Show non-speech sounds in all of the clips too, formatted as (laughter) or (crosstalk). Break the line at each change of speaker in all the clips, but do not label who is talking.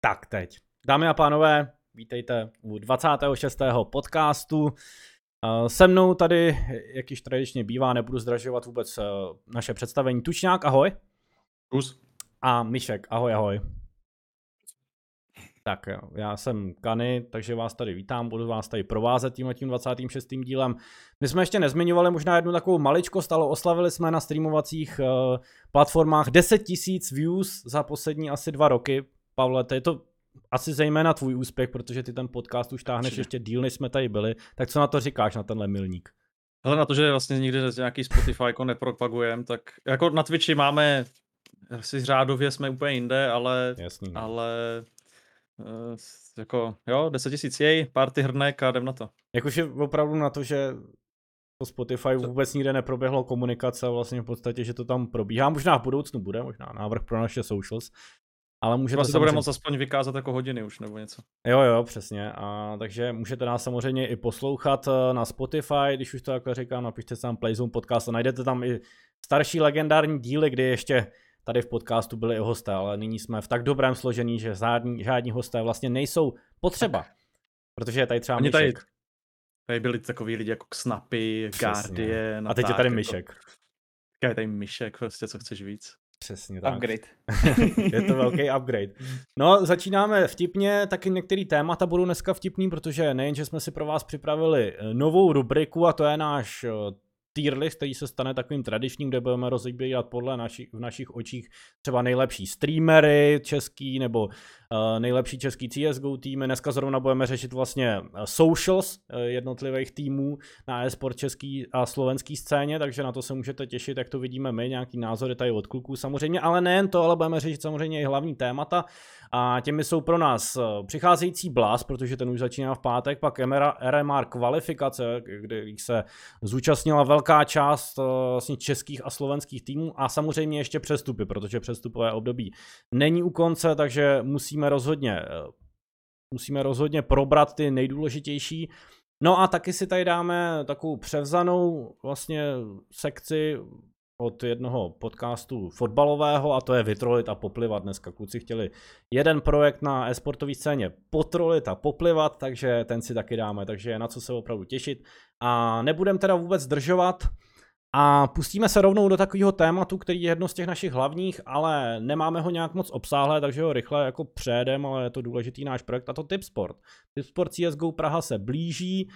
Tak teď. Dámy a pánové, vítejte u 26. podcastu. Eh, se mnou tady, jak již tradičně bývá, nebudu zdražovat vůbec eh, naše představení. Tučňák, ahoj.
Plus.
A Myšek, ahoj, ahoj. Tak jo, já jsem Kany, takže vás tady vítám, budu vás tady provázet tím tím 26. dílem. My jsme ještě nezmiňovali možná jednu takovou maličkost, ale oslavili jsme na streamovacích uh, platformách 10 000 views za poslední asi dva roky. Pavle, to je to asi zejména tvůj úspěch, protože ty ten podcast už táhneš Určitě. ještě díl, než jsme tady byli. Tak co na to říkáš, na tenhle milník?
Ale na to, že vlastně nikdy nějaký Spotify jako nepropagujeme, tak jako na Twitchi máme, asi řádově jsme úplně jinde, ale,
Jasný, no.
ale uh, jako jo, 10 tisíc jej, party hrnek a jdem na to.
Jak je opravdu na to, že to Spotify vůbec nikde neproběhlo komunikace a vlastně v podstatě, že to tam probíhá. Možná v budoucnu bude, možná návrh pro naše socials, ale můžete
Vlastně to bude moc aspoň vykázat jako hodiny už nebo něco.
Jo, jo, přesně. A, takže můžete nás samozřejmě i poslouchat eh, na Spotify, když už to takhle říkám, napište tam Playzone podcast a najdete tam i starší legendární díly, kdy ještě tady v podcastu byli i hosté, ale nyní jsme v tak dobrém složení, že žádní, žádní hosté vlastně nejsou potřeba. Protože je tady třeba Myšek.
Tady, tady byli takový lidi jako Snapy, Guardian.
A, teď je tady jako- Myšek.
Jako, je tady Myšek, prostě co chceš víc.
Přesně tak.
Upgrade. (laughs)
je to velký upgrade. No, začínáme vtipně, taky některé témata budou dneska vtipný, protože nejen, že jsme si pro vás připravili eh, novou rubriku a to je náš eh, tier list, který se stane takovým tradičním, kde budeme rozebírat podle naši, v našich očích třeba nejlepší streamery český nebo uh, nejlepší český CSGO týmy. Dneska zrovna budeme řešit vlastně socials uh, jednotlivých týmů na e-sport český a slovenský scéně, takže na to se můžete těšit, jak to vidíme my, nějaký názory tady od kluků samozřejmě, ale nejen to, ale budeme řešit samozřejmě i hlavní témata a těmi jsou pro nás přicházející Blast, protože ten už začíná v pátek, pak RMR kvalifikace, kde se zúčastnila velká velká část uh, vlastně českých a slovenských týmů a samozřejmě ještě přestupy, protože přestupové období není u konce, takže musíme rozhodně, uh, musíme rozhodně probrat ty nejdůležitější. No a taky si tady dáme takovou převzanou vlastně sekci od jednoho podcastu fotbalového a to je Vytrolit a poplivat. Dneska kluci chtěli jeden projekt na e-sportové scéně potrolit a poplivat, takže ten si taky dáme, takže je na co se opravdu těšit. A nebudem teda vůbec zdržovat a pustíme se rovnou do takového tématu, který je jedno z těch našich hlavních, ale nemáme ho nějak moc obsáhlé, takže ho rychle jako přejedem, ale je to důležitý náš projekt a to Tipsport. Tipsport CSGO Praha se blíží,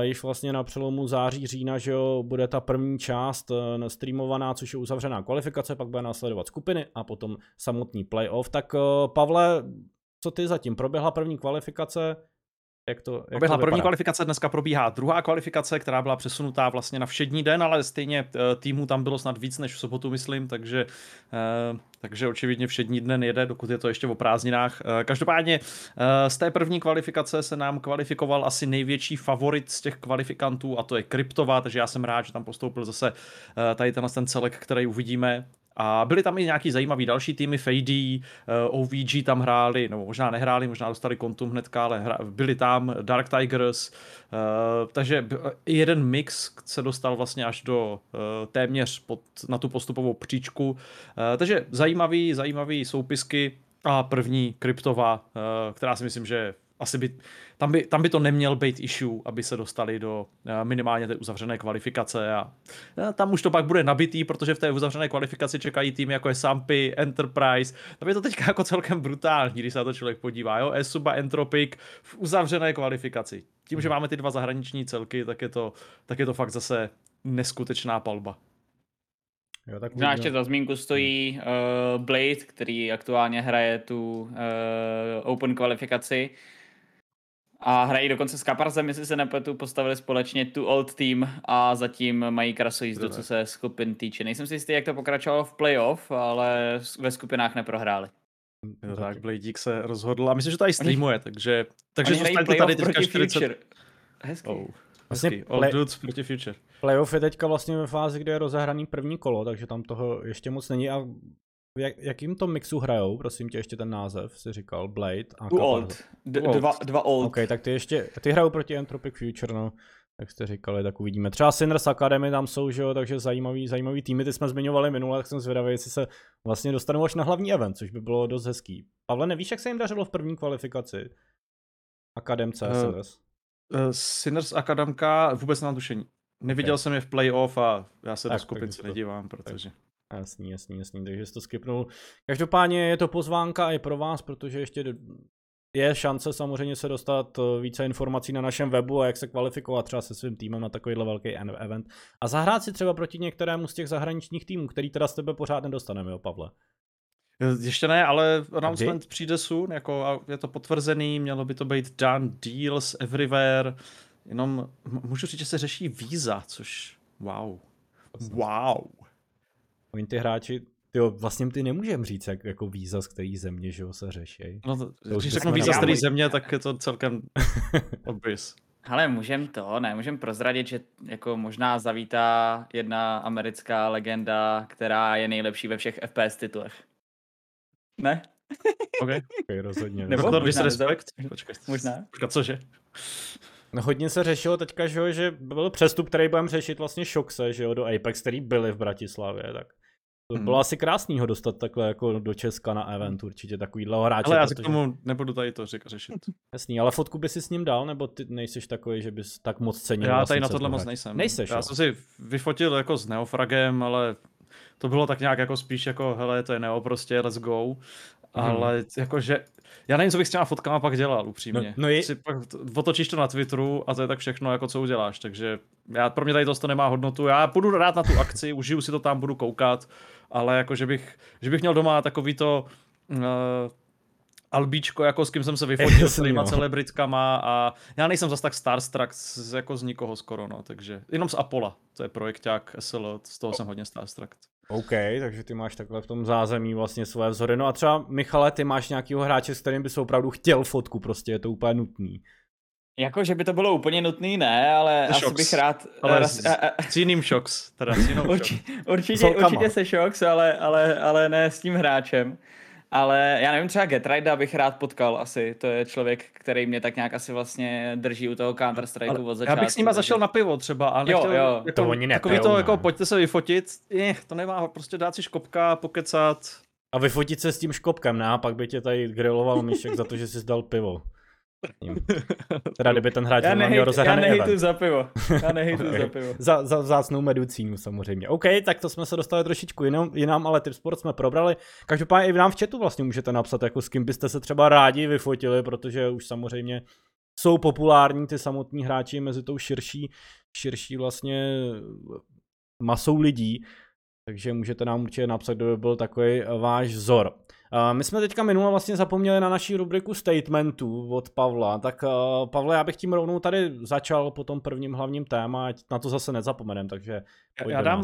již vlastně na přelomu září, října, že jo, bude ta první část eh, streamovaná, což je uzavřená kvalifikace, pak bude následovat skupiny a potom samotný playoff. Tak eh, Pavle, co ty zatím? Proběhla první kvalifikace, jak to, jak
Proběhla to první kvalifikace, dneska probíhá druhá kvalifikace, která byla přesunutá vlastně na všední den, ale stejně eh, týmu tam bylo snad víc než v sobotu, myslím, takže, eh, takže očividně všední den jede, dokud je to ještě o prázdninách. Eh, každopádně z té první kvalifikace se nám kvalifikoval asi největší favorit z těch kvalifikantů a to je Kryptova, takže já jsem rád, že tam postoupil zase tady ten, ten celek, který uvidíme a byly tam i nějaký zajímavý další týmy, Fady, eh, OVG tam hráli, nebo možná nehráli, možná dostali kontum hnedka, ale hra, byli tam, Dark Tigers, uh, takže jeden mix se dostal vlastně až do téměř pod, na tu postupovou příčku, takže zajímavý, zajímavý soupisky a první kryptová, uh, která si myslím, že asi by, tam by, tam by to neměl být issue, aby se dostali do uh, minimálně té uzavřené kvalifikace a uh, tam už to pak bude nabitý, protože v té uzavřené kvalifikaci čekají týmy jako je Sampy, Enterprise, tam je to teďka (laughs) jako celkem brutální, když se na to člověk podívá, jo, Esuba, Entropic v uzavřené kvalifikaci. Tím, že máme ty dva zahraniční celky, tak je to, tak je to fakt zase neskutečná palba.
Jo, tak Možná ještě za zmínku stojí uh, Blade, který aktuálně hraje tu uh, Open kvalifikaci a hrají dokonce s Kaparzem, jestli se nepletu, postavili společně tu old team a zatím mají krasojízdu, co se skupin týče. Nejsem si jistý, jak to pokračovalo v playoff, ale ve skupinách neprohráli.
Jo, tak Bladík se rozhodl a myslím, že to i streamuje, takže, takže zůstaňte tady teďka 40... Future.
Hezký. Oh.
Vlastně Hezký. All play... dudes proti Future.
Playoff je teďka vlastně ve fázi, kde je rozehraný první kolo, takže tam toho ještě moc není a jak, jakým to mixu hrajou, prosím tě, ještě ten název, si říkal, Blade a
Two old. D- dva, dva old.
Ok, tak ty ještě, ty hrajou proti Entropic Future, no. Jak jste říkali, tak uvidíme. Třeba Sinners Academy tam jsou, že jo, takže zajímavý, zajímavý týmy, ty jsme zmiňovali minule, tak jsem zvědavý, jestli se vlastně dostanou až na hlavní event, což by bylo dost hezký. Pavle, nevíš, jak se jim dařilo v první kvalifikaci? Akademce, uh, Sinners.
Uh, Sinners Akademka vůbec na tušení. Neviděl okay. jsem je v playoff a já se tak, do skupince nedívám, protože... Tak.
Jasný, jasný, jasný, takže jsi to skipnul. Každopádně je to pozvánka i pro vás, protože ještě je šance samozřejmě se dostat eh, více informací na našem webu a jak se kvalifikovat třeba se svým týmem na takovýhle velký event. A zahrát si třeba proti některému z těch zahraničních týmů, který teda z tebe pořád nedostaneme, jo Pavle?
Eh, ještě ne, ale announcement přijde soon, jako je to potvrzený, mělo by to být done deals everywhere, jenom můžu říct, že se řeší víza, což wow. Wow.
Oni ty hráči Jo, vlastně ty nemůžem říct, jak, jako víza z který země, že jo, se řeší.
No to, to když řeknu víza z který země, tak je to celkem (laughs) obvious.
Ale můžem to, ne, můžem prozradit, že jako možná zavítá jedna americká legenda, která je nejlepší ve všech FPS titulech. Ne?
OK.
okay rozhodně.
Nebo to disrespect?
Počkej. Možná.
Počkej, cože?
No hodně se řešilo teďka, že, jo, že byl přestup, který budeme řešit vlastně Šokse, že jo, do Apex, který byli v Bratislavě, tak to bylo hmm. asi krásný ho dostat takhle jako do Česka na event určitě takovýhle hráče.
Ale já si k tomu nebudu tady to řík, řešit. (laughs)
Jasný, ale fotku by si s ním dal, nebo ty nejsiš takový, že bys tak moc cenil?
Já tady na tohle moc nejsem.
Nejseš,
Já jo? jsem si vyfotil jako s Neofragem, ale to bylo tak nějak jako spíš jako, hele, to je Neo prostě, let's go. Hmm. Ale jakože já nevím, co bych s těma fotkama pak dělal, upřímně. No, no je... Si pak otočíš to na Twitteru a to je tak všechno, jako co uděláš. Takže já, pro mě tady to nemá hodnotu. Já půjdu rád na tu akci, užiju si to tam, budu koukat, ale jako, že bych, že bych měl doma takový to uh, albíčko, jako s kým jsem se vyfotil, (laughs) s těma celebritkama a já nejsem zas tak starstruck z, jako z nikoho skoro, no, takže jenom z Apola, to je projekták SL, z toho jsem hodně starstruck.
OK, takže ty máš takhle v tom zázemí vlastně své vzory. No a třeba Michale, ty máš nějakýho hráče, s kterým bys opravdu chtěl fotku, prostě je to úplně nutný.
Jako, že by to bylo úplně nutný, ne, ale
The asi
bych rád...
Ale raz, s, a, a, s jiným šoks, teda s jinou
Urči, určitě, určitě se šoks, ale, ale, ale ne s tím hráčem. Ale já nevím, třeba Getrida bych rád potkal asi. To je člověk, který mě tak nějak asi vlastně drží u toho Counter Strikeu od začátku.
Já bych s nima zašel na pivo třeba. A
nechtěl, jo, jo.
Jako, to oni nepijou,
takový to, jako pojďte se vyfotit. Je, to nemá, prostě dát si škopka, pokecat.
A vyfotit se s tím škopkem, ne? A pak by tě tady griloval Míšek za to, že jsi dal pivo. (laughs) Teda kdyby ten hráč
já
měl rozehraný
Já nehejtu za pivo. Já nehejtu (laughs) okay. za pivo.
Za, za vzácnou medicínu samozřejmě. OK, tak to jsme se dostali trošičku jinam, jinam ale Tip Sport jsme probrali. Každopádně i v nám v chatu vlastně můžete napsat, jako s kým byste se třeba rádi vyfotili, protože už samozřejmě jsou populární ty samotní hráči mezi tou širší, širší vlastně masou lidí. Takže můžete nám určitě napsat, kdo by byl takový váš vzor. My jsme teďka minule vlastně zapomněli na naší rubriku statementů od Pavla, tak uh, Pavle, já bych tím rovnou tady začal po tom prvním hlavním téma, ať na to zase nezapomenem, takže
já dám,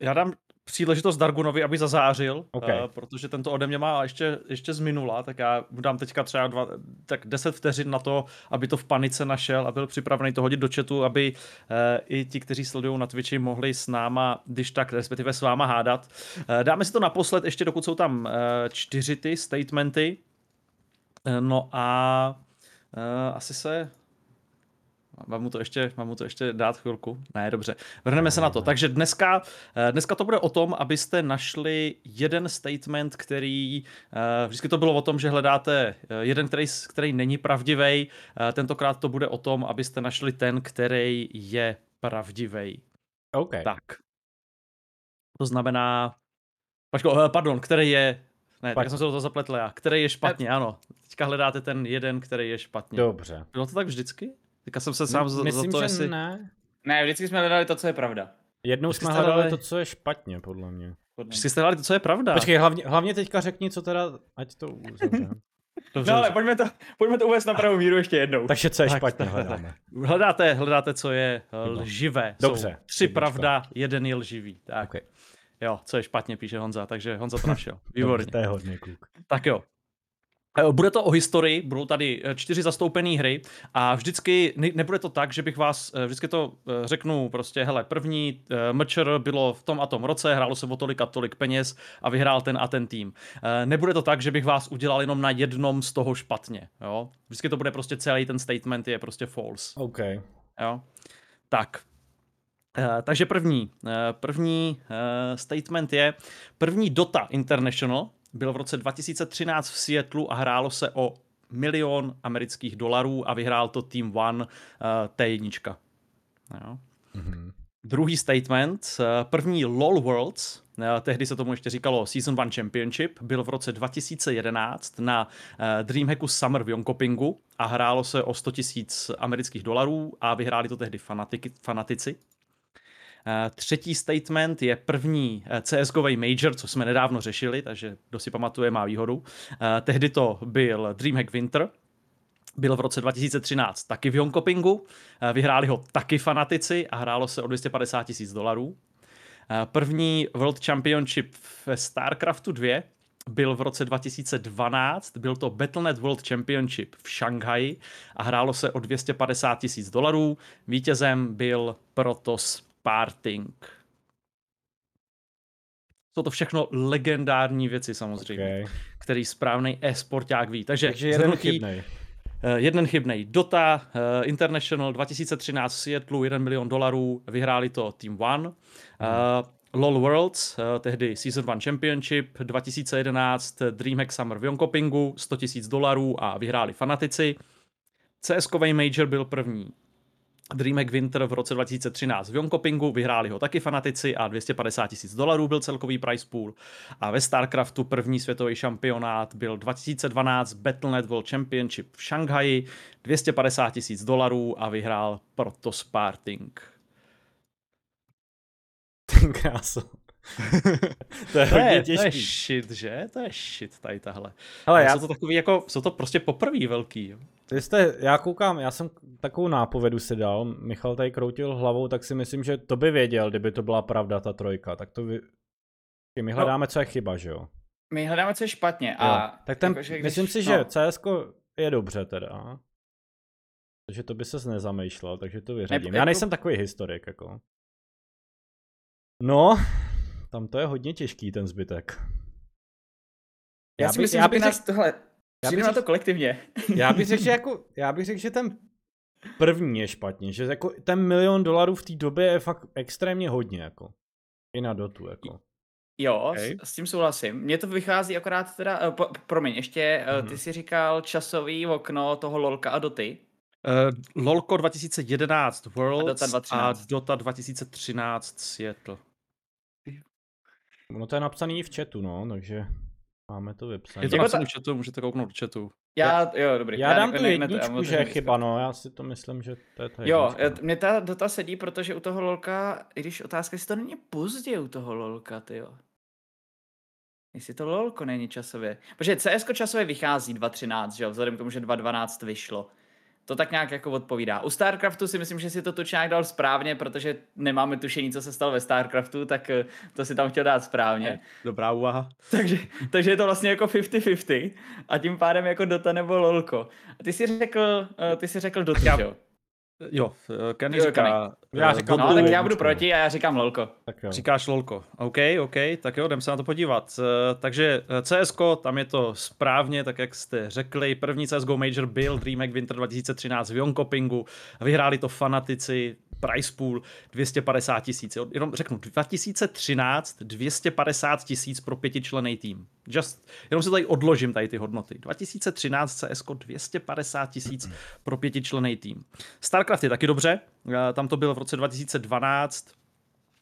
já dám příležitost Dargunovi, aby zazářil, okay. uh, protože tento ode mě má ještě, ještě z minula, tak já mu dám teďka třeba dva, tak 10 vteřin na to, aby to v panice našel a byl připravený to hodit do chatu, aby uh, i ti, kteří sledují na Twitchi, mohli s náma, když tak, respektive s váma hádat. Uh, dáme si to naposled, ještě dokud jsou tam uh, čtyři ty statementy. Uh, no a uh, asi se Mám mu to ještě, mám mu to ještě dát chvilku? Ne, dobře. Vrhneme se na to. Takže dneska, eh, dneska to bude o tom, abyste našli jeden statement, který, eh, vždycky to bylo o tom, že hledáte eh, jeden, který, který není pravdivý. Tentokrát to bude o tom, abyste našli ten, který je pravdivý.
OK.
Tak. To znamená, Pačko, pardon, který je, ne, tak jsem se do toho zapletl já, který je špatně, ano. Teďka hledáte ten jeden, který je špatně.
Dobře.
Bylo to tak vždycky? Teďka jsem se sám za,
Myslím,
za to,
že
jestli...
ne.
Ne, vždycky jsme hledali to, co je pravda.
Jednou jsme hledali hledali to, co je špatně, podle mě.
Vždycky jste hledali to, co je pravda.
Počkej, hlavně, hlavně teďka řekni, co teda, ať to uzavřeme. (laughs)
Dobře, no ale pojďme to, pojďme to uvést na pravou míru ještě jednou.
Takže co je tak, špatně hledáme.
Hledáte, hledáte, co je eh, lživé.
Dobře.
Jsou tři Dobře. pravda, jeden je lživý. Tak.
Okay.
Jo, co je špatně, píše Honza, takže Honza to (laughs) našel. Výborně.
to je hodně kluk.
Tak jo, bude to o historii, budou tady eh, čtyři zastoupené hry a vždycky ne, nebude to tak, že bych vás, eh, vždycky to řeknu prostě, hele, první mčr bylo v tom a tom roce, hrálo se o tolik a tolik peněz a vyhrál ten a ten tým. Nebude to tak, že bych vás udělal jenom na jednom z toho špatně, jo. Vždycky to bude prostě celý ten statement je prostě false.
OK.
Jo. Tak, Uh, takže první, uh, první uh, statement je, první Dota International byl v roce 2013 v Seattleu a hrálo se o milion amerických dolarů a vyhrál to Team One uh, T1. Jo. Mm-hmm. Druhý statement, uh, první LOL Worlds, uh, tehdy se tomu ještě říkalo Season 1 Championship, byl v roce 2011 na Dreamhacku Summer v Jonkopingu a hrálo se o 100 000 amerických dolarů a vyhráli to tehdy fanatiky, fanatici. Eh, třetí statement je první eh, CSGO Major, co jsme nedávno řešili, takže kdo si pamatuje, má výhodu. Eh, tehdy to byl Dreamhack Winter, byl v roce 2013 taky v Jonkopingu, vyhráli ho taky fanatici a hrálo se o 250 tisíc dolarů. První World Championship ve StarCraftu 2 byl v roce 2012, byl to Battle.net World Championship v Šanghaji a hrálo se o 250 tisíc dolarů. Vítězem byl Protoss Parting. Jsou to všechno legendární věci samozřejmě, okay. který správný e-sporták ví. Takže,
Takže jeden chybnej.
Uh, jeden chybnej. Dota uh, International 2013 v Seattleu 1 milion dolarů, vyhráli to Team One. Uh, LOL Worlds, uh, tehdy Season 1 Championship, 2011 Dreamhack Summer v Jonkopingu, 100 000 dolarů a vyhráli fanatici. cs Major byl první Dreamek Winter v roce 2013 v Jonkopingu, vyhráli ho taky fanatici a 250 tisíc dolarů byl celkový price pool. A ve StarCraftu první světový šampionát byl 2012 Battle.net World Championship v Šanghaji, 250 tisíc dolarů a vyhrál proto Sparting.
Ten kráso. (laughs) to je hodně těžký.
To je shit, že? To je shit tady tahle. Ale já... Jsou to takový jako, jsou to prostě poprvé velký. Jo.
Vy jste, já koukám, já jsem takovou nápovědu si dal, Michal tady kroutil hlavou, tak si myslím, že to by věděl, kdyby to byla pravda ta trojka, tak to vy... My no. hledáme, no, co je chyba, že jo?
My hledáme, co je špatně a... Jo.
Tak ten, jako, když, myslím si, že no. CS je dobře teda. Takže to by ses nezamýšlel, takže to vyřadím. Ne, já nejsem takový historik, jako. No, tam to je hodně těžký, ten zbytek.
Já, já si by, myslím, já že by nás tohle já bych na to kolektivně.
Já bych řekl, že (laughs) jako, já bych řekl, že ten první je špatně, že jako ten milion dolarů v té době je fakt extrémně hodně, jako. I na dotu, jako.
Jo, okay. s, s tím souhlasím. Mně to vychází akorát teda, uh, po, promiň, ještě, uh, ty si říkal časový okno toho LOLka a Doty.
Uh, LOLko 2011 World a Dota 2013, a Dota 2013 Seattle.
No to je napsaný v chatu, no, takže... Máme to vypsané.
Je to napsané v chatu, můžete kouknout do chatu.
Já, jo, dobrý.
Já, já dám tu jedničku, že je chyba, no, já si to myslím, že to je ta
Jo, mě ta dota sedí, protože u toho lolka, i když otázka, jestli to není pozdě u toho lolka, ty jo. Jestli to lolko není časově. Protože CS časově vychází 2.13, že jo, vzhledem k tomu, že 2.12 vyšlo. To tak nějak jako odpovídá. U StarCraftu si myslím, že si to nějak dal správně, protože nemáme tušení, co se stalo ve StarCraftu, tak eh, to si tam chtěl dát správně.
Dobrá úvaha. (laughs)
Takže, takže je to vlastně jako 50-50 a tím pádem jako Dota nebo LOLko. A ty si řekl, eh, ty si řekl Dota, jo?
Jo, Kenny říká...
Já říkám no, tak já budu proti a já říkám lolko.
Tak jo. Říkáš lolko. OK, OK, tak jo, jdem se na to podívat. Eh, takže eh, CSK, tam je to správně, tak jak jste řekli. První CSGO Major byl DreamHack Winter 2013 v Jonkopingu. Vyhráli to fanatici, price pool 250 tisíc. Jenom řeknu, 2013 250 tisíc pro pětičlený tým. Just, jenom se tady odložím tady ty hodnoty. 2013 CS 250 tisíc pro pětičlený tým. StarCraft je taky dobře, eh, tam to bylo v roce 2012,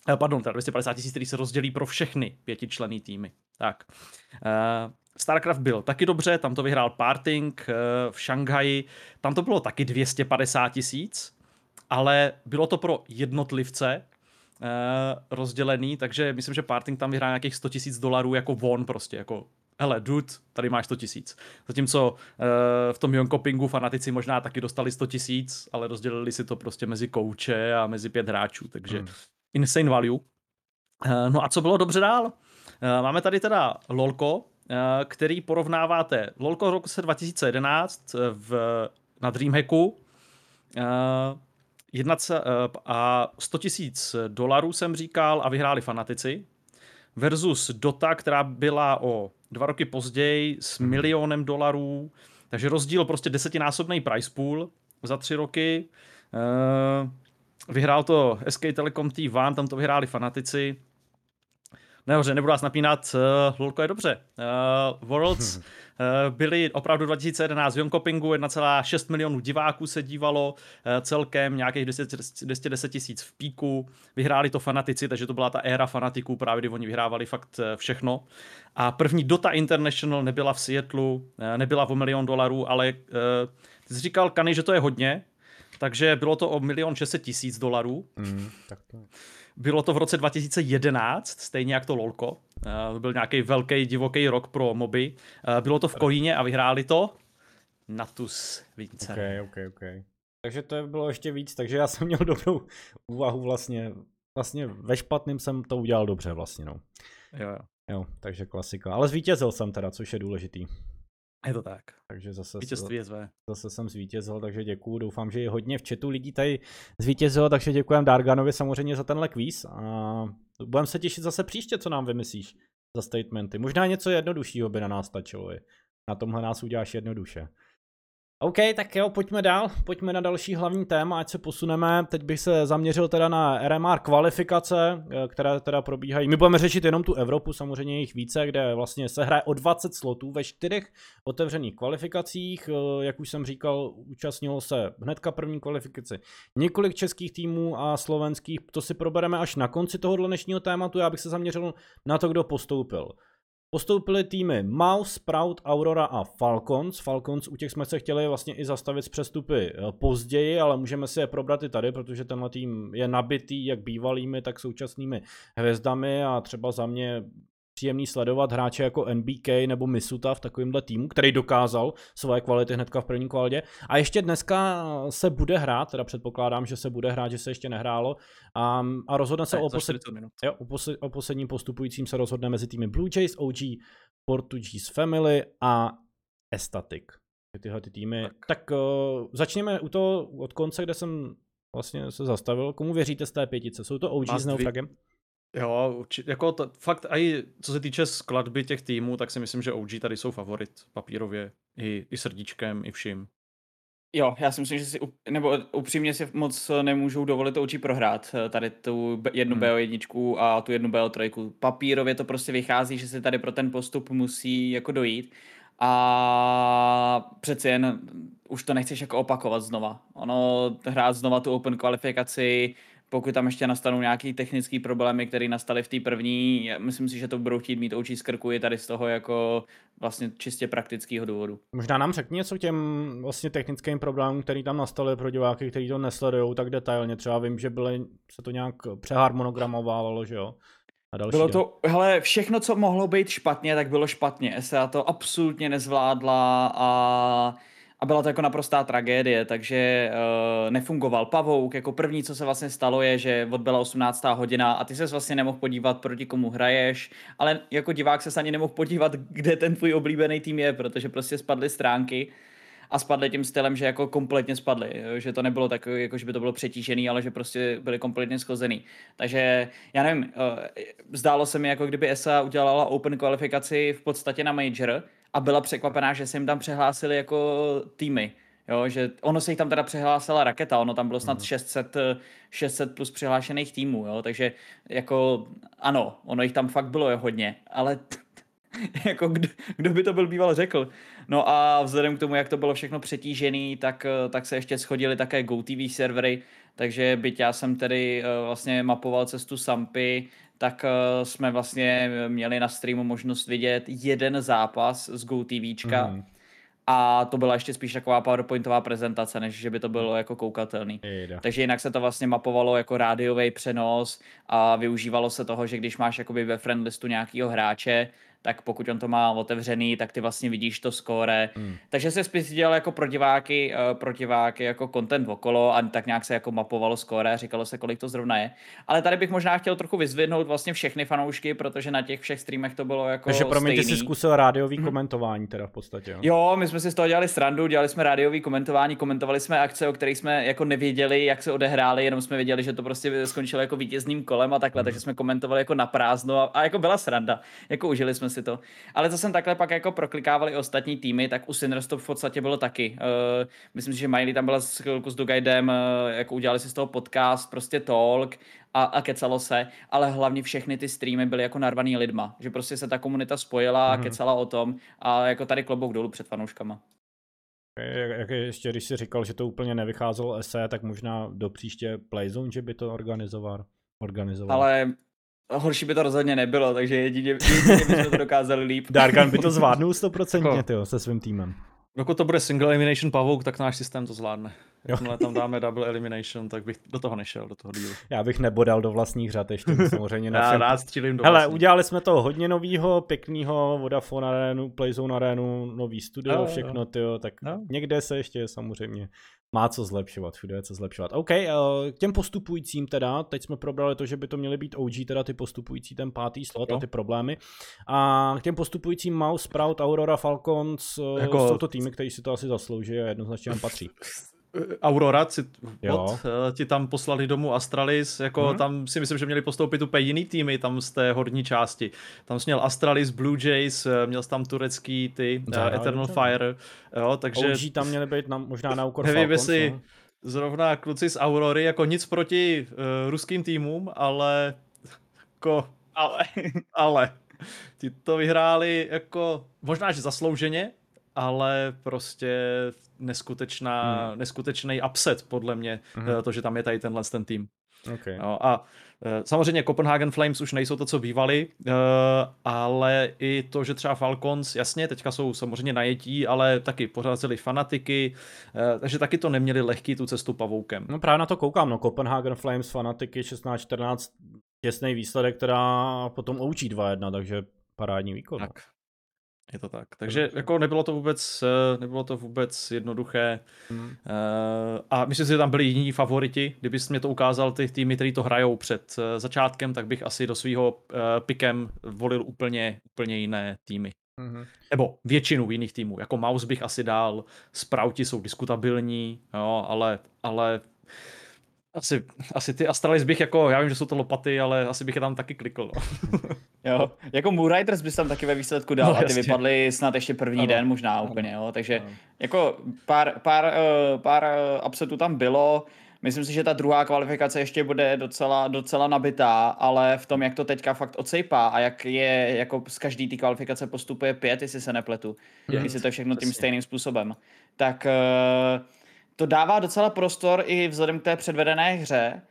eh, pardon, teda 250 tisíc, který se rozdělí pro všechny pětičlený týmy. Tak. Uh, StarCraft byl taky dobře, tam to vyhrál Parting v Šanghaji, tam to bylo taky 250 tisíc, ale bylo to pro jednotlivce uh, rozdělený, takže myslím, že Parting tam vyhrál nějakých 100 tisíc dolarů jako von prostě, jako hele, dude, tady máš 100 tisíc. Zatímco uh, v tom Jonkopingu fanatici možná taky dostali 100 tisíc, ale rozdělili si to prostě mezi kouče a mezi pět hráčů, takže hmm. insane value. Uh, no a co bylo dobře dál? Uh, máme tady teda LOLko, uh, který porovnáváte LOLko roku 2011 v, na Dreamhacku, uh, jedna uh, a 100 tisíc dolarů jsem říkal a vyhráli fanatici versus Dota, která byla o dva roky později s mhm. milionem dolarů, takže rozdíl prostě desetinásobný price pool za tři roky. Uh, vyhrál to SK Telecom T1, tam to vyhráli fanatici. Nehoře, nebudu vás napínat, uh, lolko je dobře. Uh, Worlds (laughs) uh, byli opravdu 2011 v Jonkopingu, 1,6 milionů diváků se dívalo, uh, celkem nějakých 210 tisíc v píku, vyhráli to fanatici, takže to byla ta éra fanatiků, právě kdy oni vyhrávali fakt všechno. A první Dota International nebyla v Seattleu, uh, nebyla o milion dolarů, ale uh, ty jsi říkal, Kany, že to je hodně, takže bylo to o milion 600 tisíc dolarů. Mm, tak to... Bylo to v roce 2011, stejně jak to LOLko. Uh, byl nějaký velký divoký rok pro moby. Uh, bylo to v Kolíně a vyhráli to Natus Vince.
Okay, okay, okay. Takže to bylo ještě víc, takže já jsem měl dobrou úvahu vlastně. Vlastně ve špatným jsem to udělal dobře vlastně, no.
Jo, jo.
Jo, takže klasika. Ale zvítězil jsem teda, což je důležitý.
Je to tak.
Takže zase,
Vítězství SV.
Zase jsem zvítězil, takže děkuju. Doufám, že je hodně v chatu lidí tady zvítězilo, takže děkujem Darganovi samozřejmě za tenhle kvíz. A budeme se těšit zase příště, co nám vymyslíš za statementy. Možná něco jednoduššího by na nás stačilo. Na tomhle nás uděláš jednoduše. OK, tak jo, pojďme dál, pojďme na další hlavní téma, ať se posuneme. Teď bych se zaměřil teda na RMR kvalifikace, eh, které teda probíhají. My budeme řešit jenom tu Evropu, samozřejmě jich více, kde vlastně se hraje o 20 slotů ve čtyřech otevřených kvalifikacích. Eh, jak už jsem říkal, účastnilo se hnedka první kvalifikaci několik českých týmů a slovenských. To si probereme až na konci tohohle dnešního tématu. Já bych se zaměřil na to, kdo postoupil. Postoupily týmy Mouse, Sprout, Aurora a Falcons. Falcons, u těch jsme se chtěli vlastně i zastavit z přestupy eh, později, ale můžeme si je probrat i tady, protože tenhle tým je nabitý jak bývalými, tak současnými hvězdami a třeba za mě příjemný sledovat hráče jako NBK nebo Misuta v takovémhle týmu, který dokázal svoje kvality hnedka v první kvalitě. A ještě dneska se bude hrát, teda předpokládám, že se bude hrát, že se ještě nehrálo. A, a rozhodne se o, posled... jo, o, posled... o posledním postupujícím se rozhodne mezi týmy Blue Jays, OG, Portuguese Family a Estatic. Tyhle ty týmy. Tak, tak uh, začněme u toho od konce, kde jsem vlastně se zastavil. Komu věříte z té pětice? Jsou to OG s Naufragem?
Jo, určitě, jako to, fakt i co se týče skladby těch týmů, tak si myslím, že OG tady jsou favorit papírově, i, i srdíčkem, i vším.
Jo, já si myslím, že si, nebo upřímně si moc nemůžou dovolit OG prohrát eh, tady tu jednu hmm. BO1 a tu jednu BO3. Papírově to prostě vychází, že si tady pro ten postup musí jako dojít a přeci jen už to nechceš jako opakovat znova. Ono hrát znova tu open kvalifikaci, pokud tam ještě nastanou nějaký technické problémy, které nastaly v té první, myslím si, že to budou chtít mít očí z krku i tady z toho jako vlastně čistě praktického důvodu.
Možná nám řekni něco těm vlastně technickým problémům, který tam nastaly pro diváky, kteří to nesledují tak detailně. Třeba vím, že byly, se to nějak přeharmonogramovalo, že jo?
A další bylo to, hele, všechno, co mohlo být špatně, tak bylo špatně. SA to absolutně nezvládla a a byla to jako naprostá tragédie, takže uh, nefungoval pavouk. Jako první, co se vlastně stalo, je, že odbyla 18. hodina a ty se vlastně nemohl podívat, proti komu hraješ, ale jako divák se ani nemohl podívat, kde ten tvůj oblíbený tým je, protože prostě spadly stránky a spadly tím stylem, že jako kompletně spadly, že to nebylo tak, jako že by to bylo přetížený, ale že prostě byly kompletně schozený. Takže já nevím, eh, zdálo se mi, jako kdyby ESA udělala open kvalifikaci v podstatě na major, a byla překvapená, že se jim tam přehlásili jako týmy. Jo, že ono se jich tam teda přihlásila raketa, ono tam bylo snad 600, mhm. 600 plus přihlášených týmů, jo, takže jako ano, ono jich tam fakt bylo hodně, ale (laughs) jako kdo, kdo by to byl býval řekl. No a vzhledem k tomu, jak to bylo všechno přetížený, tak, tak se ještě schodili také GoTV servery, takže byť já jsem tedy eh, vlastně mapoval cestu Sampy, tak uh, jsme vlastně měli na streamu možnost vidět jeden zápas z GoTVčka. Mm. A to byla ještě spíš taková PowerPointová prezentace, než že by to bylo jako koukatelný. Jejda. Takže jinak se to vlastně mapovalo jako rádiový přenos a využívalo se toho, že když máš jakoby ve friendlistu nějakého hráče, tak pokud on to má otevřený, tak ty vlastně vidíš to skóre. Hmm. Takže se spíš dělal jako pro diváky, uh, pro diváky jako content okolo a tak nějak se jako mapovalo skóre a říkalo se, kolik to zrovna je. Ale tady bych možná chtěl trochu vyzvednout vlastně všechny fanoušky, protože na těch všech streamech to bylo jako
Takže pro mě ty jsi zkusil rádiový hmm. komentování teda v podstatě, jo?
Jo, my jsme si z toho dělali srandu, dělali jsme rádiový komentování, komentovali jsme akce, o kterých jsme jako nevěděli, jak se odehrály, jenom jsme věděli, že to prostě skončilo jako vítězným kolem a takhle, hmm. takže jsme komentovali jako na prázdno a, a jako byla sranda. Jako užili jsme jsme si to. Ale co jsem takhle pak jako proklikávali ostatní týmy, tak u Sinners to v podstatě bylo taky. Uh, myslím si, že Miley tam byla s chvilku s Dugajdem, uh, jako udělali si z toho podcast, prostě talk a, a kecalo se, ale hlavně všechny ty streamy byly jako narvaný lidma, že prostě se ta komunita spojila, mm. kecala o tom a jako tady klobouk dolů před fanouškama.
Jak, ještě, když jsi říkal, že to úplně nevycházelo SE, tak možná do příště Playzone, že by to organizoval. organizoval.
Ale horší by to rozhodně nebylo, takže jedině, jedině bychom to (laughs) dokázali líp.
Dargan by to (laughs) zvládnul stoprocentně, tyjo, se svým týmem.
Dokud to bude single elimination pavouk, tak náš systém to zvládne. Jakmile tam dáme double elimination, tak bych do toho nešel, do toho dílu.
Já bych nebodal do vlastních řad ještě samozřejmě. (laughs)
Na Já rád střílím do
Hele, udělali jsme to hodně novýho, pěknýho, Vodafone Arenu, Playzone Arenu, nový studio, no, všechno, tyjo, tak no. někde se ještě samozřejmě má co zlepšovat, všude je co zlepšovat. OK, eh, k těm postupujícím teda, teď jsme probrali to, že by to měly být OG, teda ty postupující, ten pátý slot no. a ty problémy. A k těm postupujícím Mouse, Sprout, Aurora, Falcons, eh, jako... jsou to týmy, které si to asi zaslouží a jednoznačně tam patří. (laughs)
Aurora ci, pod, eh, ti tam poslali domů Astralis, jako hmm. tam si myslím, že měli postoupit úplně jiný týmy tam z té horní části. Tam jsi měl Astralis, Blue Jays, eh, měl jsi tam turecký ty, uh, Eternal dobře. Fire, jo, takže...
OG tam měli být na, možná na úkor
Nevím, jestli no? zrovna kluci z Aurory, jako nic proti uh, ruským týmům, ale jako...
Ale.
ale. Ti to vyhráli jako možná, že zaslouženě, ale prostě neskutečná, hmm. neskutečný upset podle mě, hmm. to, že tam je tady tenhle ten tým.
Okay.
No, a eh, samozřejmě Copenhagen Flames už nejsou to, co bývali, eh, ale i to, že třeba Falcons, jasně, teďka jsou samozřejmě najetí, ale taky pořádali fanatiky, takže taky to neměli lehký tu cestu pavoukem.
No právě na to koukám, no Copenhagen Flames, fanatiky 16-14, těsný výsledek, která potom oučí 2-1, takže parádní výkon.
No. Tak, je to tak. Takže jako nebylo to vůbec, eh, nebylo to vůbec jednoduché. Hmm. Eh, a myslím si, že tam byli jiní favoriti. Kdybys mě to ukázal, ty týmy, které to hrajou před eh, začátkem, tak bych asi do svého pikem volil úplně, úplně jiné týmy. Mm-hmm. Nebo většinu jiných týmů. Jako Mouse bych asi dál, Sprouti jsou diskutabilní, jo, ale, ale asi, asi ty Astralis bych jako, já vím, že jsou to lopaty, ale asi bych je tam taky klikl. No. (laughs)
jo, jako Moonriders bys tam taky ve výsledku dal no, a ty jasně. vypadly snad ještě první ano. den možná ano. úplně, jo, takže ano. jako pár, pár, uh, pár uh, upsetů tam bylo, Myslím si, že ta druhá kvalifikace ještě bude docela, docela nabitá, ale v tom, jak to teďka fakt odsejpá a jak je, jako z každý té kvalifikace postupuje pět, jestli se nepletu, yes. jestli to je všechno tím stejným způsobem, tak uh, to dává docela prostor i vzhledem k té předvedené hře,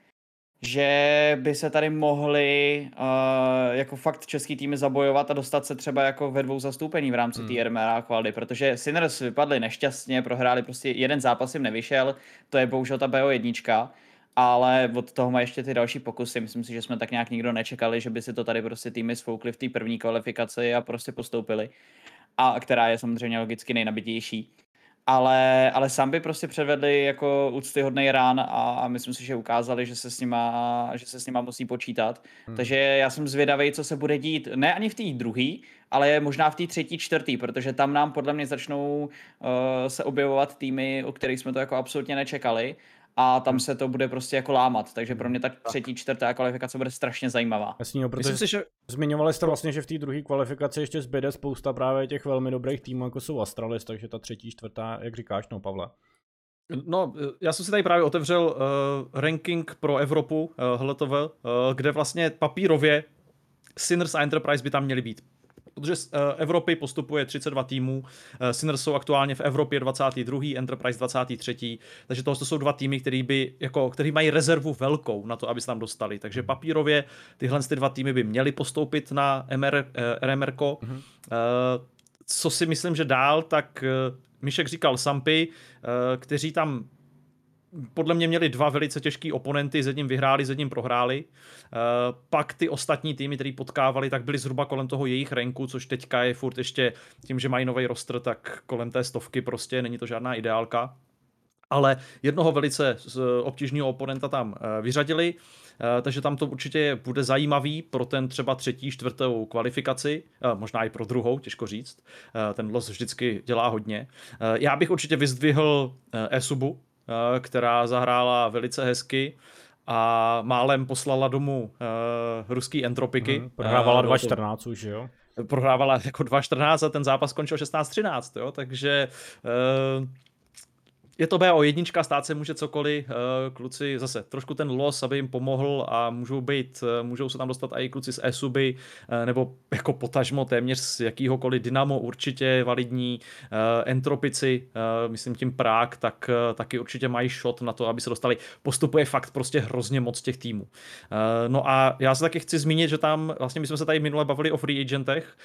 že by se tady mohli uh, jako fakt český týmy zabojovat a dostat se třeba jako ve dvou zastoupení v rámci hmm. té RMR kvaldy, protože Sinners vypadli nešťastně, prohráli prostě jeden zápas jim nevyšel, to je bohužel ta BO1, ale od toho má ještě ty další pokusy. Myslím si, že jsme tak nějak nikdo nečekali, že by si to tady prostě týmy svoukli v té první kvalifikaci a prostě postoupili. A která je samozřejmě logicky nejnabitější ale, ale sám by prostě předvedli jako úctyhodný rán a, a myslím si, že ukázali, že se s nima, že se s nima musí počítat. Hmm. Takže já jsem zvědavý, co se bude dít, ne ani v té druhé, ale možná v té třetí, čtvrtý, protože tam nám podle mě začnou uh, se objevovat týmy, o kterých jsme to jako absolutně nečekali a tam hmm. se to bude prostě jako lámat, takže pro mě ta třetí, čtvrtá kvalifikace bude strašně zajímavá.
Jasně, no, protože si, že... zmiňovali jste vlastně, že v té druhé kvalifikaci ještě zbyde spousta právě těch velmi dobrých týmů, jako jsou Astralis, takže ta třetí, čtvrtá, jak říkáš, no Pavle?
No, já jsem si tady právě otevřel uh, ranking pro Evropu, uh, HLTV, uh, kde vlastně papírově Sinners a Enterprise by tam měly být protože z uh, Evropy postupuje 32 týmů, uh, Sinners jsou aktuálně v Evropě 22. Enterprise 23. Takže to jsou dva týmy, který, by, jako, který mají rezervu velkou na to, aby se tam dostali. Takže papírově tyhle ty dva týmy by měly postoupit na MR, uh, RMR. Mm-hmm. Co si myslím, že dál, tak Mišek říkal Sampy, kteří tam podle mě měli dva velice těžký oponenty, s jedním vyhráli, s jedním prohráli. Uh, pak ty ostatní týmy, který potkávali, tak byly zhruba kolem toho jejich renku, což teďka je furt ještě tím, že mají nový roster, tak kolem té stovky prostě není to žádná ideálka. Ale jednoho velice obtížného oponenta tam uh, vyřadili, takže tam to určitě bude zajímavý pro ten třeba třetí, čtvrtou kvalifikaci, možná i pro druhou, těžko říct. Ten los vždycky dělá hodně. Já bych určitě vyzdvihl Esubu, Eh, která zahrála velice hezky a málem poslala domů uh, ruský entropiky.
Mm, prohrávala 2.14 už, jo?
prohrávala jako 2-14 a ten zápas skončil 16-13, jo, takže uh, je to BO jednička, stát se může cokoliv, eh, kluci zase trošku ten los, aby jim pomohl a můžou být, eh, můžou se tam dostat i kluci z Esuby, eh, nebo jako potažmo téměř z jakýhokoliv Dynamo určitě validní, Entropici, myslím tím Prák, tak taky určitě mají shot na to, aby se dostali. Postupuje fakt prostě hrozně moc těch týmů. No a já se taky chci zmínit, že tam, vlastně my jsme se tady minule bavili o free agentech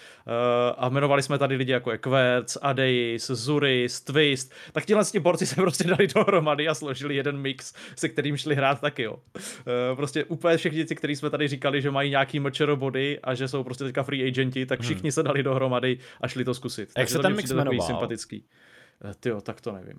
a jmenovali jsme tady lidi jako Equerts, Adeis, Zuris, Twist, tak tihle borci se prostě dali dohromady a složili jeden mix, se kterým šli hrát taky, jo. Eh, prostě úplně všichni ti, kteří jsme tady říkali, že mají nějaký mlčero body a že jsou prostě teďka free agenti, tak hmm. všichni hmm. se dali dohromady a šli to zkusit.
Jak se ten mix jmenoval?
sympatický. Eh, Ty tak to nevím.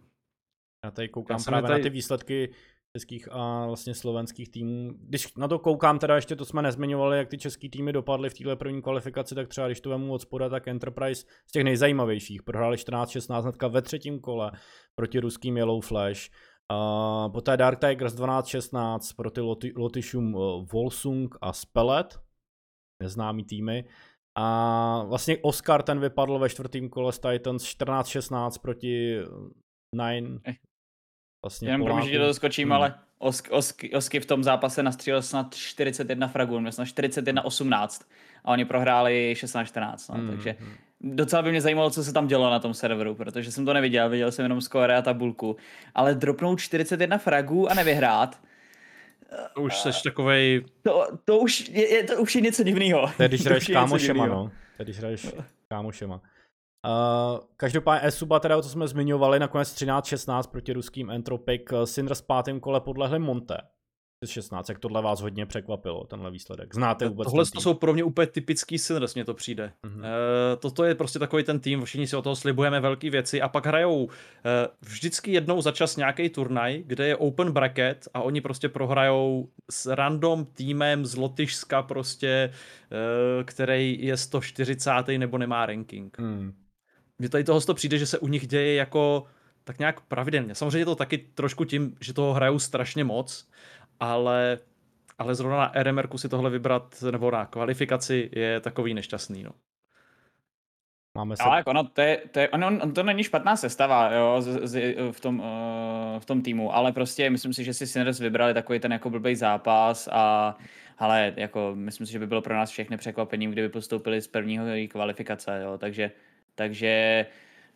Já tady koukám Já právě tady... na ty výsledky českých a vlastně slovenských týmů. Když na to koukám, teda ještě to jsme nezmiňovali, jak ty český týmy dopadly v téhle první kvalifikaci, tak třeba když to vemu od spoda, tak Enterprise z těch nejzajímavějších. Prohráli 14-16 hnedka ve třetím kole proti ruským Yellow Flash. Uh, poté Dark Tigers 12-16 proti Loti, Lotyšům uh, Volsung a Spellet, neznámý týmy. A vlastně Oscar ten vypadl ve čtvrtém kole z Titans 14-16 proti Nine eh,
Vlastně Jenom promiň, že to skočím, hmm. ale Osk, Osk, Osky v tom zápase nastřílel snad 41 fragů, měl snad 41-18 a oni prohráli 16-14, no, hmm. takže docela by mě zajímalo, co se tam dělo na tom serveru, protože jsem to neviděl, viděl jsem jenom skóre a tabulku, ale dropnout 41 fragů a nevyhrát,
to už seš takovej...
To, to, už je, je, to už je něco divného.
Tedy (laughs) když hraješ kámošema, no. Tedy když hraješ kámošema. Uh, každopádně Esuba, teda, co jsme zmiňovali, nakonec 13-16 proti ruským Entropic. Sindr s pátým kole podlehli Monte. 16, jak tohle vás hodně překvapilo, tenhle výsledek. Znáte vůbec
Tohle to jsou pro mě úplně typický Sinners, mně to přijde. Mm-hmm. Uh, toto je prostě takový ten tým, všichni si o toho slibujeme velké věci a pak hrajou uh, vždycky jednou za čas nějaký turnaj, kde je open bracket a oni prostě prohrajou s random týmem z Lotyšska prostě, uh, který je 140. nebo nemá ranking. Mm mně tady toho to přijde, že se u nich děje jako tak nějak pravidelně. Samozřejmě je to taky trošku tím, že toho hrajou strašně moc, ale, ale zrovna na RMR si tohle vybrat, nebo na kvalifikaci je takový nešťastný. No.
Máme se... Ale jako ono, to, je, to, je, ono, on, to není špatná sestava jo, z, z, v, tom, uh, v tom týmu, ale prostě myslím si, že si Sinners vybrali takový ten jako blbý zápas a ale jako myslím si, že by bylo pro nás všechny překvapením, kdyby postoupili z prvního kvalifikace, jo, takže takže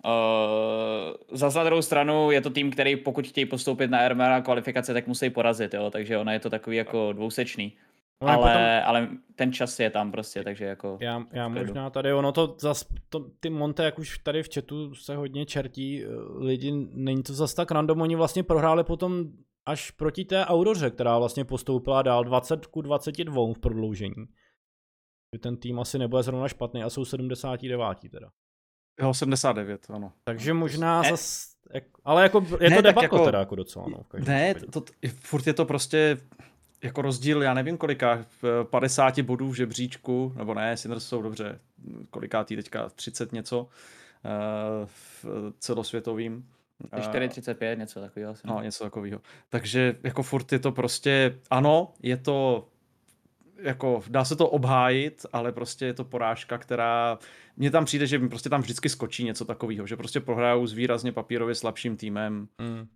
uh, za druhou stranu je to tým, který pokud chtějí postoupit na RMR kvalifikace, tak musí porazit, jo? takže ona je to takový jako dvousečný. No, ale, potom... ale ten čas je tam prostě, takže jako...
Já, já možná tady, ono to zas, to, ty Monte, jak už tady v chatu se hodně čertí eh, lidi, není to zas tak random, oni vlastně prohráli potom až proti té Auroře, která vlastně postoupila dál 20 ku 22 v prodloužení. Ten tým asi nebude zrovna špatný a jsou 79. teda.
Jo, 79, ano.
Takže možná ne. zas, ale jako je ne, to debako jako, teda jako docela, no.
Ne, to, to, furt je to prostě jako rozdíl, já nevím kolika, 50 bodů v žebříčku, nebo ne, Sinners jsou dobře, kolikátý teďka, 30 něco eh, v celosvětovým.
4,35, něco takového.
No, něco takového. Takže jako furt je to prostě, ano, je to jako dá se to obhájit, ale prostě je to porážka, která mně tam přijde, že prostě tam vždycky skočí něco takového, že prostě prohrajou s výrazně papírově slabším týmem. Mm.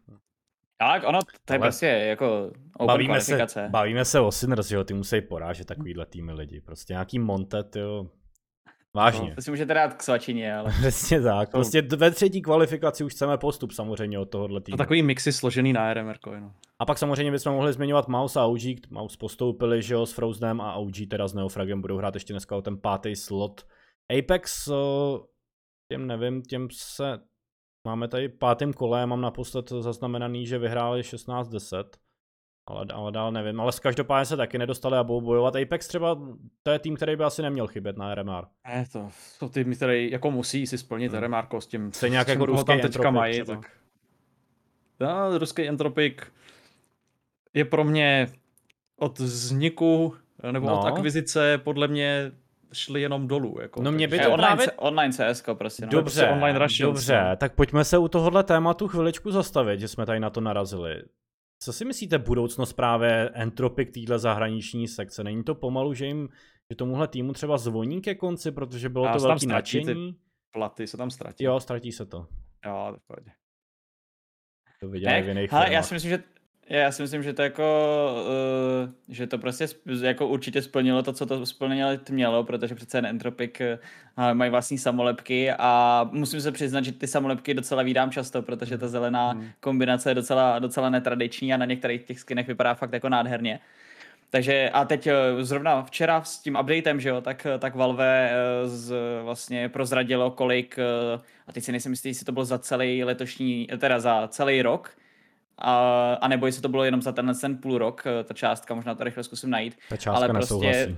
Tak, ono, to je ale prostě jako
bavíme se, bavíme se o Sinners, že jo, ty musí porážet takovýhle týmy lidi, prostě nějaký Montet, jo, Vážně. No,
to si můžete dát k svačině, ale... (laughs)
Přesně tak. Prostě ve třetí kvalifikaci už chceme postup samozřejmě od tohohle týmu.
A takový mixy složený na RMR, no.
A pak samozřejmě bychom mohli zmiňovat Mouse a OG. Mouse postoupili, že jo, s Frozenem a OG teda s Neofragem budou hrát ještě dneska o ten pátý slot. Apex, těm nevím, těm se... Máme tady pátým kole, mám naposled zaznamenaný, že vyhráli 16-10 ale, ale dál nevím. Ale z každopádně se taky nedostali a budou bojovat. Apex třeba, to je tým, který by asi neměl chybět na RMR.
Ne, to jsou tým, který jako musí si splnit hmm. RMR s tím,
Stejně jak jako ruský tam teďka mají. Třeba. Tak...
Ja, ruský Entropik je pro mě od vzniku nebo no. od akvizice podle mě šli jenom dolů. Jako,
no mě by to online, právě... online CS, prostě. No.
Dobře, online dobře, no. tak pojďme se u tohohle tématu chviličku zastavit, že jsme tady na to narazili. Co si myslíte budoucnost právě Entropic týhle zahraniční sekce? Není to pomalu, že jim že tomuhle týmu třeba zvoní ke konci, protože bylo Já to velký nadšení.
Platy se tam ztratí.
Jo, ztratí se to.
Jo, v pohodě.
To viděli v jiných
já si myslím, že já si myslím, že to jako, uh, že to prostě jako určitě splnilo to, co to splnilo mělo, protože přece Entropic uh, mají vlastní samolepky a musím se přiznat, že ty samolepky docela vídám často, protože ta zelená hmm. kombinace je docela, docela netradiční a na některých těch skinech vypadá fakt jako nádherně. Takže a teď zrovna včera s tím updatem, že jo, tak, tak Valve z, vlastně prozradilo kolik, a teď si nejsem jistý, jestli to bylo za celý letošní, teda za celý rok, a, a nebo jestli to bylo jenom za tenhle ten půl rok, eh, ta částka, možná to rychle zkusím najít.
Ta částka ale prostě,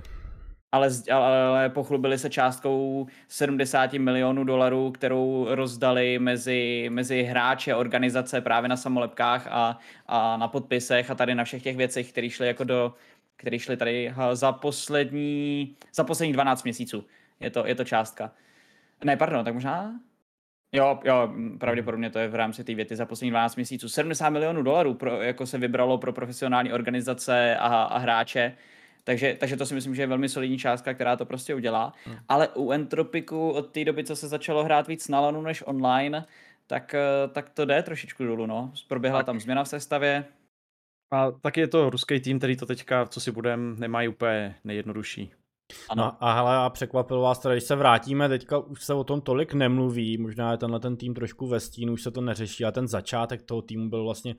ale, ale pochlubili se částkou 70 milionů dolarů, kterou rozdali mezi, mezi hráče, organizace právě na samolepkách a, a na podpisech a tady na všech těch věcech, které šly jako do, které šly tady za poslední, za poslední 12 měsíců. Je to, je to částka. Ne, pardon, tak možná Jo, jo, pravděpodobně to je v rámci té věty za poslední 12 měsíců. 70 milionů dolarů pro, jako se vybralo pro profesionální organizace a, a hráče. Takže, takže to si myslím, že je velmi solidní částka, která to prostě udělá. Hmm. Ale u Entropiku od té doby, co se začalo hrát víc na lanu než online, tak, eh, tak to jde trošičku dolů. No. Proběhla tak. tam změna v sestavě.
A taky je to ruský tým, který to teďka, co si budem, nemají úplně nejjednodušší.
Ano. No a hele, a překvapilo vás teda, když se vrátíme, teďka už se o tom tolik nemluví, možná je tenhle ten tým trošku ve stínu, už se to neřeší, a ten začátek toho týmu byl vlastně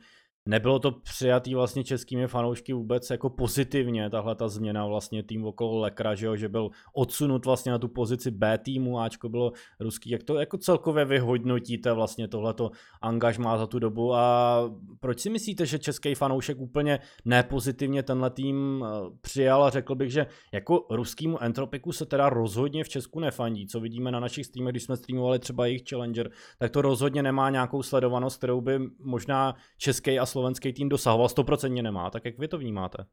nebylo to přijatý vlastně českými fanoušky vůbec jako pozitivně, tahle ta změna vlastně tým okolo Lekra, že, jo, že byl odsunut vlastně na tu pozici B týmu, Ačko bylo ruský, jak to jako celkově vyhodnotíte vlastně tohleto angažmá za tu dobu? A proč si myslíte, že český fanoušek úplně nepozitivně tenhle tým eh, přijal? A řekl bych, že jako ruskýmu Entropiku se teda rozhodně v Česku nefandí, co vidíme na našich streamech, když jsme streamovali třeba jejich Challenger, tak to rozhodně nemá nějakou sledovanost, kterou by možná český a slovenský tým dosahoval, stoprocentně nemá, tak jak vy to vnímáte?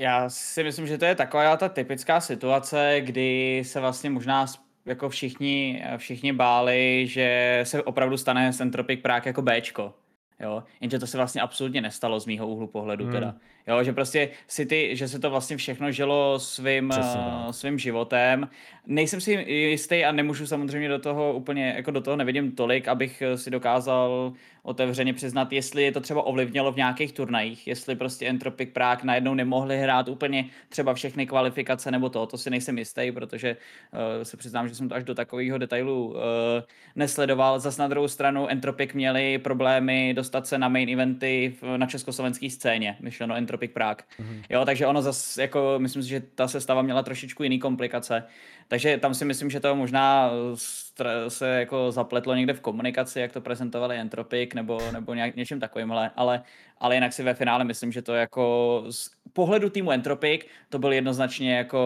Já si myslím, že to je taková ta typická situace, kdy se vlastně možná jako všichni, všichni báli, že se opravdu stane Centropic Prague jako Bčko. Jo, jenže to se vlastně absolutně nestalo z mýho úhlu pohledu hmm. teda. Jo, že prostě City, že se to vlastně všechno žilo svým, uh, svým životem. Nejsem si jistý a nemůžu samozřejmě do toho úplně, jako do toho nevidím tolik, abych si dokázal otevřeně přiznat, jestli je to třeba ovlivnilo v nějakých turnajích, jestli prostě Entropic Prague najednou nemohli hrát úplně třeba všechny kvalifikace nebo to, to si nejsem jistý, protože uh, se přiznám, že jsem to až do takového detailu uh, nesledoval. Zas na druhou stranu Entropic měli problémy dostat se na main eventy v, na československé scéně, myšleno Entropic Prague. Mm-hmm. Jo, takže ono zase, jako, myslím si, že ta sestava měla trošičku jiný komplikace. Takže tam si myslím, že to možná se jako zapletlo někde v komunikaci, jak to prezentovali Entropic nebo, nebo nějak, něčím takovýmhle, ale, ale jinak si ve finále myslím, že to jako pohledu týmu Entropic to byl jednoznačně jako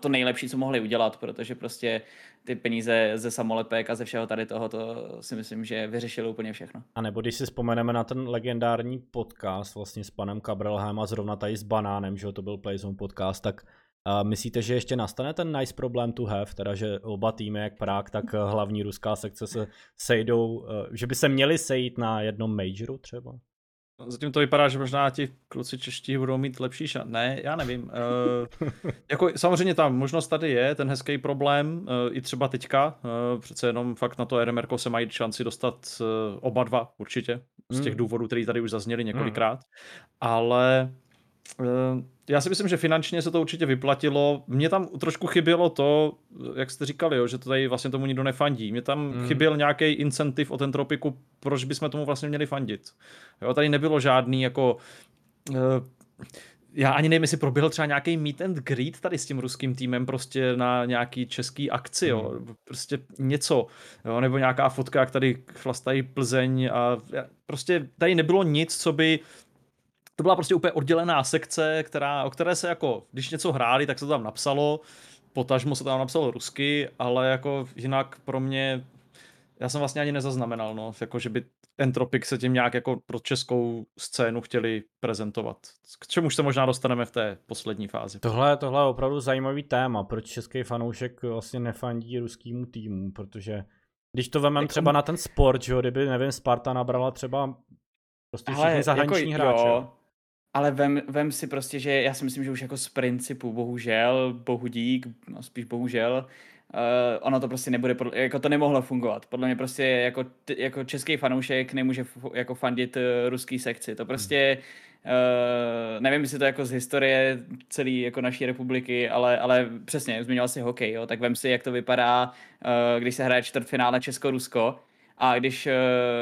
to nejlepší, co mohli udělat, protože prostě ty peníze ze samolepek a ze všeho tady toho, to si myslím, že vyřešilo úplně všechno.
A nebo když si vzpomeneme na ten legendární podcast vlastně s panem Cabrelhem a zrovna tady s Banánem, že to byl Playzone podcast, tak a myslíte, že ještě nastane ten nice problem to have, teda že oba týmy, jak Prák, tak hlavní ruská sekce se sejdou, eh, že by se měli sejít na jednom majoru třeba?
Zatím to vypadá, že možná ti kluci čeští budou mít lepší šanci. Ne, já nevím. Uh, (laughs) jako samozřejmě ta možnost tady je, ten hezký problém, uh, i třeba teďka. Uh, přece jenom fakt na to RMR se mají šanci dostat uh, oba dva určitě, z těch mm. důvodů, které tady už zazněly několikrát. Mm. Ale uh, já si myslím, že finančně se to určitě vyplatilo. Mně tam trošku chybělo to, jak jste říkali, jo, že to tady vlastně tomu nikdo nefandí. Mně tam hmm. chyběl nějaký incentiv o ten tropiku, proč bychom tomu vlastně měli fandit. Jo, tady nebylo žádný jako... Uh, já ani nevím, jestli proběhl třeba nějaký meet and greet tady s tím ruským týmem prostě na nějaký český akci, jo. Hmm. Prostě něco, jo, nebo nějaká fotka, jak tady chlastají Plzeň a prostě tady nebylo nic, co by to byla prostě úplně oddělená sekce, která, o které se jako, když něco hráli, tak se to tam napsalo, potažmo se tam napsalo rusky, ale jako jinak pro mě, já jsem vlastně ani nezaznamenal, no, jako že by Entropic se tím nějak jako pro českou scénu chtěli prezentovat. K čemu se možná dostaneme v té poslední fázi.
Tohle, tohle je opravdu zajímavý téma, proč český fanoušek vlastně nefandí ruskýmu týmu, protože když to vemem jako... třeba na ten sport, že jo, kdyby, nevím, Sparta nabrala třeba prostě všichni zahraniční jako, hráče. Jo,
ale vem, vem si prostě, že já si myslím, že už jako z principu, bohužel, bohu dík, no spíš bohužel, uh, ono to prostě nebude, jako to nemohlo fungovat. Podle mě prostě jako, jako český fanoušek nemůže jako fandit uh, ruský sekci. To prostě, uh, nevím, jestli to jako z historie celé jako naší republiky, ale, ale přesně, zmiňoval si hokej, jo, tak vem si, jak to vypadá, uh, když se hraje čtvrtfinále Česko-Rusko, a když uh,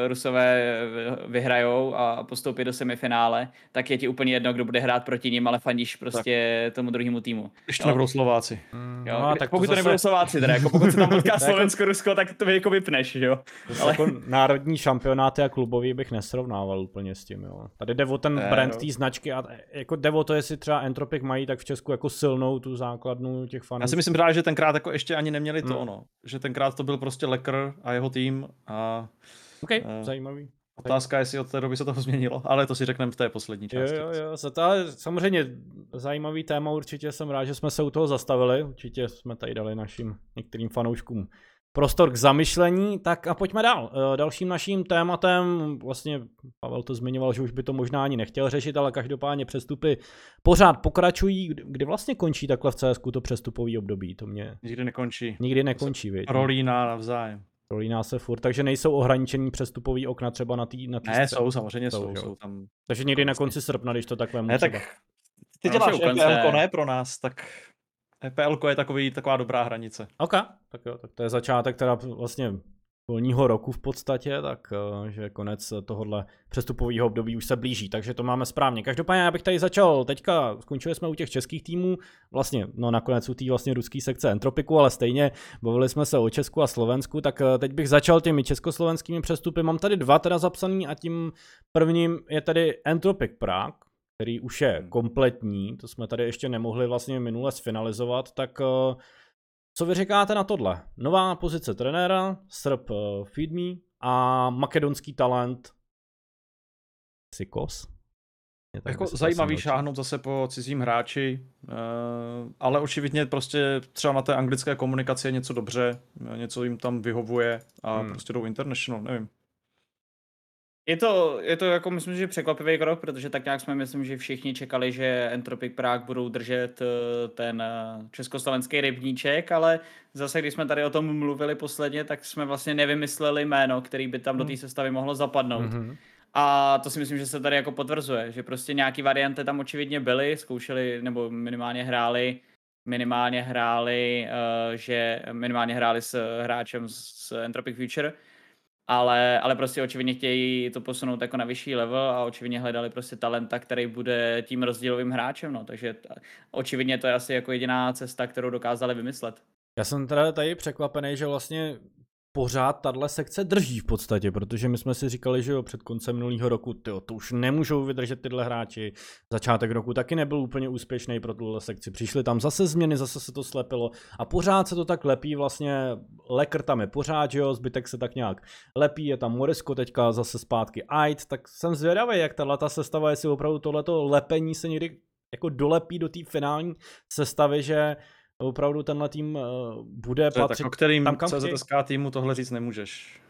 Rusové vyhrajou a postoupí do semifinále, tak je ti úplně jedno, kdo bude hrát proti ním, ale fandíš prostě tak. tomu druhému týmu.
Když to nebudou Slováci.
Mm, jo, no, tak pokud to, zase... nebudou Slováci, teda, jako pokud se tam potká (laughs) jako- Slovensko-Rusko, tak to jako vypneš, jo.
Ale... Jako národní šampionáty a klubový bych nesrovnával úplně s tím, jo. Tady jde o ten ne, brand no. té značky a jako jde o to, jestli třeba Entropic mají tak v Česku jako silnou tu základnu těch fanů.
Já si myslím právě, že tenkrát jako ještě ani neměli to hmm. ono, že tenkrát to byl prostě Lekr a jeho tým a
OK, uh, zajímavý.
Otázka je, jestli od té doby se toho (laughs) změnilo, ale to si řekneme v té poslední části.
Jo, jo, jo. To samozřejmě zajímavý téma, určitě jsem rád, že jsme se u toho zastavili, určitě jsme tady dali našim některým fanouškům prostor k zamyšlení, tak a pojďme dál. Eh, dalším naším tématem, vlastně Pavel to zmiňoval, že už by to možná ani nechtěl řešit, ale každopádně přestupy pořád pokračují. Kdy vlastně končí takhle v CS to přestupový období? To mě...
Nikdy nekončí.
Nikdy nekončí, víš.
Rolíná navzájem.
Prolíná se furt, takže nejsou ohraničený přestupový okna třeba na tý, na
tý Ne, jsou, samozřejmě jsou, jsou, jsou tam.
Takže někdy na konci srpna, když to takhle
Ne, tak ty děláš EPL, ne pro nás, tak EPL je takový, taková dobrá hranice.
OK, tak jo, tak to je začátek teda vlastně školního roku v podstatě, tak eh, že konec tohohle přestupového období už se blíží, takže to máme správně. Každopádně já bych tady začal, teďka skončili jsme u těch českých týmů, vlastně no nakonec u té vlastně ruské sekce Entropiku, ale stejně bavili jsme se o Česku a Slovensku, tak eh, teď bych začal těmi československými přestupy. Mám tady dva teda zapsaný a tím prvním je tady Entropic Prague, který už je kompletní, to jsme tady ještě nemohli vlastně minule sfinalizovat, tak uh, co vy říkáte na tohle? Nová pozice trenéra, Srb uh, Feed Me a makedonský talent Sikos.
Jako zajímavý šáhnout zase po cizím hráči, uh, ale očividně prostě třeba na té anglické komunikaci je něco dobře, něco jim tam vyhovuje a hmm. prostě jdou international, nevím.
Je to, je to jako myslím, že překvapivý krok, protože tak nějak jsme myslím, že všichni čekali, že Entropic Prague budou držet eh, ten eh, československý rybníček, ale zase když jsme tady o tom mluvili posledně, tak jsme vlastně nevymysleli jméno, který by tam do té hmm. sestavy mohlo zapadnout. Mm-hmm. A to si myslím, že se tady jako potvrzuje, že prostě nějaký varianty tam očividně byly, zkoušeli nebo minimálně hráli minimálně hráli, uh, že minimálně hráli s hráčem z Entropic Future, ale, ale prostě očividně chtějí to posunout jako na vyšší level a očividně hledali prostě talenta, který bude tím rozdílovým hráčem, no, takže t- očividně to je asi jako jediná cesta, kterou dokázali vymyslet.
Já jsem teda tady překvapený, že vlastně pořád tahle sekce drží v podstatě, protože my jsme si říkali, že jo, před koncem minulého roku, tyjo, to už nemůžou vydržet tyhle hráči. Začátek roku taky nebyl úplně úspěšný pro tuhle sekci. Přišly tam zase změny, zase se to slepilo a pořád se to tak lepí, vlastně Lekr tam je pořád, že jo, zbytek se tak nějak lepí, je tam Morisko teďka zase zpátky Ait, tak jsem zvědavý, jak tahle ta sestava, jestli opravdu tohleto lepení se někdy jako dolepí do té finální sestavy, že opravdu tenhle tým uh, bude
to patřit tak o kterým tam, kam CZSK týmu tohle říct nemůžeš.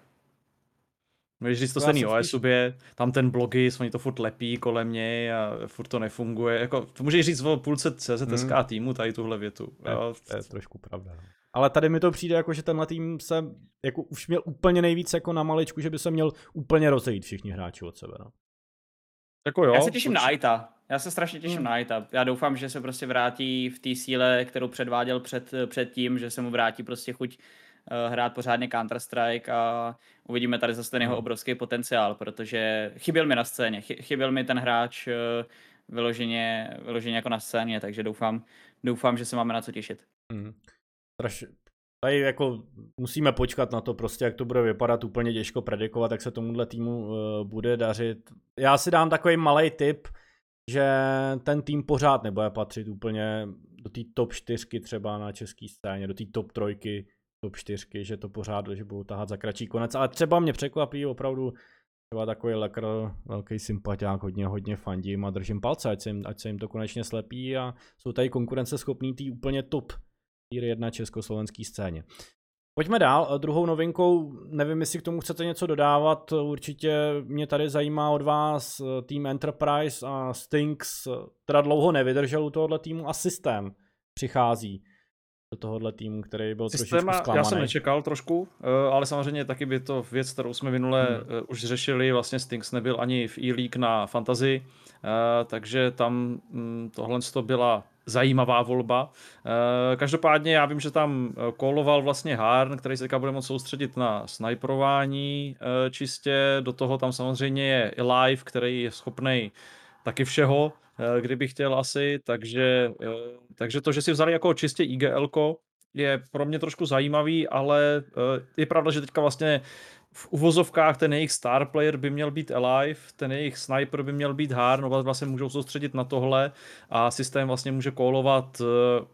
Můžeš říct to stejný o Esubě, tam ten blogy, oni to furt lepí kolem něj a furt to nefunguje. Jako, to můžeš říct o půlce CZSK hmm. týmu tady tuhle větu.
To je, to je trošku pravda. No. Ale tady mi to přijde jako, že tenhle tým se jako už měl úplně nejvíc jako na maličku, že by se měl úplně rozejít všichni hráči od sebe. No.
Jako jo, Já se těším určitě. na Aita. Já se strašně těším hmm. na Aita. Já doufám, že se prostě vrátí v té síle, kterou předváděl před, před tím, že se mu vrátí prostě chuť uh, hrát pořádně Counter-Strike a uvidíme tady zase ten jeho hmm. obrovský potenciál, protože chyběl mi na scéně, chyběl mi ten hráč uh, vyloženě, vyloženě jako na scéně, takže doufám, doufám, že se máme na co těšit. Hmm.
Straš, tady jako musíme počkat na to prostě, jak to bude vypadat, úplně těžko predikovat, jak se tomuhle týmu uh, bude dařit. Já si dám takový malý tip, že ten tým pořád nebude patřit úplně do té top 4 třeba na české scéně, do té top 3 top 4, že to pořád, že budou tahat za kratší konec, ale třeba mě překvapí opravdu třeba takový lekr, velký sympatiák, hodně, hodně fandím a držím palce, ať se, jim, ať se jim to konečně slepí a jsou tady konkurenceschopný tý úplně top tier 1 československý scéně. Pojďme dál. Druhou novinkou, nevím, jestli k tomu chcete něco dodávat, určitě mě tady zajímá od vás tým Enterprise a Stinks, teda dlouho nevydržel u tohohle týmu a systém přichází do tohohle týmu, který byl Systéma, trošičku zklamaný.
Já jsem nečekal trošku, eh, ale samozřejmě taky by to věc, kterou jsme minule hmm. Eh, už řešili, vlastně Stinks nebyl ani v e-league na Fantasy, eh, takže tam mm, tohle to byla zajímavá volba. Každopádně já vím, že tam koloval vlastně Harn, který se teďka bude moct soustředit na sniperování čistě, do toho tam samozřejmě je Live, který je schopný taky všeho, Eh, kdyby chtěl asi, takže, eh, takže to, že si vzali jako čistě IGL, je pro mě trošku zajímavý, ale eh, je pravda, že teďka vlastně v uvozovkách ten jejich star player by měl být alive, ten jejich sniper by měl být hard, no vlastně můžou soustředit na tohle a systém vlastně může kolovat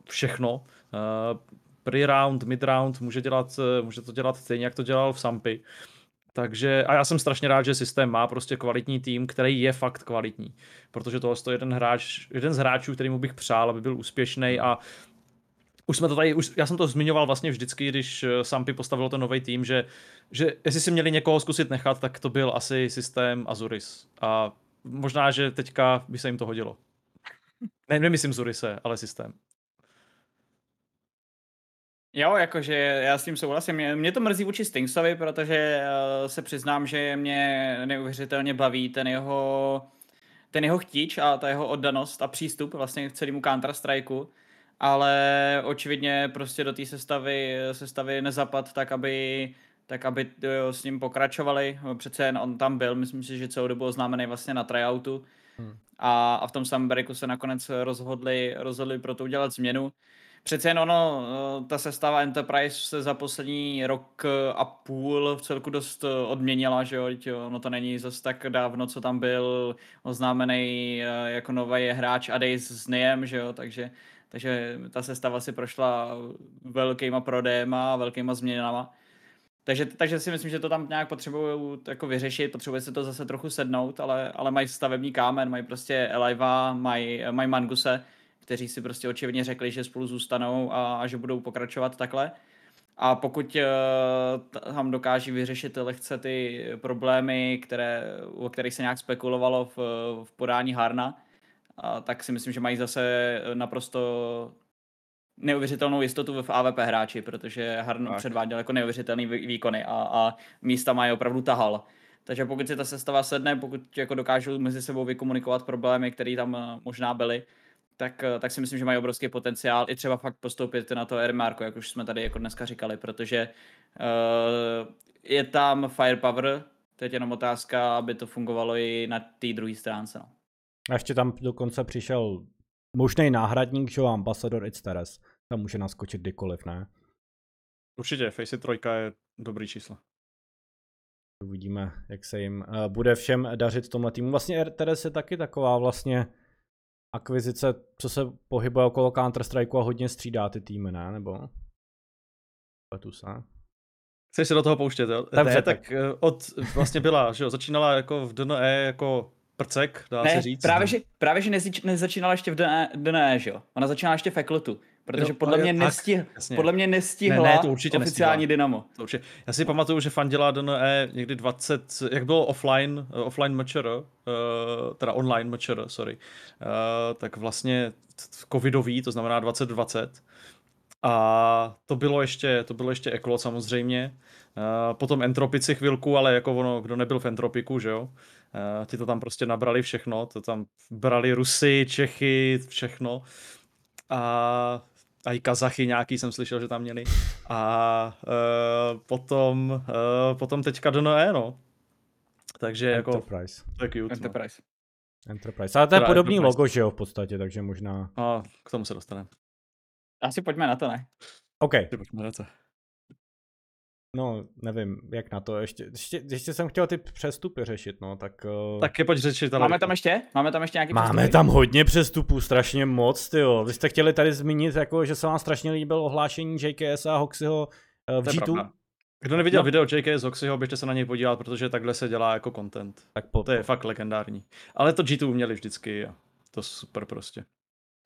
všechno. Pre-round, mid-round může, dělat, může to dělat stejně, jak to dělal v Sampy. Takže, a já jsem strašně rád, že systém má prostě kvalitní tým, který je fakt kvalitní. Protože tohle je jeden hráč, jeden z hráčů, který mu bych přál, aby byl úspěšný a už jsme to tady, už, já jsem to zmiňoval vlastně vždycky, když eh, Sampy postavil ten nový tým, že, že jestli si měli někoho zkusit nechat, tak to byl asi systém Azuris. A možná, že teďka by se jim to hodilo. Ne, nemyslím Zurise, ale systém.
Jo, jakože já s tím souhlasím. Mě, to mrzí vůči Stinksovi, protože uh, se přiznám, že mě neuvěřitelně baví ten jeho, ten jeho chtíč a ta jeho oddanost a přístup vlastně k celému Counter-Strikeu, ale očividně prostě do té sestavy, sestavy nezapad tak, aby tak aby jo, s ním pokračovali. Přece jen on tam byl, myslím si, že celou dobu oznámený vlastně na tryoutu. Hmm. A, a v tom samém se nakonec rozhodli, rozhodli pro to udělat změnu. Přece jen ono, eh, ta sestava Enterprise se za poslední rok a půl v celku dost eh, odměnila, že jo, ono to není zase tak dávno, co tam byl oznámený eh, jako nový hráč Adays s Niem, že jo, takže, takže ta sestava si prošla velkýma prodejema a velkýma změnama. Takže, takže si myslím, že to tam nějak potřebují jako vyřešit, potřebuje se to zase trochu sednout, ale, ale mají stavební kámen, mají prostě Eliva, mají, mají Manguse, kteří si prostě očividně řekli, že spolu zůstanou a, a že budou pokračovat takhle. A pokud uh, tam dokáží vyřešit lehce ty problémy, které, o kterých se nějak spekulovalo v, v podání Harna, uh, tak si myslím, že mají zase naprosto neuvěřitelnou jistotu v AVP hráči, protože Harn tak. předváděl jako neuvěřitelný výkony a, a místa má je opravdu tahal. Takže pokud si ta sestava sedne, pokud jako dokážou mezi sebou vykomunikovat problémy, které tam eh, možná byly, tak, eh, tak si myslím, že mají obrovský potenciál i třeba fakt postoupit na to Marko, jak už jsme tady jako dneska říkali, protože uh, je tam firepower, teď jenom otázka, aby to fungovalo i na té druhé stránce. No.
A ještě tam dokonce přišel možný náhradník, že Ambassador It's Teres. Tam může naskočit kdykoliv, ne?
Určitě, Face 3 je dobrý číslo.
Uvidíme, jak se jim uh, bude všem dařit tomhle týmu. Vlastně Teres je taky taková vlastně akvizice, co se pohybuje okolo Counter-Strike a hodně střídá ty týmy, ne? Nebo? Tu se.
Chceš se do toho pouštět, jo? Dobře, ne, tak, tak eh, od, vlastně byla, že jo, začínala jako v DNE jako prcek, dá
ne,
se říct.
Právě, že, právě, že nezačínala ještě v DNE, DNE, že jo? Ona začínala ještě v Ekletu. Protože podle, mě nestih, podle mě nestihla ne, ne, to určitě oficiální nestihla. Dynamo.
To určitě. Já si pamatuju, že fandila DNE někdy 20, jak bylo offline, uh, offline matcher, uh, teda online matcher, sorry, uh, tak vlastně covidový, to znamená 2020. A to bylo ještě, to bylo ještě Eklo samozřejmě. Uh, potom Entropici chvilku, ale jako ono, kdo nebyl v Entropiku, že jo? Uh, ti to tam prostě nabrali všechno, to tam brali Rusy, Čechy, všechno. A a i Kazachy nějaký jsem slyšel, že tam měli. A uh, potom, uh, potom teďka DNE, no. Takže
Enterprise.
jako... To je cute,
Enterprise.
No.
Enterprise. Ale to je Teda podobný Enterprise. logo, že jo, v podstatě, takže možná...
A k tomu se dostaneme.
Asi pojďme na to, ne?
OK.
Pojďme na to.
No, nevím, jak na to. Ještě, ještě, ještě jsem chtěl ty přestupy řešit, no, tak... Uh...
Tak je pojď řešit.
Máme tam ještě? Máme tam ještě nějaký
Máme přestupy? tam hodně přestupů, strašně moc, jo. Vy jste chtěli tady zmínit, jako, že se vám strašně líbilo ohlášení JKS a Hoxyho uh, v G2.
Kdo neviděl no. video JKS Hoxyho, běžte se na něj podívat, protože takhle se dělá jako content. Tak po, to je po. fakt legendární. Ale to G2 měli vždycky a to super prostě.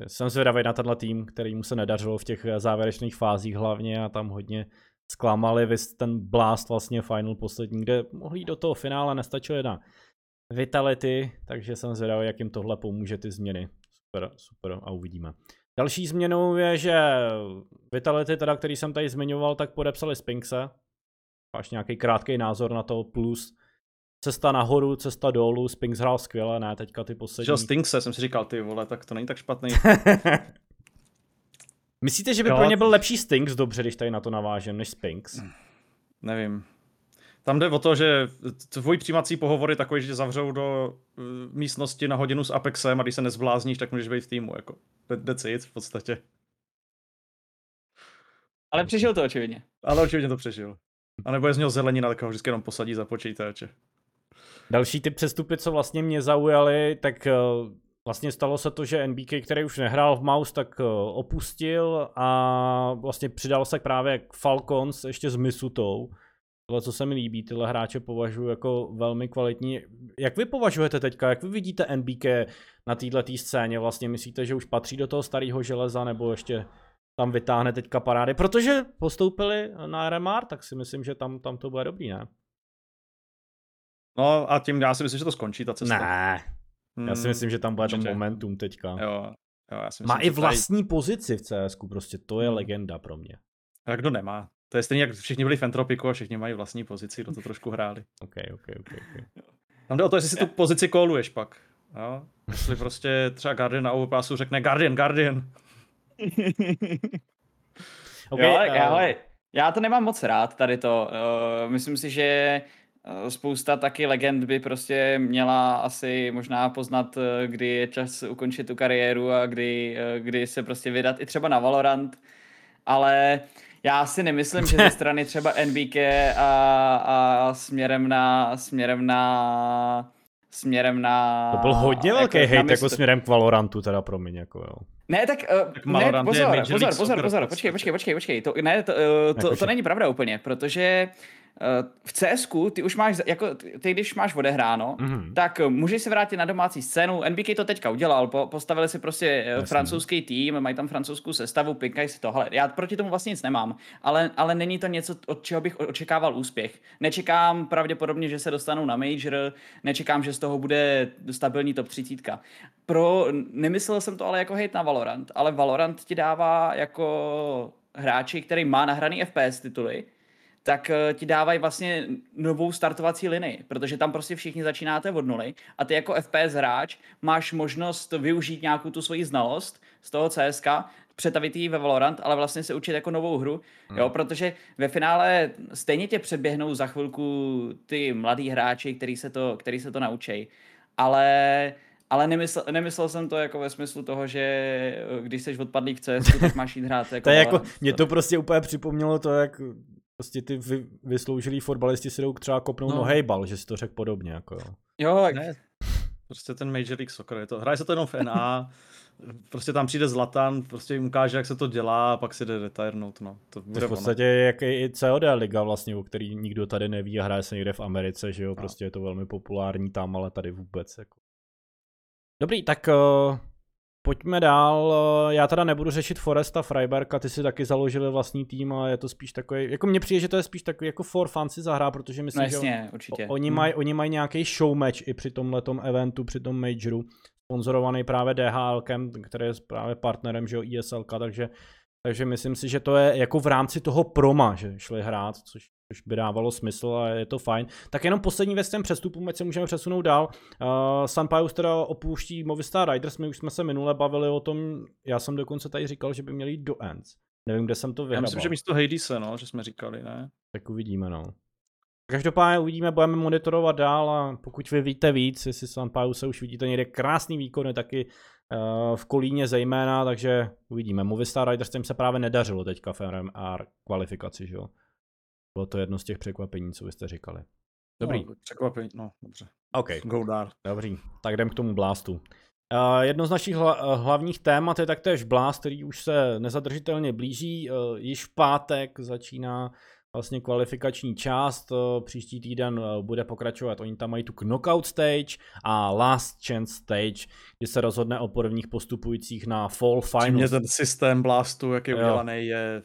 Jsem zvědavý na tenhle tým, který mu se nedařilo v těch závěrečných fázích hlavně a tam hodně zklamali, vy ten Blast vlastně final poslední, kde mohli jít do toho finále, nestačilo jedna Vitality, takže jsem zvědavý, jak jim tohle pomůže ty změny. Super, super a uvidíme. Další změnou je, že Vitality, teda, který jsem tady zmiňoval, tak podepsali Spinkse. Máš nějaký krátký názor na to, plus cesta nahoru, cesta dolů, Spinks hrál skvěle, ne, teďka ty poslední.
Že Stinkse, jsem si říkal, ty vole, tak to není tak špatný. (laughs)
Myslíte, že by jo. pro ně byl lepší Stinks, dobře, když tady na to navážem, než Spinks?
Nevím. Tam jde o to, že tvůj přijímací pohovor je takový, že tě zavřou do uh, místnosti na hodinu s Apexem a když se nezblázníš, tak můžeš být v týmu. Jako. That's it v podstatě.
Ale přežil to očividně.
Ale očividně to přežil. A nebo je z něho zelenina, tak ho vždycky jenom posadí za počítače.
Další ty přestupy, co vlastně mě zaujaly, tak uh, vlastně stalo se to, že NBK, který už nehrál v Mouse, tak uh, opustil a vlastně přidal se právě k Falcons ještě s Misutou Tohle, co se mi líbí, tyhle hráče považuji jako velmi kvalitní. Jak vy považujete teďka, jak vy vidíte NBK na této scéně? Vlastně myslíte, že už patří do toho starého železa, nebo ještě tam vytáhne teďka parády? Protože postoupili na RMR, tak si myslím, že tam, tam to bude dobrý, ne?
No a tím já si myslím, že to skončí ta cesta.
Ne, já si hmm, myslím, že tam bude to momentum teďka.
Jo, jo, já si
myslím, Má i vlastní tady... pozici v CS, prostě to je hmm. legenda pro mě.
A kdo nemá? To je stejně, jak všichni byli v Entropiku a všichni mají vlastní pozici, kdo to trošku hráli. (laughs)
OK, OK, OK. okay.
Tam jde o to, jestli si tu pozici koluješ pak. Jo? (laughs) Jestli prostě třeba Guardian na overpassu řekne Guardian, Guardian. (laughs)
okay, jo, uh... ale já to nemám moc rád, tady to. Uh, myslím si, že eh, spousta taky legend by prostě měla asi možná poznat, kdy je čas ukončit tu kariéru a kdy, kdy se prostě vydat i třeba na Valorant, ale uh, já si nemyslím, že ze (laughs) strany třeba NBK a, a směrem na směrem na směrem na...
To byl hodně jako, velký hate jako směrem k Valorantu, teda pro mě, jako jo.
Ne, tak, uh, tak ne, pozor, pozor, pozor, pozor, počkej, počkej, počkej, počkej, to, ne, to, uh, to, to není pravda úplně, protože v CS ty už máš, jako ty když máš odehráno, mm-hmm. tak můžeš se vrátit na domácí scénu. NBK to teďka udělal, po, postavili si prostě eh, Jasně. francouzský tým, mají tam francouzskou sestavu, pinkají si tohle. Já proti tomu vlastně nic nemám, ale, ale není to něco, od čeho bych očekával úspěch. Nečekám pravděpodobně, že se dostanou na Major, nečekám, že z toho bude stabilní top 30. Pro, nemyslel jsem to ale jako hate na Valorant, ale Valorant ti dává jako hráči, který má nahraný FPS tituly, tak eh, ti dávají vlastně novou startovací linii, protože tam prostě všichni začínáte od nuly a ty jako FPS hráč máš možnost využít nějakou tu svoji znalost z toho CSK, přetavit ji ve Valorant, ale vlastně se učit jako novou hru, hmm. jo, protože ve finále stejně tě předběhnou za chvilku ty mladí hráči, který se to, který se to naučí, ale ale nemyslel, nemyslel jsem to jako ve smyslu toho, že eh, když jsi odpadlý v CS, tak máš jít hrát (laughs) jako
to je jako, mě to prostě úplně připomnělo to, jak prostě ty vy, vysloužilí fotbalisti si jdou třeba kopnout no. nohejbal, že si to řekl podobně. Jako jo.
jo, tak... Ne,
prostě ten Major League Soccer, je to, hraje se to jenom v NA, (laughs) prostě tam přijde Zlatan, prostě jim ukáže, jak se to dělá a pak si jde retirenout, no. To,
bude to v podstatě je jak i COD liga vlastně, o který nikdo tady neví a hraje se někde v Americe, že jo, no. prostě je to velmi populární tam, ale tady vůbec, jako. Dobrý, tak uh, Pojďme dál, já teda nebudu řešit Foresta Freiberga, ty si taky založili vlastní tým a je to spíš takový, jako mně přijde, že to je spíš takový jako for fancy zahrá, protože myslím,
no jasně, že určitě.
oni mají hmm. oni maj nějaký show match i při tomhletom eventu, při tom majoru, sponzorovaný právě DHL, který je právě partnerem, že jo, ISLK, takže takže myslím si, že to je jako v rámci toho proma, že šli hrát, což což by dávalo smysl a je to fajn. Tak jenom poslední věc těm přestupům, ať se můžeme přesunout dál. Uh, Sunpius teda opouští Movistar Riders, my už jsme se minule bavili o tom, já jsem dokonce tady říkal, že by měli jít do Ends. Nevím, kde jsem to vyhrabal. Já
myslím, že místo Hadese, no, že jsme říkali, ne?
Tak uvidíme, no. Každopádně uvidíme, budeme monitorovat dál a pokud vy víte víc, jestli Sunpius se už vidíte někde krásný výkony, taky uh, v Kolíně zejména, takže uvidíme. Movistar Riders tím se právě nedařilo teďka v RMR kvalifikaci, že jo? Bylo to jedno z těch překvapení, co vy jste říkali. Dobrý.
No, překvapení, no, dobře.
OK.
Go dál.
Dobrý, tak jdem k tomu Blastu. Uh, jedno z našich hla, hlavních témat je taktéž Blast, který už se nezadržitelně blíží. Uh, již v pátek začíná vlastně kvalifikační část. Uh, příští týden bude pokračovat. Oni tam mají tu knockout stage a last chance stage, kdy se rozhodne o prvních postupujících na fall final.
Mě ten systém Blastu, jak je udělaný, je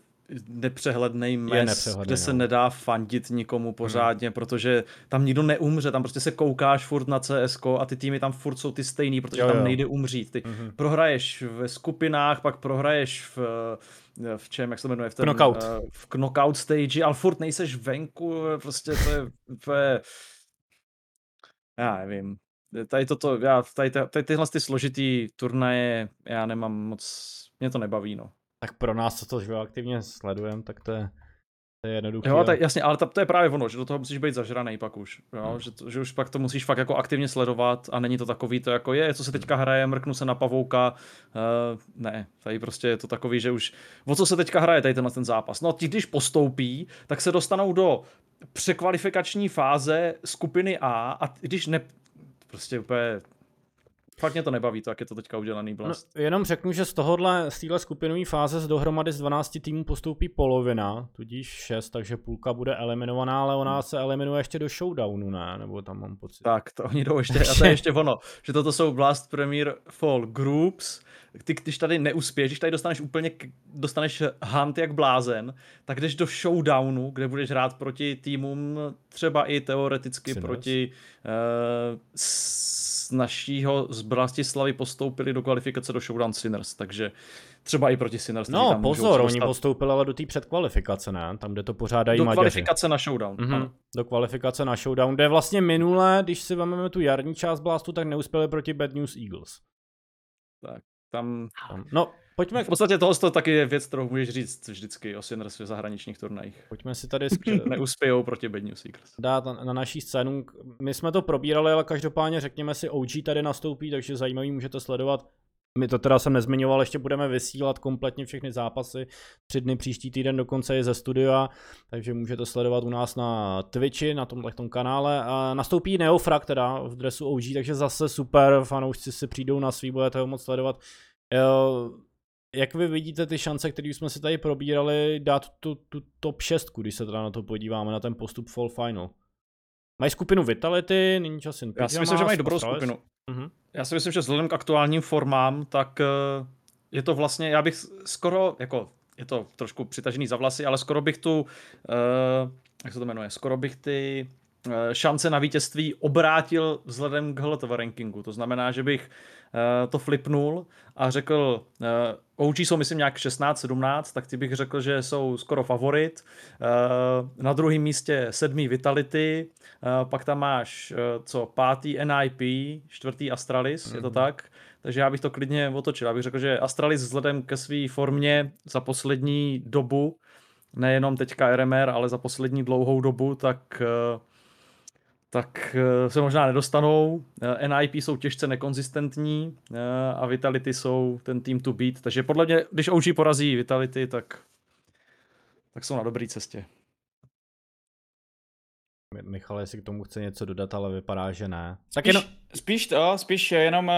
nepřehledný mes, kde se no. nedá fandit nikomu hmm. pořádně, hmm. protože tam nikdo neumře, tam prostě se koukáš furt na CSK a ty týmy tam furt jsou ty stejný, protože jo, tam jo. nejde umřít. Ty hmm. prohraješ ve skupinách, pak prohraješ v v čem, jak se to jmenuje, v,
ten, knockout.
Uh, v knockout stage, ale furt nejseš venku, prostě to je, to je já nevím, tady toto, já, tady, tady tyhle ty složitý turnaje, já nemám moc, mě to nebaví, no.
Tak pro nás, co to že aktivně sledujeme, tak to je, to je jednoduché.
Jo, tak jasně, ale to, to je právě ono, že do toho musíš být zažraný pak už, jo? Hmm. Že, to, že už pak to musíš fakt jako aktivně sledovat a není to takový to jako je, co se teďka hraje, mrknu se na pavouka, uh, ne, tady prostě je to takový, že už, o co se teďka hraje tady tenhle ten zápas. No ti, když postoupí, tak se dostanou do překvalifikační fáze skupiny A a když ne, prostě úplně Fakt mě to nebaví, to, jak je to teďka udělaný blast.
No, jenom řeknu, že z tohohle, z téhle skupinové fáze z dohromady z 12 týmů postoupí polovina, tudíž 6, takže půlka bude eliminovaná, ale ona se eliminuje ještě do showdownu, ne? Nebo tam mám pocit.
Tak, to oni jdou ještě, a to je (laughs) ještě ono, že toto jsou Blast Premier Fall Groups, ty, když tady neuspěješ, když tady dostaneš úplně, dostaneš hunt jak blázen, tak jdeš do showdownu, kde budeš hrát proti týmům třeba i teoreticky Sinners. proti uh, z našího z Bratislavy postoupili do kvalifikace do Showdown Sinners, takže třeba i proti Sinners.
No tam pozor, oni postoupili ale do té předkvalifikace, ne? Tam, kde to pořádají
Do
Maďaři.
kvalifikace na Showdown.
Mm-hmm. Do kvalifikace na Showdown, kde vlastně minule, když si vezmeme tu jarní část Blastu, tak neuspěli proti Bad News Eagles.
Tak, tam...
tam. No, pojďme...
V podstatě tohle to taky je věc, kterou můžeš říct vždycky o Sinners v zahraničních turnajích.
Pojďme si tady... (laughs)
Neuspějou proti Bad News Eagles.
Dát na, na naší scénu. My jsme to probírali, ale každopádně řekněme si, OG tady nastoupí, takže zajímavý můžete sledovat my to teda jsem nezmiňoval, ještě budeme vysílat kompletně všechny zápasy. Tři dny příští týden dokonce je ze studia, takže můžete sledovat u nás na Twitchi, na tomhle tom kanále. A nastoupí Neofrak teda v dresu OG, takže zase super, fanoušci si přijdou na svý, budete ho moc sledovat. Jak vy vidíte ty šance, které jsme si tady probírali, dát tu, tu top 6, když se teda na to podíváme, na ten postup Fall Final? Mají skupinu Vitality, není čas
Já si myslím, že mají dobrou skupinu. Uh-huh. Já si myslím, že vzhledem k aktuálním formám, tak uh, je to vlastně, já bych skoro, jako je to trošku přitažený za vlasy, ale skoro bych tu, uh, jak se to jmenuje, skoro bych ty šance na vítězství obrátil vzhledem k HLTV rankingu. To znamená, že bych uh, to flipnul a řekl, uh, OG jsou myslím nějak 16-17, tak ty bych řekl, že jsou skoro favorit. Na druhém místě sedmý Vitality, pak tam máš co, pátý NIP, čtvrtý Astralis, mm-hmm. je to mhm. tak? Takže já bych to klidně otočil. Já bych řekl, že Astralis vzhledem ke své formě za poslední dobu, nejenom teďka RMR, ale za poslední dlouhou dobu, tak uh, tak eh, se možná nedostanou. Eh, NIP jsou těžce nekonzistentní eh, a Vitality jsou ten tým to beat, takže podle mě, když OG porazí Vitality, tak, tak jsou na dobré cestě.
Michal, jestli k tomu chce něco dodat, ale vypadá, že ne.
Tak spíš, jenom... spíš to, spíš jenom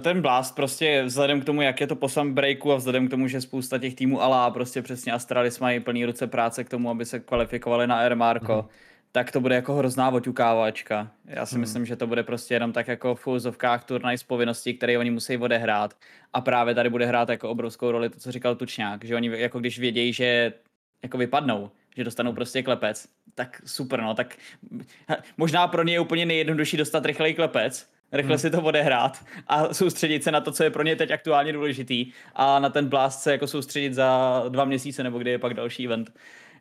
ten Blast, prostě vzhledem k tomu, jak je to po breaku a vzhledem k tomu, že spousta těch týmů Alá prostě přesně Astralis mají plný ruce práce k tomu, aby se kvalifikovali na Air Marco. Mm-hmm tak to bude jako hrozná oťukávačka. Já si hmm. myslím, že to bude prostě jenom tak jako v fulzovkách turnaj z povinností, které oni musí odehrát. A právě tady bude hrát jako obrovskou roli to, co říkal Tučňák, že oni jako když vědějí, že jako vypadnou, že dostanou prostě klepec, tak super, no, tak možná pro ně je úplně nejjednodušší dostat rychlej klepec, rychle hmm. si to odehrát a soustředit se na to, co je pro ně teď aktuálně důležitý a na ten blast se jako soustředit za dva měsíce nebo kdy je pak další event.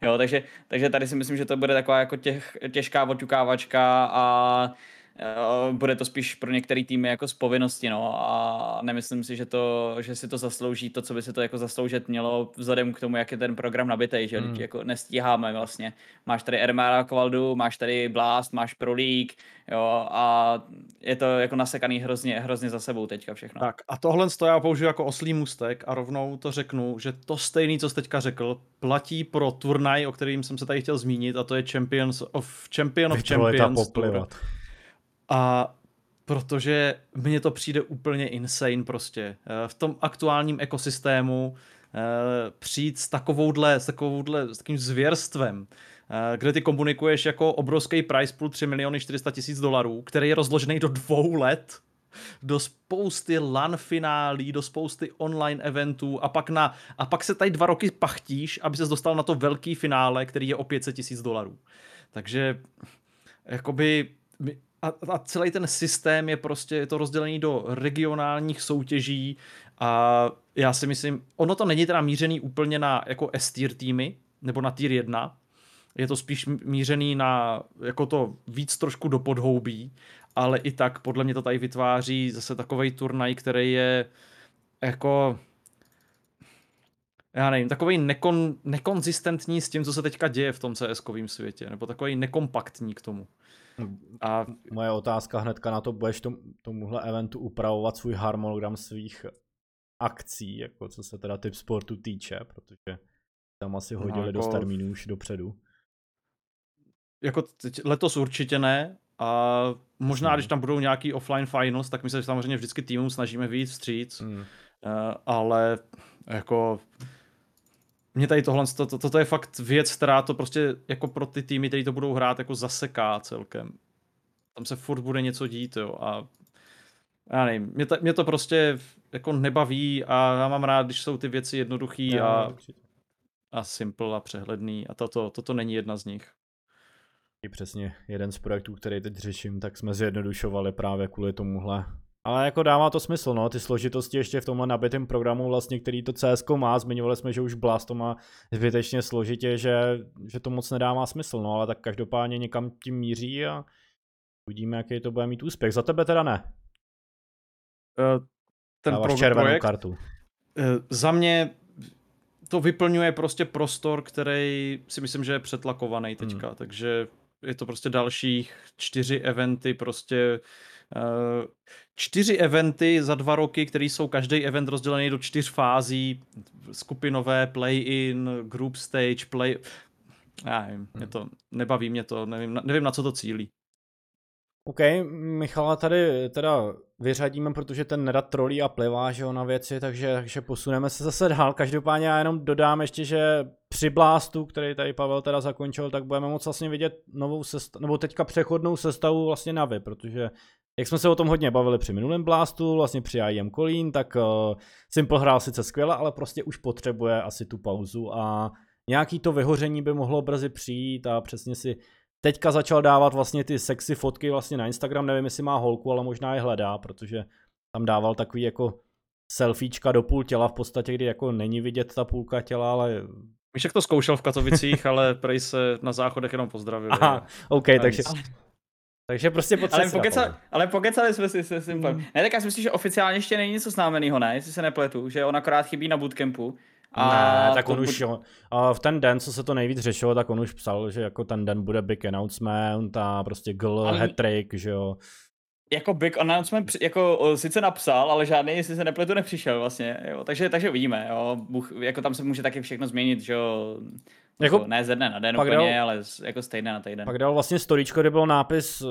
Jo, takže, takže tady si myslím, že to bude taková jako těch, těžká oťukávačka a bude to spíš pro některé týmy jako z povinnosti, no, a nemyslím si, že, to, že si to zaslouží to, co by se to jako zasloužit mělo, vzhledem k tomu, jak je ten program nabitý, že hmm. jako nestíháme vlastně. Máš tady Ermara Kvaldu, máš tady Blast, máš Pro League, jo, a je to jako nasekaný hrozně, hrozně za sebou teďka všechno.
Tak a tohle to já použiju jako oslý mustek a rovnou to řeknu, že to stejný, co jsi teďka řekl, platí pro turnaj, o kterým jsem se tady chtěl zmínit, a to je Champions of Champion of Champions. A protože mně to přijde úplně insane prostě. Eh, v tom aktuálním ekosystému eh, přijít s takovouhle, s takovouhle, s takým zvěrstvem, eh, kde ty komunikuješ jako obrovský price pool 3 miliony 400 tisíc dolarů, který je rozložený do dvou let, do spousty LAN finálí, do spousty online eventů a pak, na, a pak se tady dva roky pachtíš, aby se dostal na to velký finále, který je o 500 tisíc dolarů. Takže jakoby a, a celý ten systém je prostě je to rozdělený do regionálních soutěží a já si myslím, ono to není teda mířený úplně na jako S-tier týmy, nebo na tier 1, je to spíš mířený na jako to víc trošku do podhoubí, ale i tak podle mě to tady vytváří zase takový turnaj, který je jako já nevím, takový nekon, nekonzistentní s tím, co se teďka děje v tom CS-kovém světě, nebo takový nekompaktní k tomu.
A moje otázka hnedka na to, budeš tom, tomuhle eventu upravovat svůj harmonogram svých akcí, jako co se teda typ sportu týče, protože tam asi no, hodili no, jako... dost termínů už dopředu.
Jako letos určitě ne, a možná, hmm. když tam budou nějaký offline finals, tak my se samozřejmě vždycky týmům snažíme vyjít vstříc, hmm. uh, ale jako mě tady tohle, to, to, toto je fakt věc, která to prostě jako pro ty týmy, které to budou hrát, jako zaseká celkem. Tam se furt bude něco dít, jo, a já nevím, mě to, mě to prostě jako nebaví a já mám rád, když jsou ty věci jednoduchý a, a simple a přehledný a toto, toto není jedna z nich.
Přesně jeden z projektů, který teď řeším, tak jsme zjednodušovali právě kvůli tomuhle ale jako dává to smysl, no, ty složitosti ještě v tomhle nabitém programu vlastně, který to CS má, zmiňovali jsme, že už Blast to má zbytečně složitě, že, že to moc nedává smysl, no, ale tak každopádně někam tím míří a uvidíme, jaký to bude mít úspěch. Za tebe teda ne.
Uh, ten pro červenou projekt, kartu. Uh, za mě to vyplňuje prostě prostor, který si myslím, že je přetlakovaný teďka, hmm. takže je to prostě dalších čtyři eventy prostě uh, čtyři eventy za dva roky, které jsou každý event rozdělený do čtyř fází, skupinové, play-in, group stage, play... Já nevím, mě to, nebaví mě to, nevím, nevím na co to cílí.
OK, Michala tady teda vyřadíme, protože ten nerad trolí a plivá, že jo, na věci, takže, takže posuneme se zase dál. Každopádně já jenom dodám ještě, že při Blastu, který tady Pavel teda zakončil, tak budeme moc vlastně vidět novou sestavu, nebo teďka přechodnou sestavu vlastně na vy, protože jak jsme se o tom hodně bavili při minulém Blastu, vlastně při IM Kolín, tak uh, Simple hrál sice skvěle, ale prostě už potřebuje asi tu pauzu a nějaký to vyhoření by mohlo brzy přijít a přesně si teďka začal dávat vlastně ty sexy fotky vlastně na Instagram, nevím jestli má holku, ale možná je hledá, protože tam dával takový jako selfiečka do půl těla v podstatě, kdy jako není vidět ta půlka těla, ale
jak to zkoušel v Katovicích, ale prej se na záchodech jenom pozdravil.
Aha, OK, takže, takže prostě
ale, pokeca, ale pokecali jsme si se Simplem. Hmm. Ne, tak já si myslím, že oficiálně ještě není něco známeného, ne? Jestli se nepletu, že on akorát chybí na bootcampu.
A ne, tak on už, jo, a v ten den, co se to nejvíc řešilo, tak on už psal, že jako ten den bude big announcement a prostě gl, ale... hat-trick, že jo.
Jako big announcement, jako sice napsal, ale žádný, jestli se nepletu, nepřišel vlastně, jo. Takže, takže uvidíme, jo. Buch, jako tam se může taky všechno změnit, že jo. Jako, jako, ne ze dne na den úplně, dal, ale jako stejně na týden.
Pak dal vlastně storičko, kde byl nápis uh,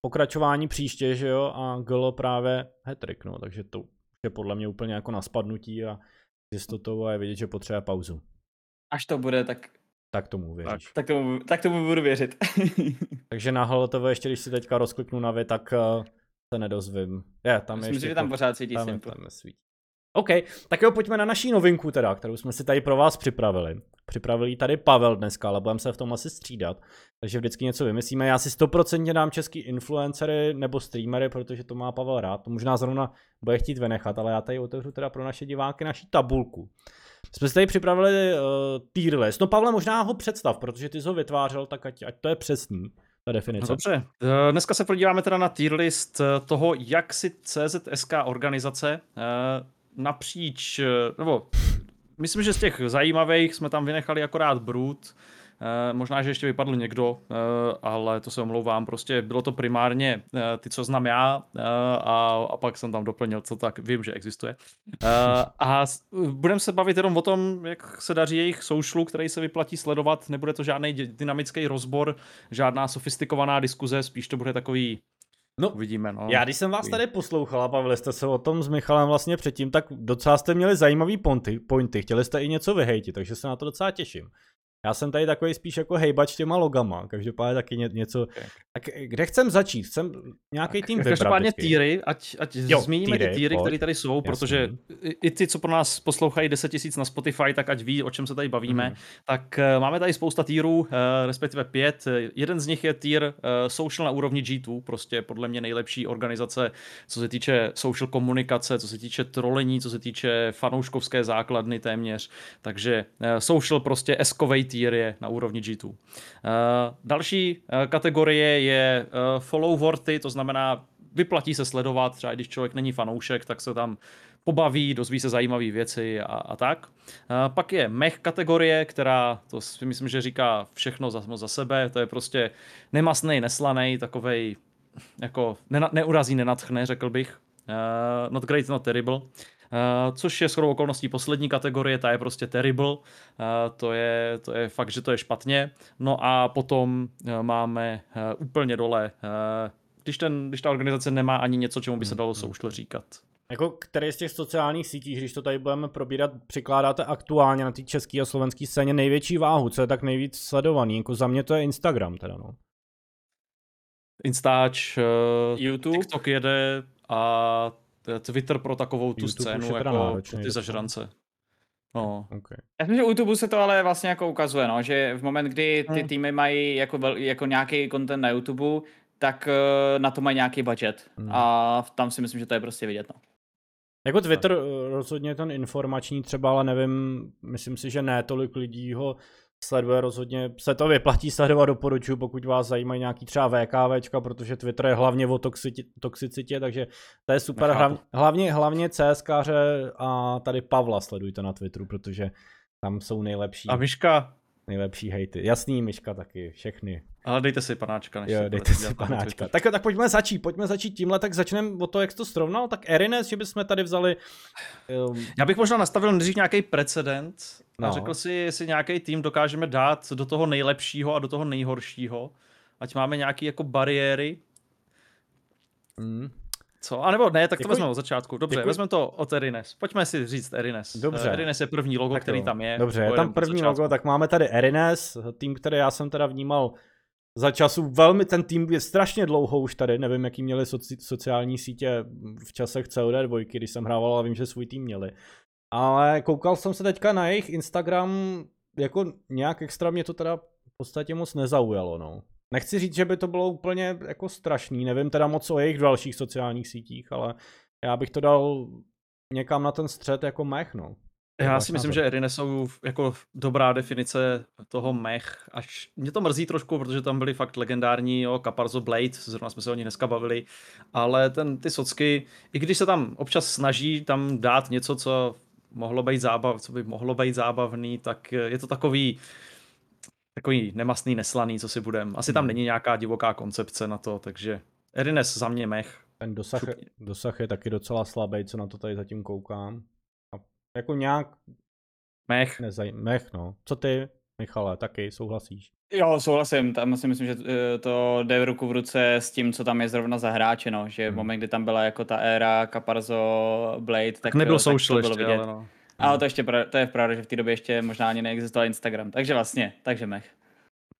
pokračování příště, že jo, a gl právě hat-trick, no, takže to je podle mě úplně jako na spadnutí a jistotou a je vidět, že potřebuje pauzu.
Až to bude, tak...
Tak tomu věříš.
Tak, tak, tomu, tak tomu budu věřit. (laughs)
Takže na HLTV ještě, když si teďka rozkliknu na vy, tak uh, se nedozvím. Je, tam
Myslím, ještě že tam pořád svítí tam,
tam je svítí. OK, tak jo, pojďme na naší novinku teda, kterou jsme si tady pro vás připravili. Připravil tady Pavel dneska, ale budeme se v tom asi střídat, takže vždycky něco vymyslíme. Já si stoprocentně dám český influencery nebo streamery, protože to má Pavel rád. To možná zrovna bude chtít vynechat, ale já tady otevřu teda pro naše diváky naši tabulku. Jsme si tady připravili uh, tier list. No Pavle, možná ho představ, protože ty jsi ho vytvářel, tak ať, ať to je přesný ta definice. No
dobře, eh, dneska se podíváme teda na tier list eh, toho, jak si CZSK organizace napříč, nebo myslím, že z těch zajímavých jsme tam vynechali akorát Brut, Eh, možná, že ještě vypadl někdo, eh, ale to se omlouvám. Prostě bylo to primárně eh, ty, co znám já a, a pak jsem tam doplnil, co tak vím, že existuje. A budeme se bavit jenom o tom, jak se daří jejich socialu, který se vyplatí sledovat. Nebude to žádný dynamický rozbor, žádná sofistikovaná diskuze, spíš to bude takový No, uvidíme, no.
Já když jsem vás tady poslouchal a bavili jste se o tom s Michalem vlastně předtím, tak docela jste měli zajímavý pointy, pointy. chtěli jste i něco vyhejtit, takže se na to docela těším. Já jsem tady takový spíš jako hejbač těma logama, každopádně taky ně, něco. Tak kde chcem začít? Chcem nějaký tým vybrat
Každopádně týry, ať, ať jo, zmíníme týry, ty týry, které tady jsou, Jasný. protože i ty, co pro nás poslouchají 10 tisíc na Spotify, tak ať ví, o čem se tady bavíme. Mm. Tak uh, máme tady spousta týrů, uh, respektive pět. Jeden z nich je týr uh, social na úrovni G2, prostě podle mě nejlepší organizace, co se týče social komunikace, co se týče trolení, co se týče fanouškovské základny téměř. Takže social prostě eskovej tier je na úrovni G2. Uh, další uh, kategorie je uh, follow worthy, to znamená vyplatí se sledovat, třeba když člověk není fanoušek, tak se tam pobaví, dozví se zajímavé věci a, a tak. A pak je mech kategorie, která, to si myslím, že říká všechno za, za sebe, to je prostě nemasný, neslaný, takovej jako ne, neurazí, nenatchne, řekl bych. Uh, not great, not terrible. Uh, což je shodou okolností poslední kategorie, ta je prostě terrible, uh, to, je, to je fakt, že to je špatně. No a potom uh, máme úplně dole, když, ten, když ta organizace nemá ani něco, čemu by se dalo hmm. social říkat.
Jako který z těch sociálních sítí, když to tady budeme probírat, přikládáte aktuálně na té české a slovenské scéně největší váhu, co je tak nejvíc sledovaný? Jako za mě to je Instagram teda, no.
Instač, uh, YouTube, TikTok jede a Twitter pro takovou tu YouTube scénu, jako náročný, ty zažrance. No.
Okay. Já myslím, že u YouTube se to ale vlastně jako ukazuje, no, že v moment, kdy ty hmm. týmy mají jako, jako nějaký content na YouTube, tak uh, na to mají nějaký budget. Hmm. A tam si myslím, že to je prostě vidět. No.
Jako Twitter eh, rozhodně ten informační třeba, ale nevím, myslím si, že ne tolik lidí ho sleduje rozhodně, se to vyplatí sledovat, doporučuji, pokud vás zajímají nějaký třeba VKVčka, protože Twitter je hlavně o toxicitě, toxicitě takže to je super. Hlavně, hlavně, hlavně CSKře a tady Pavla sledujte na Twitteru, protože tam jsou nejlepší.
A Myška?
Nejlepší hejty. Jasný, Myška taky, všechny.
Ale dejte si panáčka. Než
jo, dejte si panáčka. Tak, tak pojďme začít, pojďme začít tímhle, tak začneme o to, jak jsi to srovnal. Tak Erines, že bychom tady vzali...
Um... Já bych možná nastavil nejdřív nějaký precedent no. a řekl si, jestli nějaký tým dokážeme dát do toho nejlepšího a do toho nejhoršího. Ať máme nějaké jako bariéry. Mm. Co? A nebo ne, tak to vezmeme od začátku. Dobře, jako... vezmeme to od Erines. Pojďme si říct Erines. Dobře. Erines je první logo, tak který tam je.
Dobře, je tam první logo, tak máme tady Erines, tým, který já jsem teda vnímal za času velmi, ten tým je strašně dlouho už tady, nevím, jaký měli soci, sociální sítě v časech COD2, když jsem hrával, ale vím, že svůj tým měli. Ale koukal jsem se teďka na jejich Instagram, jako nějak extra mě to teda v podstatě moc nezaujalo, no. Nechci říct, že by to bylo úplně jako strašný, nevím teda moc o jejich dalších sociálních sítích, ale já bych to dal někam na ten střed jako mech, no.
Já si myslím, že Erine jsou jako dobrá definice toho mech, až mě to mrzí trošku, protože tam byly fakt legendární, jo, Caparzo Blade, zrovna jsme se o ní dneska bavili, ale ten, ty socky, i když se tam občas snaží tam dát něco, co mohlo být zábav, co by mohlo být zábavný, tak je to takový, takový nemastný, neslaný, co si budem. Asi tam hmm. není nějaká divoká koncepce na to, takže Erines za mě mech.
Ten dosah, dosah je taky docela slabý, co na to tady zatím koukám. Jako nějak...
Mech.
Nezaj... Mech, no. Co ty, Michale, taky souhlasíš?
Jo, souhlasím. Tam si myslím, že eh, to jde v ruku v ruce s tím, co tam je zrovna zahráčeno. Že v hmm. moment, kdy tam byla jako ta éra Caparzo, Blade, tak,
tak nebyl social tak to bylo ještě, vidět. Ale no.
Ale to ještě to je pravda, že v té době ještě možná ani neexistoval Instagram. Takže vlastně, takže mech.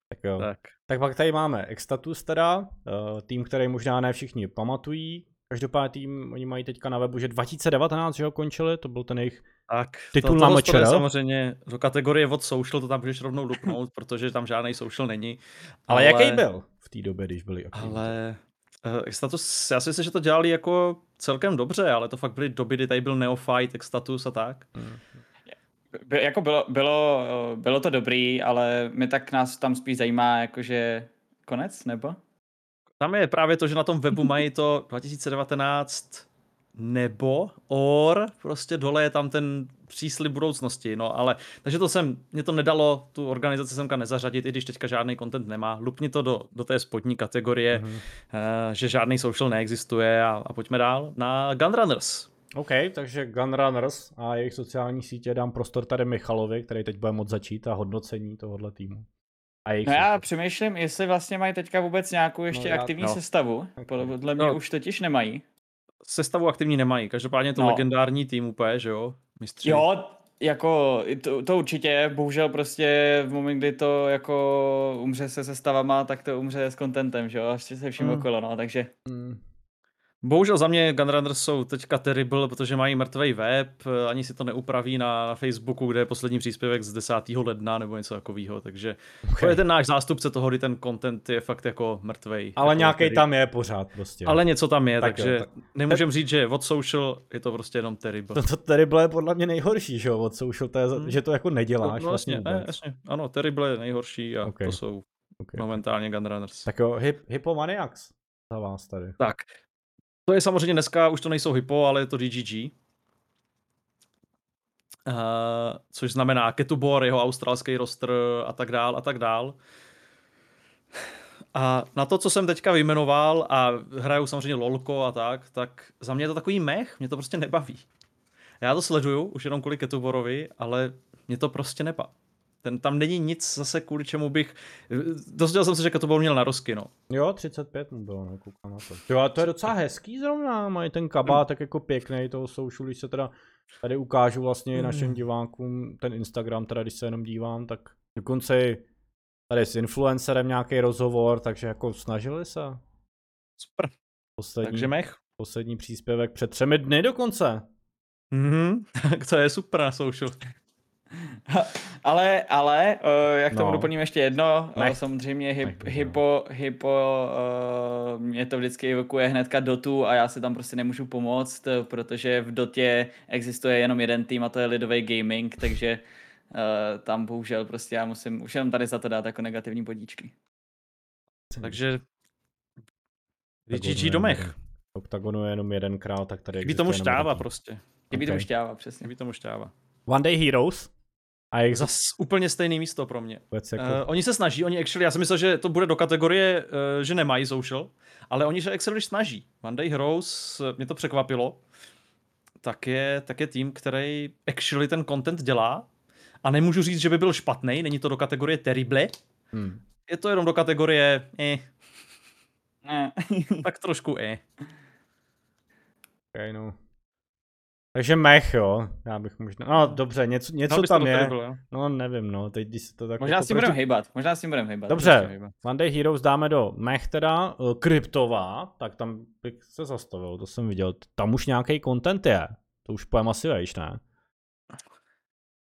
Tak jo. Tak. tak pak tady máme Extatus teda, eh, tým, který možná ne všichni pamatují. Každopádně tým, oni mají teďka na webu, že 2019, že ho končili, to byl ten jejich tak, titul to, na
samozřejmě do kategorie od social, to tam můžeš rovnou lupnout, (laughs) protože tam žádný social není.
Ale, ale jaký byl v té době, když byli
aktivní? Ale uh, status, já si myslím, že to dělali jako celkem dobře, ale to fakt byly doby, kdy tady byl Neophyte, status a tak. Hmm.
By, jako bylo, bylo, bylo to dobrý, ale my tak nás tam spíš zajímá jakože konec, nebo?
Tam je právě to, že na tom webu mají to (laughs) 2019 nebo or, prostě dole je tam ten příslip budoucnosti, no ale, takže to jsem, mě to nedalo tu organizaci semka nezařadit, i když teďka žádný content nemá, lupni to do, do té spodní kategorie, mm-hmm. uh, že žádný social neexistuje a, a pojďme dál na Gunrunners.
OK, takže Gunrunners a jejich sociální sítě dám prostor tady Michalovi, který teď bude moc začít a hodnocení tohohle týmu.
A no já přemýšlím, jestli vlastně mají teďka vůbec nějakou ještě no, já, aktivní no. sestavu. Podle mě no. už totiž nemají.
Sestavu aktivní nemají, každopádně je to no. legendární tým úplně, že jo?
Mistři. Jo, jako to, to určitě, bohužel prostě v moment, kdy to jako umře se sestavama, tak to umře s contentem, že jo, ještě se vším mm. okolo, no, takže. Mm.
Bohužel za mě Gunrunners jsou teďka terrible, protože mají mrtvý web, ani si to neupraví na, na Facebooku, kde je poslední příspěvek z 10. ledna nebo něco takového, takže okay. to je ten náš zástupce toho, kdy ten content je fakt jako mrtvej.
Ale
jako
nějaký tam je pořád prostě.
Ale něco tam je, tak takže jo, tak... nemůžem říct, že od social je to prostě jenom terrible.
To, to terrible je podle mě nejhorší, že jo, od social, to je, hmm. že to jako neděláš no, vlastně.
Ne, jasně, ano, terrible je nejhorší a okay. to jsou okay. momentálně Gunrunners.
Tak jo, hip, Hippomaniacs za vás tady.
Tak, to je samozřejmě dneska, už to nejsou Hypo, ale je to DGG. Uh, eh, což znamená Ketubor, jeho australský roster a tak dál a tak dál. A na to, co jsem teďka vyjmenoval a hraju samozřejmě lolko a tak, tak za mě je to takový mech, mě to prostě nebaví. Já to sleduju už jenom kvůli Ketuborovi, ale mě to prostě nebaví. Ten, tam není nic zase kvůli čemu bych... Dozvěděl jsem se, že to byl měl na rozky, no.
Jo, 35 mu bylo, no, koukám na to. Jo, a to je docela hezký zrovna, mají ten kabát tak jako pěkný, toho social, když se teda tady ukážu vlastně mm. našim divákům ten Instagram, teda když se jenom dívám, tak dokonce tady s influencerem nějaký rozhovor, takže jako snažili se.
Super. Poslední, takže mech.
Poslední příspěvek před třemi dny dokonce.
Mhm, (laughs) tak to je super na social.
Ale, ale, uh, jak no. doplním ještě jedno, uh, samozřejmě hip, hypo, hypo uh, mě to vždycky evokuje hnedka dotu a já si tam prostě nemůžu pomoct, protože v dotě existuje jenom jeden tým a to je lidový gaming, takže uh, tam bohužel prostě já musím už jenom tady za to dát jako negativní podíčky.
Takže GG domech.
Oktagonu je jenom jeden král, tak tady
Chybí tomu šťáva prostě.
Chybí okay. tomu šťáva, přesně.
Chybí tomu šťáva.
One Day Heroes?
A jak zas úplně stejné místo pro mě.
Jako... Uh,
oni se snaží, oni actually, já jsem myslel, že to bude do kategorie, uh, že nemají social, ale oni se actually snaží. One Day Heroes, uh, mě to překvapilo, tak je, tak je tým, který actually ten content dělá a nemůžu říct, že by byl špatný, není to do kategorie terrible, hmm. je to jenom do kategorie eh.
Ne.
tak trošku eh.
Okay, no. Takže mech, jo. Já bych možná, no dobře, něco, něco tam je. Byl, no nevím, no, teď když se to tak...
Možná jako s tím budeme hejbat, možná s tím budeme hejbat.
Dobře, Monday Heroes dáme do mech teda, uh, kryptová, tak tam bych se zastavil, to jsem viděl. Tam už nějaký content je, to už pojem asi vejš, ne?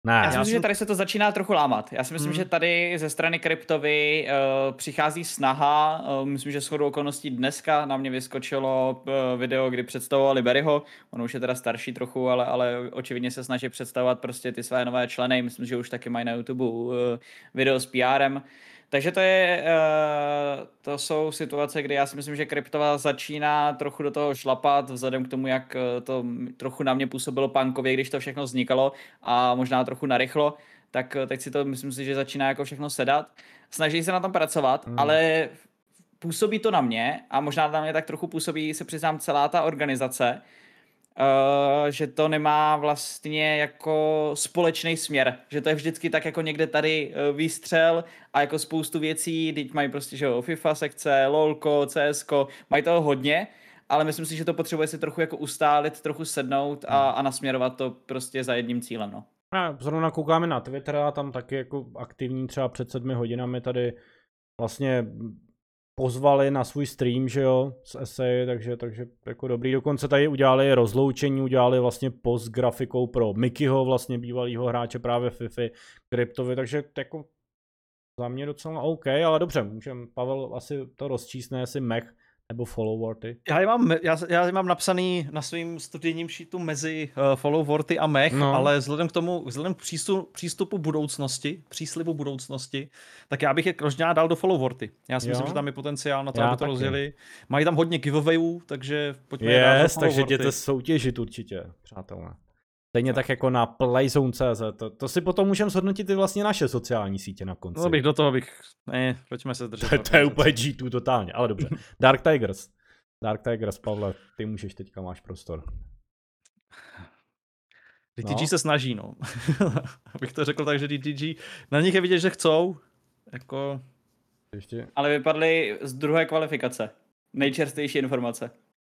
Ne. Já si myslím, jsem... že tady se to začíná trochu lámat. Já si myslím, hmm. že tady ze strany kryptovy uh, přichází snaha, uh, myslím, že shodou okolností dneska na mě vyskočilo uh, video, kdy představovali Berryho, on už je teda starší trochu, ale, ale očividně se snaží představovat prostě ty své nové členy, myslím, že už taky mají na YouTube uh, video s PRem, takže to, je, uh, to jsou situace, kdy já si myslím, že kryptova začíná trochu do toho šlapat, vzhledem k tomu, jak eh, to trochu na mě působilo punkově, když to všechno vznikalo a možná trochu narychlo, tak eh, teď si to myslím si, že začíná jako všechno sedat. Snaží se na tom pracovat, hmm. ale působí to na mě a možná na mě tak trochu působí, se přiznám, celá ta organizace, Uh, že to nemá vlastně jako společný směr, že to je vždycky tak jako někde tady uh, výstřel a jako spoustu věcí, teď mají prostě, že jo, FIFA sekce, LOLko, CSko, mají toho hodně, ale myslím si, že to potřebuje si trochu jako ustálit, trochu sednout a, hmm. a nasměrovat to prostě za jedním cílem, no.
A zrovna koukáme na Twitter a tam taky jako aktivní třeba před sedmi hodinami tady vlastně pozvali na svůj stream, že jo, z essay, takže, takže jako dobrý. Dokonce tady udělali rozloučení, udělali vlastně post grafikou pro Mikyho, vlastně bývalého hráče právě FIFA, Kryptovi, takže jako za mě docela OK, ale dobře, můžem, Pavel asi to rozčísne, jestli mech nebo followorty?
Já je mám, já, já je mám napsaný na svým studijním sheetu mezi uh, followorty a mech, no. ale vzhledem k tomu, vzhledem k přístupu, přístupu budoucnosti, příslibu budoucnosti, tak já bych je možná dal do followorty. Já si jo? myslím, že tam je potenciál na to, já aby to taky. rozjeli. Mají tam hodně giveawayů, takže
pojďme yes, takže jděte soutěžit určitě, přátelé. Stejně tak jako na playzone.cz. To, to si potom můžeme shodnotit i vlastně naše sociální sítě na konci.
No bych do toho bych, ne, pojďme se držet.
To, to je úplně G2 totálně, ale dobře. (laughs) Dark Tigers. Dark Tigers, Pavle, ty můžeš, teďka máš prostor.
DTG no. se snaží, no. (laughs) Abych to řekl tak, že DTG, na nich je vidět, že chcou. Jako...
Ještě... Ale vypadly z druhé kvalifikace. Nejčerstvější informace.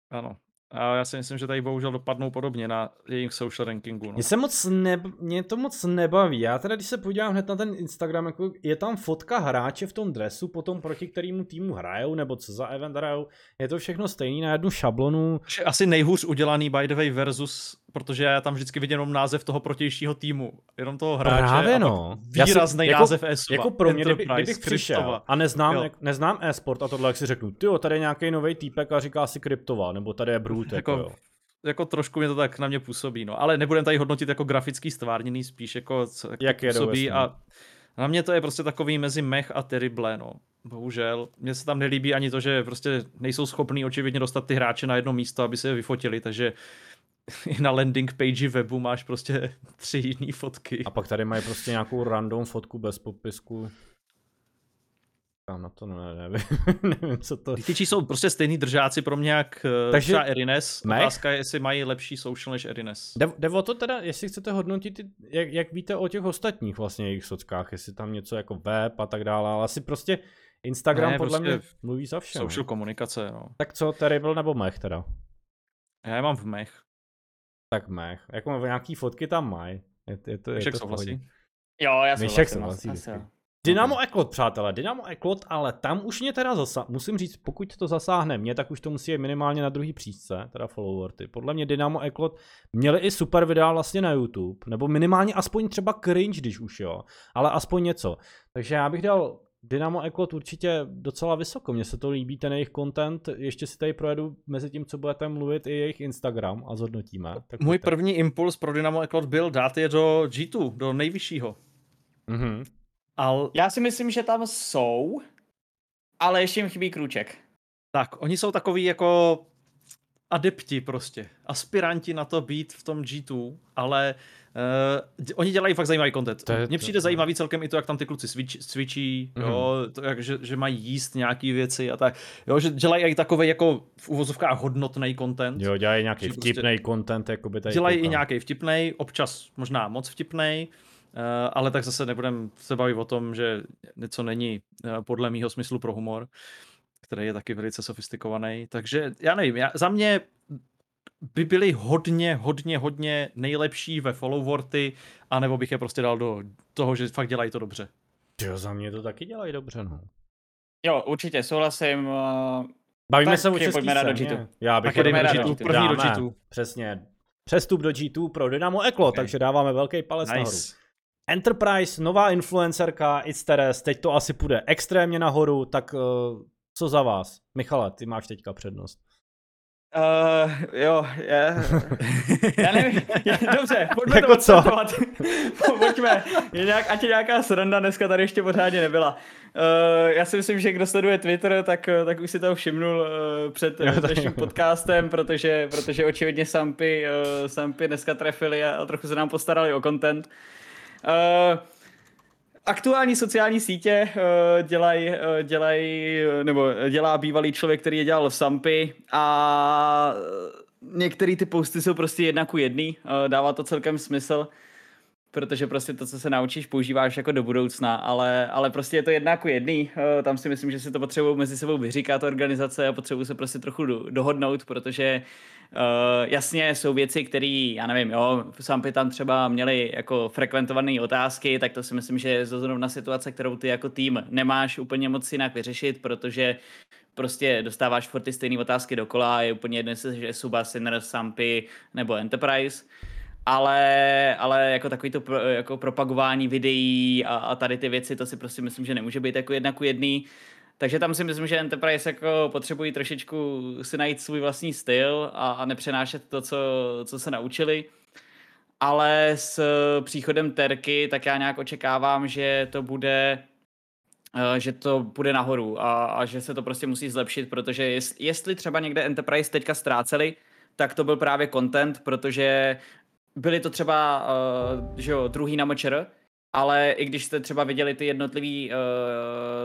Ano. A já si myslím, že tady bohužel dopadnou podobně na jejich social rankingu. No.
Mě, se moc ne, mě to moc nebaví. Já teda, když se podívám hned na ten Instagram, jako je tam fotka hráče v tom dresu, potom proti kterému týmu hrajou, nebo co za event hrajou. Je to všechno stejný na jednu šablonu.
Asi nejhůř udělaný by the way versus, protože já tam vždycky vidím jenom název toho protějšího týmu. Jenom toho hráče.
Právě no.
Výrazný
jako,
název ESU.
Jako pro mě, kdyby, kdybych přišel a neznám, jak, neznám e-sport a tohle, jak si řeknu, ty tady je nějaký nový týpek a říká si kryptova, nebo tady je brut, jako, jako jo
jako trošku mě to tak na mě působí, no. Ale nebudem tady hodnotit jako grafický stvárněný, spíš jako co, jak, jak to působí a na mě to je prostě takový mezi mech a terrible, no. Bohužel. Mně se tam nelíbí ani to, že prostě nejsou schopní očividně dostat ty hráče na jedno místo, aby se je vyfotili, takže (laughs) na landing page webu máš prostě (laughs) tři jiné fotky.
A pak tady mají prostě nějakou random fotku bez popisku. Tam na to ne, nevím, (laughs) nevím, co to...
Ty jsou prostě stejný držáci pro mě jak eh, Takže třeba Erines. Mech? Otázka je, jestli mají lepší social než Erines.
Jde, jde o to teda, jestli chcete hodnotit, jak, jak víte o těch ostatních vlastně jejich sockách, jestli tam něco jako web a tak dále, ale asi prostě Instagram ne, podle prostě mě mluví za vše.
Social komunikace, no.
Tak co, Terrible nebo Mech teda?
Já je mám v Mech.
Tak Mech. Jako nějaký fotky tam mají. Je, je to, je
to souhlasí?
Jo, já souhlasím.
souhlasí. Dynamo Eklot, přátelé, Dynamo Eklot, ale tam už mě teda zasa, musím říct, pokud to zasáhne mě, tak už to musí být minimálně na druhý příčce, teda followerty. Podle mě Dynamo Eklot měli i super videa vlastně na YouTube, nebo minimálně aspoň třeba cringe, když už jo, ale aspoň něco. Takže já bych dal Dynamo Eklot určitě docela vysoko, mně se to líbí, ten jejich content, ještě si tady projedu mezi tím, co budete mluvit, i jejich Instagram a zhodnotíme.
Tak Můj první impuls pro Dynamo Eklot byl dát je do G2, do nejvyššího. Mhm.
Al... Já si myslím, že tam jsou, ale ještě jim chybí krůček.
Tak, oni jsou takový jako adepti prostě, aspiranti na to být v tom G2, ale uh, oni dělají fakt zajímavý content. Mně přijde to, zajímavý celkem i to, jak tam ty kluci cvič, cvičí, mm-hmm. jo, to, jak, že, že mají jíst nějaký věci a tak, jo, že dělají i takový jako v uvozovkách hodnotný content.
Jo, dělají nějaký vtipný prostě content, jako by tady
Dělají i nějaký vtipný, občas možná moc vtipný. Eh, ale tak zase nebudem se bavit o tom, že něco není eh, podle mýho smyslu pro humor, který je taky velice sofistikovaný. Takže já nevím, já, za mě by byli hodně, hodně, hodně nejlepší ve followorty, anebo bych je prostě dal do toho, že fakt dělají to dobře.
Jo, za mě to taky dělají dobře, no.
Jo, určitě, souhlasím. Uh...
Bavíme tak se o český
do G2.
Já bych tak do G2, první do G2.
Přesně. Přestup do G2 pro Dynamo Eklo, okay. takže dáváme velký palec nice. nahoru. Enterprise, nová influencerka, It's Teres, teď to asi půjde extrémně nahoru, tak uh, co za vás? Michale, ty máš teďka přednost.
Uh, jo, je, já nevím, je, (laughs) (laughs) dobře, pojďme
jako to co? (laughs)
pojďme, je nějak, ať je nějaká sranda, dneska tady ještě pořádně nebyla. Uh, já si myslím, že kdo sleduje Twitter, tak, tak už si to všimnul uh, před jo, dnešním podcastem, protože, protože očividně Sampy, uh, Sampy dneska trefili a, a trochu se nám postarali o content. Uh, aktuální sociální sítě dělají, uh, dělaj, nebo dělá bývalý člověk, který je dělal v Sampy a některé ty posty jsou prostě jedna ku jedný, dává to celkem smysl, protože prostě to, co se naučíš, používáš jako do budoucna, ale, ale prostě je to jedna ku jedný, uh, tam si myslím, že si to potřebují mezi sebou vyříkat organizace a potřebují se prostě trochu do, dohodnout, protože Uh, jasně jsou věci, které, já nevím, jo, Sampy tam třeba měli jako frekventované otázky, tak to si myslím, že je zrovna situace, kterou ty jako tým nemáš úplně moc jinak vyřešit, protože prostě dostáváš furt ty stejné otázky dokola a je úplně jedno, jestli je Suba, Sinner, Sampy nebo Enterprise ale, ale jako takový to pro, jako propagování videí a, a tady ty věci, to si prostě myslím, že nemůže být jako jedna ku jedný. Takže tam si myslím, že Enterprise jako potřebují trošičku si najít svůj vlastní styl a, a nepřenášet to, co, co se naučili. Ale s příchodem Terky, tak já nějak očekávám, že to bude eh, že to bude nahoru a, a že se to prostě musí zlepšit, protože jestli třeba někde Enterprise teďka ztráceli, tak to byl právě content, protože byli to třeba uh, že jo, druhý na MČR, ale i když jste třeba viděli ty jednotlivý uh,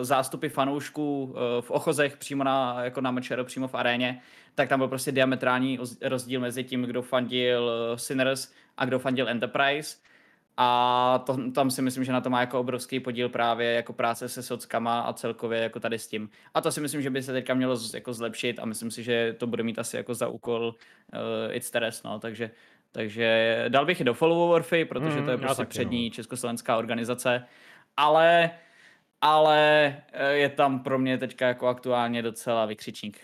zástupy fanoušků uh, v ochozech přímo na, jako na Mečero, přímo v aréně, tak tam byl prostě diametrální rozdíl mezi tím, kdo fandil Sinners a kdo fandil Enterprise. a to, tam si myslím, že na to má jako obrovský podíl právě jako práce se sockama a celkově jako tady s tím. A to si myslím, že by se teďka mělo z, jako zlepšit a myslím si, že to bude mít asi jako za úkol uh, It's Teres, no, takže takže dal bych i do Follow Warfy, protože mm, to je hmm, prostě přední no. československá organizace, ale ale eh, je tam pro mě teďka jako aktuálně docela vykřičník.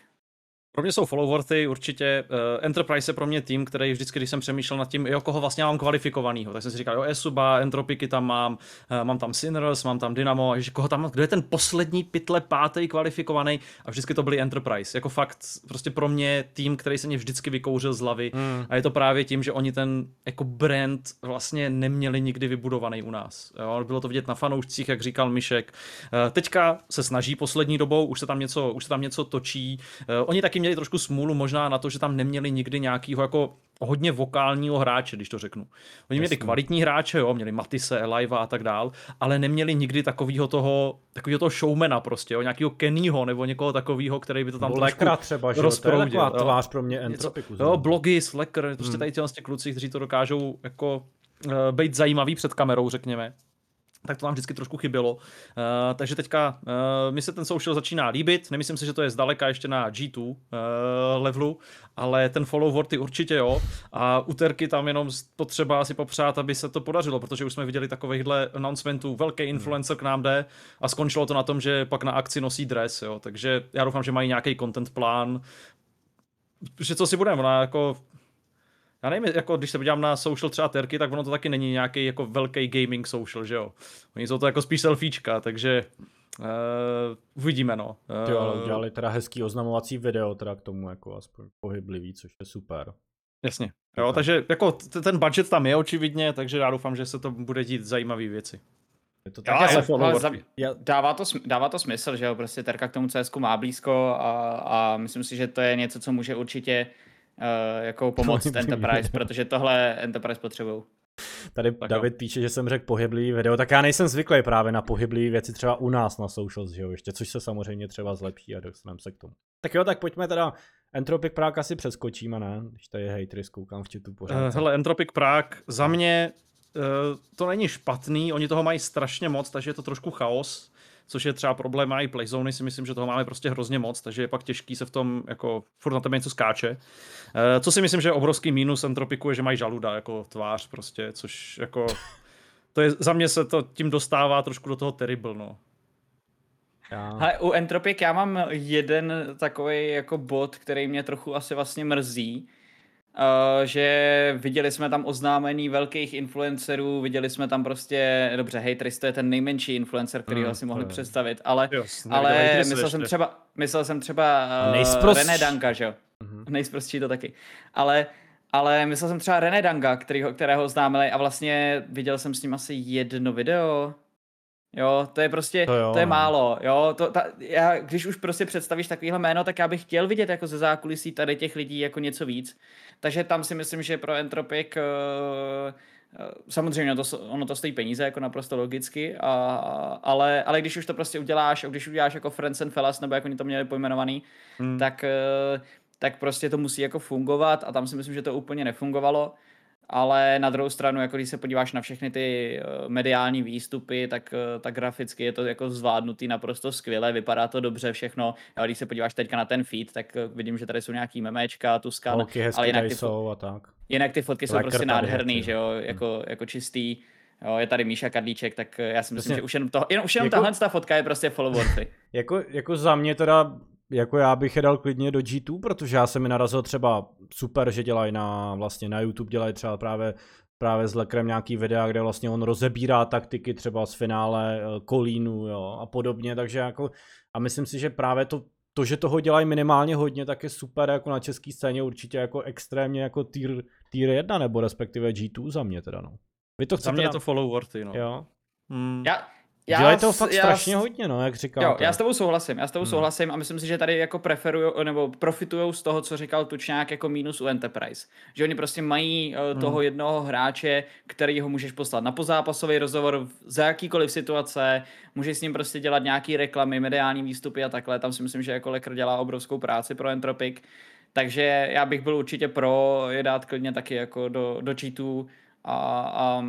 Pro mě jsou followorthy určitě. Uh, Enterprise je pro mě tým, který vždycky, když jsem přemýšlel nad tím, jo, koho vlastně mám kvalifikovanýho, tak jsem si říkal, jo, Esuba, Entropiky tam mám, uh, mám tam Sinners, mám tam Dynamo, a že koho tam, kdo je ten poslední pytle pátý kvalifikovaný a vždycky to byli Enterprise. Jako fakt, prostě pro mě tým, který se mě vždycky vykouřil z hlavy mm. a je to právě tím, že oni ten jako brand vlastně neměli nikdy vybudovaný u nás. Jo, bylo to vidět na fanoušcích, jak říkal Mišek. Uh, teďka se snaží poslední dobou, už se tam něco, už se tam něco točí. Uh, oni taky měli trošku smůlu možná na to, že tam neměli nikdy nějakýho jako hodně vokálního hráče, když to řeknu. Oni Jasný. měli kvalitní hráče, jo, měli Matise, Eliva a tak dál, ale neměli nikdy takového toho, takového toho showmana prostě, jo, nějakého Kennyho nebo někoho takového, který by to tam
trošku třeba, že to je tvář pro mě Entropiku.
Jo, blogy, Slacker, prostě hmm. tady tyhle kluci, kteří to dokážou jako uh, být zajímavý před kamerou, řekněme tak to nám vždycky trošku chybělo. Uh, takže teďka uh, mi se ten social začíná líbit, nemyslím si, že to je zdaleka ještě na G2 uh, levelu, ale ten follow worthy určitě jo a úterky tam jenom potřeba si popřát, aby se to podařilo, protože už jsme viděli takovýchhle announcementů, velký hmm. influencer k nám jde a skončilo to na tom, že pak na akci nosí dres, jo, takže já doufám, že mají nějaký content plán, že co si budeme, ona jako já nevím, jako když se podívám na social třeba terky, tak ono to taky není nějaký jako velký gaming social, že jo. Oni jsou to jako spíš selfiečka, takže uh, uvidíme, no.
Uh, jo, ale udělali teda hezký oznamovací video teda k tomu jako aspoň pohyblivý, což je super.
Jasně. Jo, takže jako ten budget tam je očividně, takže já doufám, že se to bude dít zajímavé věci.
Je to tak, ale, ale za, dává, to, dává to smysl, že jo, prostě Terka k tomu CS má blízko a, a myslím si, že to je něco, co může určitě uh, jako pomoct Enterprise, protože tohle Enterprise potřebují.
Tady tak David jo. píše, že jsem řekl pohyblivý video, tak já nejsem zvyklý právě na pohyblivé věci třeba u nás na socials, že jo, ještě, což se samozřejmě třeba zlepší a dostaneme se k tomu. Tak jo, tak pojďme teda, Entropic Prague asi přeskočíme, ne? Když tady je hejtry, koukám v chatu pořád.
Uh, hele, Entropic Prague, za mě uh, to není špatný, oni toho mají strašně moc, takže je to trošku chaos což je třeba problém i playzony, si myslím, že toho máme prostě hrozně moc, takže je pak těžký se v tom jako furt na tebe něco skáče. Eh, co si myslím, že je obrovský mínus Entropiku je, že mají žaluda jako tvář prostě, což jako (laughs) to je, za mě se to tím dostává trošku do toho terrible, no.
Já. Hele, u Entropic já mám jeden takový jako bod, který mě trochu asi vlastně mrzí, Uh, že viděli jsme tam oznámení velkých influencerů, viděli jsme tam prostě, dobře, Hatris to je ten nejmenší influencer, který mm, ho asi mohli je. představit, ale, jo, ale myslel jsem třeba, myslel jsem třeba uh, René Danka, že jo? Mm-hmm. Nejsprostší to taky. Ale, ale myslel jsem třeba René Danga, kterýho, kterého oznámili a vlastně viděl jsem s ním asi jedno video, Jo, to je prostě, to, jo, to je no. málo, jo, to, ta, já, když už prostě představíš takovýhle jméno, tak já bych chtěl vidět jako ze zákulisí tady těch lidí jako něco víc, takže tam si myslím, že pro Entropic uh, Samozřejmě to, ono to stojí peníze, jako naprosto logicky, a, ale, ale když už to prostě uděláš, když uděláš jako Friends and Fellas, nebo jak oni to měli pojmenovaný, hmm. tak, tak prostě to musí jako fungovat a tam si myslím, že to úplně nefungovalo ale na druhou stranu, jako když se podíváš na všechny ty eh, mediální výstupy, tak, eh, tak graficky je to jako zvládnutý naprosto skvěle, vypadá to dobře všechno, ale když se podíváš teďka na ten feed, tak eh, vidím, že tady jsou nějaký memečka, Tuskan,
Holky ale jinak ty, jsou a tak.
jinak ty fotky jsou prostě nádherný, hezky, že jo, jako, hmm. jako čistý. Jo, je tady Míša Kadlíček, tak já si myslím, Jasně. že už jenom, to, jenom, už jenom jako, tahle ta fotka je prostě followerty.
jako, jako za mě teda jako já bych je dal klidně do G2, protože já jsem mi narazil třeba super, že dělají na, vlastně na YouTube dělají třeba právě právě s Lekrem nějaký videa, kde vlastně on rozebírá taktiky třeba z finále eh, Kolínu jo, a podobně, takže jako a myslím si, že právě to, to, že toho dělají minimálně hodně, tak je super jako na české scéně určitě jako extrémně jako tier, tier 1 nebo respektive G2 za mě teda no.
Vy to chcete za mě je to follow worthy, no.
Jo.
Hmm. Já, já,
Dělají to fakt já, strašně hodně, no, jak říkal.
Jo, já s tebou souhlasím, já s tebou hmm. souhlasím a myslím si, že tady jako preferují nebo profitují z toho, co říkal Tučňák jako mínus u Enterprise. Že oni prostě mají uh, toho hmm. jednoho hráče, který ho můžeš poslat na pozápasový rozhovor za jakýkoliv situace, můžeš s ním prostě dělat nějaký reklamy, mediální výstupy a takhle. Tam si myslím, že jako Lekr dělá obrovskou práci pro Entropic. Takže já bych byl určitě pro je dát klidně taky jako do, do cheatů a, a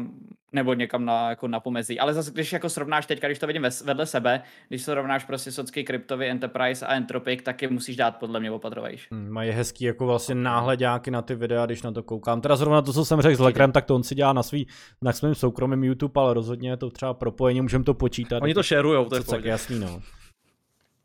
nebo někam na, jako na pomezí. Ale zase, když jako srovnáš teďka, když to vidím vedle sebe, když srovnáš prostě socky kryptový Enterprise a Entropic, tak je musíš dát podle mě opatrovejš.
Hmm, mají hezký jako vlastně náhledáky na ty videa, když na to koukám. Teda zrovna to, co jsem řekl s Lekrem, tak to on si dělá na svý, na svém soukromém YouTube, ale rozhodně je to třeba propojení, můžeme to počítat.
Oni to šerujou, to je
tak jasný, no.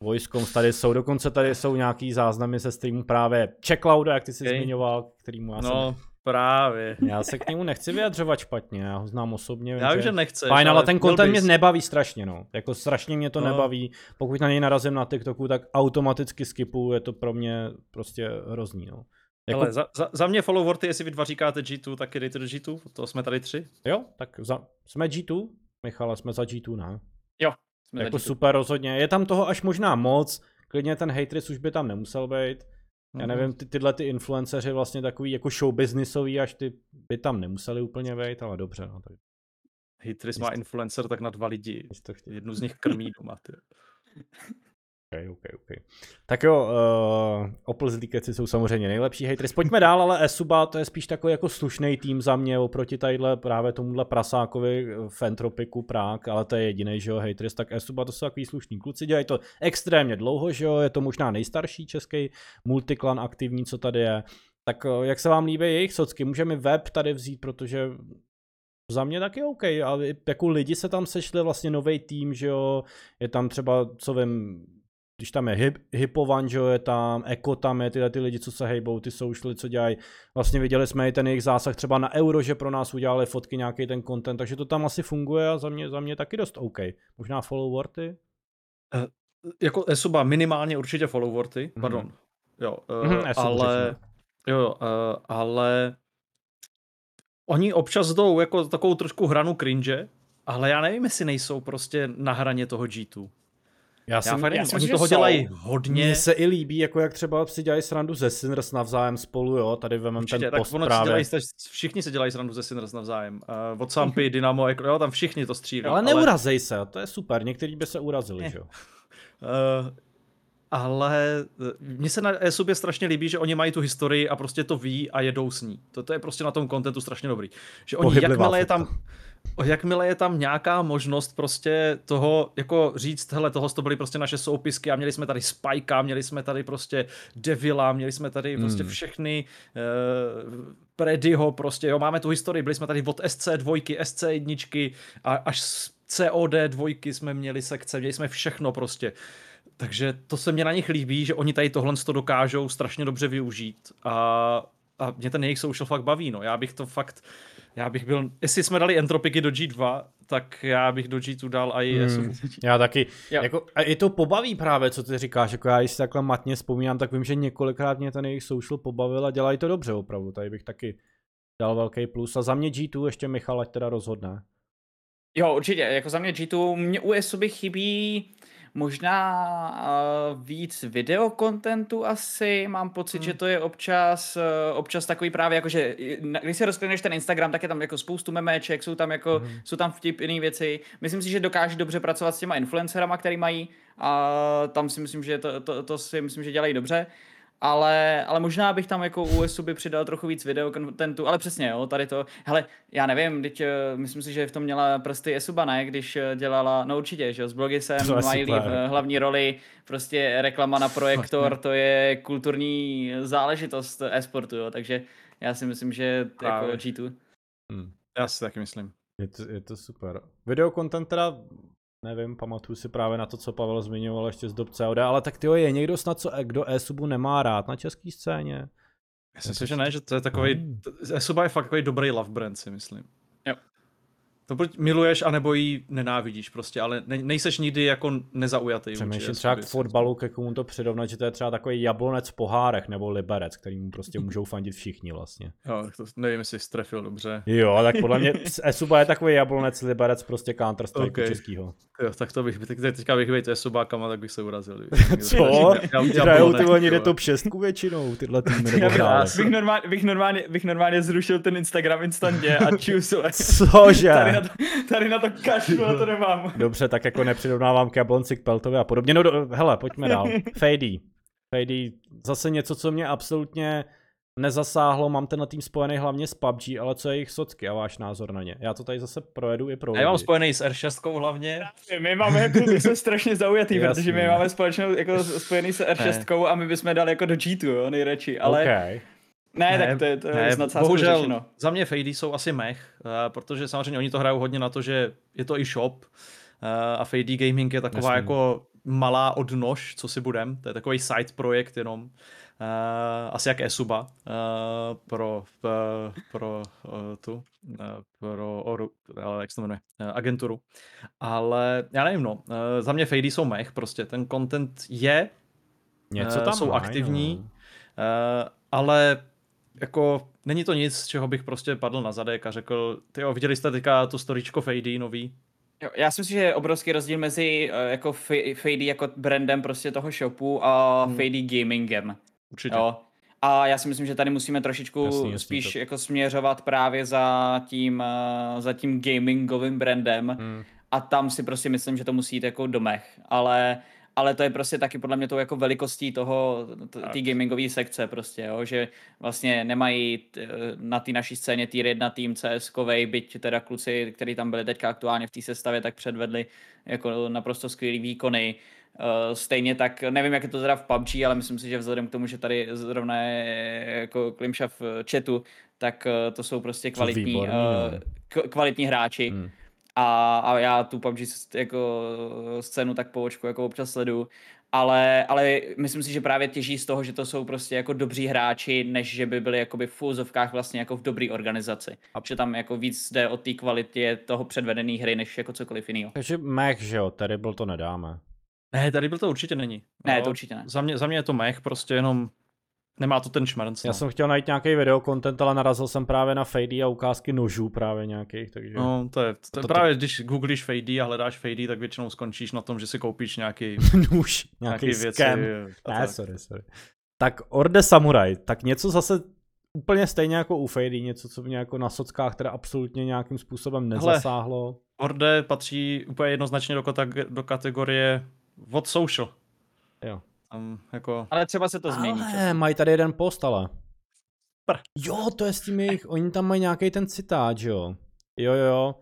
Voice tady jsou, dokonce tady jsou nějaký záznamy se streamu právě Checklouda, jak ty jsi okay. zmiňoval, kterýmu já
no. jsem Právě.
Já se k němu nechci vyjadřovat špatně, já ho znám osobně.
Já vím, že nechceš.
Fajn, ale ten content mě nebaví strašně, no. Jako strašně mě to no. nebaví. Pokud na něj narazím na TikToku, tak automaticky skipu, je to pro mě prostě hrozný, no.
Jako... Ale za, za, za mě followorty, jestli vy dva říkáte G2, tak dejte do G2, to jsme tady tři.
Jo, tak za, jsme G2, Michale, jsme za G2, ne?
Jo,
jsme Jako super rozhodně, je tam toho až možná moc, klidně ten haters už by tam nemusel být, já mhm. nevím, ty, tyhle ty influenceři vlastně takový jako show businessový, až ty by tam nemuseli úplně vejít, ale dobře. No, tak...
Hitris má influencer tak na dva lidi. Jednu z nich krmí doma. Ty. (laughs)
OK, OK. Tak jo, uh, Opel Zlíkeci jsou samozřejmě nejlepší haters. Pojďme dál, ale Esuba to je spíš takový jako slušný tým za mě oproti tadyhle právě tomuhle prasákovi v Entropiku Prák, ale to je jediný, že jo, haters, tak Esuba to jsou takový slušní kluci, dělají to extrémně dlouho, že jo, je to možná nejstarší český multiklan aktivní, co tady je. Tak uh, jak se vám líbí jejich socky? Můžeme web tady vzít, protože za mě taky OK, ale jako lidi se tam sešli, vlastně nový tým, že jo, je tam třeba, co vím, když tam je hip, Hipovan, že je tam, Eko tam je, tyhle ty lidi, co se hejbou, ty socially, co dělají. Vlastně viděli jsme i ten jejich zásah třeba na euro, že pro nás udělali fotky, nějaký ten content, takže to tam asi funguje a za mě, za mě taky dost OK. Možná followorty?
Uh, jako Esuba minimálně určitě followorty, mm. pardon. Jo, uh, mm, ale, jo, uh, ale oni občas jdou jako takovou trošku hranu cringe, ale já nevím, jestli nejsou prostě na hraně toho G2.
Já, jsem, já,
já jsem, oni toho dělají hodně.
Mně se i líbí, jako jak třeba si dělají srandu ze Sinners navzájem spolu, jo, tady vemem Určitě, ten post tak právě.
Si dělají, všichni se dělají srandu ze Sinners navzájem. Uh, od Sampy, Dynamo, jo, tam všichni to střílí.
Ale, ale neurazej se, to je super, někteří by se urazili, ne. že jo. Uh,
ale eh, mně se na e strašně líbí, že oni mají tu historii a prostě to ví a jedou s ní. To, to je prostě na tom kontentu strašně dobrý. Že oni, Pohyblivá jakmile je tam, jakmile je tam nějaká možnost prostě toho, jako říct, hele, toho to byly prostě naše soupisky a měli jsme tady Spikea, měli jsme tady prostě Devila, měli jsme tady hmm. prostě všechny uh, Predyho prostě, jo, máme tu historii, byli jsme tady od SC2, SC1 a až COD dvojky jsme měli sekce, měli jsme všechno prostě. Takže to se mě na nich líbí, že oni tady tohle to dokážou strašně dobře využít a, a mě ten jejich social fakt baví, no. Já bych to fakt, já bych byl, jestli jsme dali entropiky do G2, tak já bych do G2 dal i hmm,
Já taky. Jako, a i to pobaví právě, co ty říkáš. Jako já, když si takhle matně vzpomínám, tak vím, že několikrát mě ten jejich social pobavil a dělají to dobře opravdu. Tady bych taky dal velký plus. A za mě G2 ještě Michal, ať teda rozhodne.
Jo, určitě. Jako za mě G2, mě u ESU chybí Možná uh, víc videokontentu asi, mám pocit, hmm. že to je občas, uh, občas takový právě jako, že když si rozkleneš ten Instagram, tak je tam jako spoustu memeček, jsou tam jako, hmm. jsou tam vtipné věci. Myslím si, že dokáže dobře pracovat s těma influencerama, který mají a tam si myslím, že to, to, to si myslím, že dělají dobře ale, ale možná bych tam jako USu by přidal trochu víc videokontentu, ale přesně, jo, tady to, hele, já nevím, teď uh, myslím si, že v tom měla prsty Esuba, ne, když uh, dělala, no určitě, že jo, s blogisem mají v uh, hlavní roli, prostě reklama na projektor, to je kulturní záležitost e-sportu, jo, takže já si myslím, že to jako G2.
Hmm. Já si taky myslím.
Je to, je to super. Videokontent teda Nevím, pamatuju si právě na to, co Pavel zmiňoval ještě z dob COD, ale tak ty je někdo snad, co, kdo e-subu nemá rád na české scéně?
Já si myslím, že ne, že to je takový, hmm. e-suba je fakt takový dobrý love brand, si myslím. To buď miluješ, anebo ji nenávidíš prostě, ale ne, nejseš nikdy jako nezaujatý.
Přemýšlím třeba k fotbalu, ke komu to přirovnat, že to je třeba takový jablonec v pohárech nebo liberec, který mu prostě můžou fandit všichni vlastně.
Jo, to nevím, jestli jsi trefil dobře.
Jo, tak (laughs) podle mě Esuba je takový jablonec, liberec prostě Counter Strike okay. českýho.
Jo, tak to bych, teď, teďka bych být Esubákama, tak bych se urazil. (laughs)
Co? Hrajou ty oni do top 6 většinou, tyhle týmy (laughs) nebo
já bych normálně, bych, normálně, bych normálně zrušil ten Instagram instantně a čusu.
Cože?
Na to, tady na to kašlu, na to nemám.
Dobře, tak jako nepřirovnávám k Jablonci, k Peltovi a podobně. No do, hele, pojďme dál. (laughs) Fady. Fady, zase něco, co mě absolutně nezasáhlo, mám ten na tým spojený hlavně s PUBG, ale co je jejich socky a váš názor na ně? Já to tady zase projedu i pro
Já mám spojený s R6 hlavně.
My máme jako, my jsme strašně zaujatý, Jasný. (laughs) protože my máme společnou jako spojený s R6 ne. a my bychom dali jako do G2, jo, nejradši, ale... Okay. Ne, ne, tak to je, to je ne, snad
bohužel,
řečeno.
za mě Fady jsou asi mech, uh, protože samozřejmě oni to hrajou hodně na to, že je to i shop uh, a Fady Gaming je taková Jasný. jako malá odnož, co si budem, to je takový side projekt jenom, uh, asi jak Esuba uh, pro, uh, pro uh, tu, uh, pro Oru, ale jak se to jmenuje, uh, agenturu. Ale já nevím, no, uh, za mě Fady jsou mech, prostě ten content je,
Něco tam
jsou
maj,
aktivní, no. uh, ale jako není to nic, čeho bych prostě padl na zadek a řekl, ty jo, viděli jste teďka to storičko Fady nový?
Jo, já si myslím, že je obrovský rozdíl mezi uh, jako Fady jako brandem prostě toho shopu a hmm. Fady gamingem.
Určitě. Jo.
A já si myslím, že tady musíme trošičku jasný, jasný, spíš to. jako směřovat právě za tím, uh, za tím gamingovým brandem. Hmm. A tam si prostě myslím, že to musí jít jako domech. Ale ale to je prostě taky podle mě tou jako velikostí toho, té gamingové sekce prostě, jo, že vlastně nemají t, na té naší scéně tier 1 tým cs byť teda kluci, kteří tam byli teďka aktuálně v té sestavě, tak předvedli jako naprosto skvělý výkony. Uh, stejně tak, nevím, jak je to teda v PUBG, ale myslím si, že vzhledem k tomu, že tady zrovna je jako Klimša v chatu, tak uh, to jsou prostě kvalitní, výborný, uh, kvalitní hráči. Hmm a, a já tu PUBG jako scénu tak po očku jako občas sledu, ale, ale myslím si, že právě těží z toho, že to jsou prostě jako dobří hráči, než že by byli jakoby v fúzovkách vlastně jako v dobré organizaci. A že tam jako víc jde o té kvalitě toho předvedené hry, než jako cokoliv jiného.
Takže mech, že jo, tady byl to nedáme.
Ne, tady byl to určitě není.
Ne, no, to určitě ne.
Za mě, za mě je to mech, prostě jenom Nemá to ten šmrnc.
Já no. jsem chtěl najít nějaký videokontent, ale narazil jsem právě na Fady a ukázky nožů právě nějakých, takže...
No, to je, to, to právě, to... když googlíš Fady a hledáš Fady, tak většinou skončíš na tom, že si koupíš nějaký... (laughs)
Nůž, nějaký, nějaký scam. Věci, ne, tak. sorry, sorry. Tak Orde Samurai, tak něco zase úplně stejně jako u Fady, něco, co mě jako na sockách teda absolutně nějakým způsobem nezasáhlo. Hele,
Orde patří úplně jednoznačně do, do kategorie what social.
Jo.
Tam jako...
Ale třeba se to změní.
Ale mají tady jeden post, ale. Pr. Jo, to je s tím jejich, oni tam mají nějaký ten citát, jo. Jo, jo.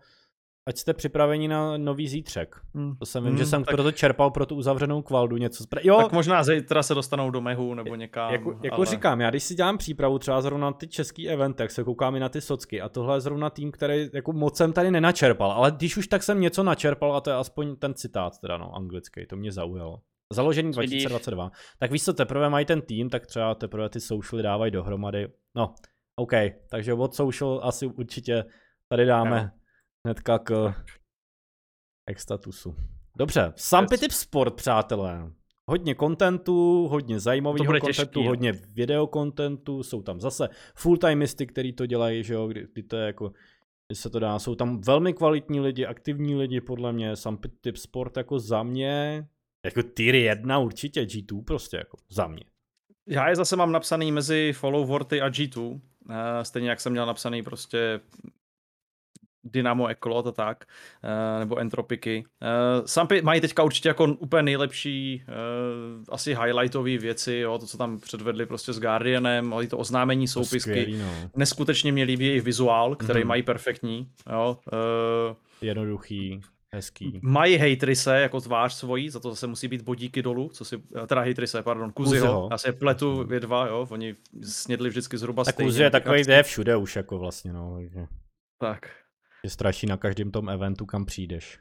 Ať jste připraveni na nový zítřek. Hmm. To jsem vím, hmm, že jsem tak... proto čerpal pro tu uzavřenou kvaldu něco. Spra- jo.
Tak možná zítra se dostanou do mehu nebo někam.
Jako, jako ale... říkám, já když si dělám přípravu třeba zrovna na ty český eventy, tak se koukám i na ty socky a tohle je zrovna tým, který jako moc jsem tady nenačerpal, ale když už tak jsem něco načerpal a to je aspoň ten citát teda no, anglický, to mě zaujalo. Založení 2022. Tak víš co, teprve mají ten tým, tak třeba teprve ty socialy dávají dohromady. No, OK, takže od social asi určitě tady dáme no. hnedka k extatusu. Dobře, Sampy Sport, přátelé. Hodně kontentu, hodně zajímavého kontentu, těžký, hodně videokontentu, jsou tam zase fulltimeisty, který to dělají, že jo, kdy, kdy to je jako, kdy se to dá, jsou tam velmi kvalitní lidi, aktivní lidi, podle mě, Sampy Sport jako za mě jako tier 1 určitě, G2 prostě jako za mě.
Já je zase mám napsaný mezi Follow Worty a G2, eh, stejně jak jsem měl napsaný prostě Dynamo Ecolot a tak, uh, nebo Entropiky. Uh, Sampy mají teďka určitě jako úplně nejlepší asi highlightové věci, jo, to, co tam předvedli prostě s Guardianem, mají to oznámení soupisky. Skvělý, no. Neskutečně mě líbí jejich vizuál, který mm. mají perfektní. Jo,
Jednoduchý. Hezký.
Mají hejtrise jako tvář svojí, za to zase musí být bodíky dolů, co si, teda hejtrise, pardon, Kuziho, já se pletu vě dva, jo, oni snědli vždycky zhruba
tak stejně. Kuzi je takový, kde je všude už jako vlastně, no, takže.
Tak.
Je straší na každém tom eventu, kam přijdeš.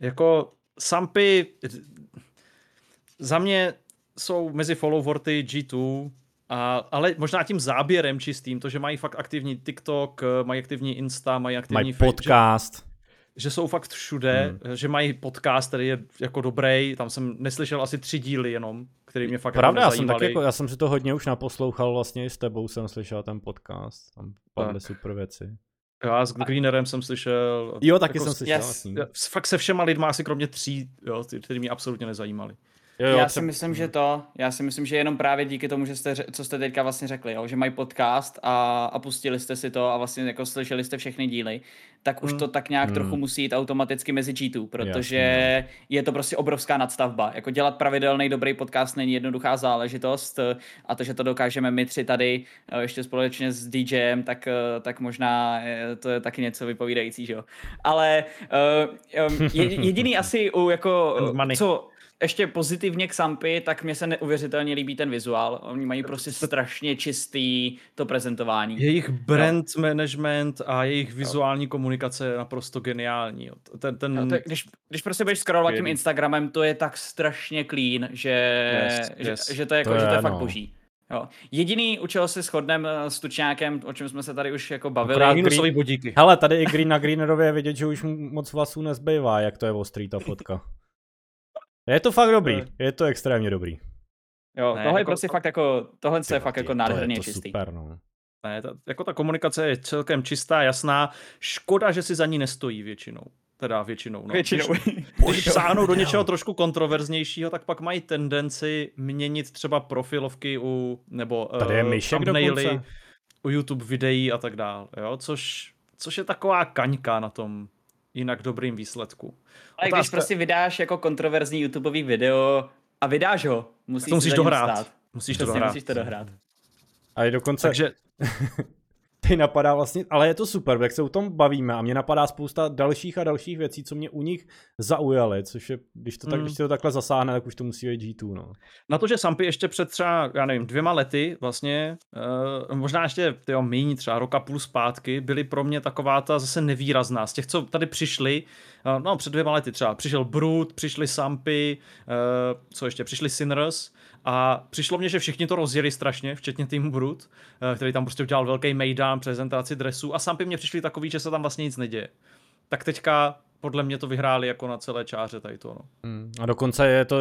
Jako Sampy za mě jsou mezi followorty G2, a, ale možná tím záběrem čistým, to, že mají fakt aktivní TikTok, mají aktivní Insta, mají aktivní
mají podcast.
Že, jsou fakt všude, hmm. že mají podcast, který je jako dobrý, tam jsem neslyšel asi tři díly jenom, který mě fakt
Pravda, já jsem, tak jako, já jsem si to hodně už naposlouchal, vlastně i s tebou jsem slyšel ten podcast, tam padly super věci.
Já s Greenerem jsem slyšel.
Jo, taky jako, jsem slyšel. Yes.
Fakt se všema lidma asi kromě tří, jo, který mě absolutně nezajímali.
Jo, jo, já si myslím, že to, já si myslím, že jenom právě díky tomu, že jste, co jste teďka vlastně řekli, jo, že mají podcast a, a pustili jste si to a vlastně jako slyšeli jste všechny díly, tak už mm. to tak nějak mm. trochu musí jít automaticky mezi G2, protože Jasně, no. je to prostě obrovská nadstavba. Jako dělat pravidelný dobrý podcast není jednoduchá záležitost a to, že to dokážeme my tři tady eh, ještě společně s DJem, tak, eh, tak možná to je taky něco vypovídající, že jo. Ale uh, jediný asi u jako, co, ještě pozitivně k Sampy, tak mě se neuvěřitelně líbí ten vizuál. Oni mají prostě strašně čistý to prezentování.
Jejich brand no. management a jejich vizuální no. komunikace je naprosto geniální. Ten, ten...
No, to, když, když prostě budeš scrollovat tím Instagramem, to je tak strašně clean, že, yes, yes. že, že to je, jako, to je, že to je no. fakt boží. Jo. Jediný, u čeho se shodneme s Tučňákem, o čem jsme se tady už jako bavili.
Green... bodíky. Hele, tady i Green na Greenerově je vidět, že už moc vlasů nezbývá, jak to je ostrý ta fotka. Je to fakt dobrý, je to extrémně dobrý.
Jo, ne, tohle jako, je prostě to... fakt jako, tohle je fakt jako nádherně čistý. Super, no.
Ne, ta, jako ta komunikace je celkem čistá, jasná. Škoda, že si za ní nestojí většinou. Teda většinou. No.
Většinou.
Když, (laughs) když sáhnou do něčeho trošku kontroverznějšího, tak pak mají tendenci měnit třeba profilovky u, nebo
Tady je uh, thumbnaily,
u YouTube videí a tak dále. Jo? Což, což je taková kaňka na tom jinak dobrým výsledku.
Ale Otázka... když prostě vydáš jako kontroverzní YouTubeový video a vydáš ho, musíš,
to musíš dohrát. Stát.
Musíš to dohrát. Musíš to dohrát.
A i dokonce... Takže... (laughs) Teď napadá vlastně, ale je to super, jak se o tom bavíme a mě napadá spousta dalších a dalších věcí, co mě u nich zaujaly, což je, když to, tak, mm. když to takhle zasáhne, tak už to musí být G2, no.
Na to, že Sampy ještě před třeba, já nevím, dvěma lety vlastně, uh, možná ještě tyjo, míň, třeba roka půl zpátky, byly pro mě taková ta zase nevýrazná. Z těch, co tady přišli, no před dvěma lety třeba, přišel Brood, přišli Sampy, uh, co ještě, přišli Sinners, a přišlo mně, že všichni to rozjeli strašně, včetně týmu Brut, eh, který tam prostě udělal velký mejdan, prezentaci dresů a sám by mě přišli takový, že se tam vlastně nic neděje. Tak teďka podle mě to vyhráli jako na celé čáře tady to. No.
Hmm. A dokonce je to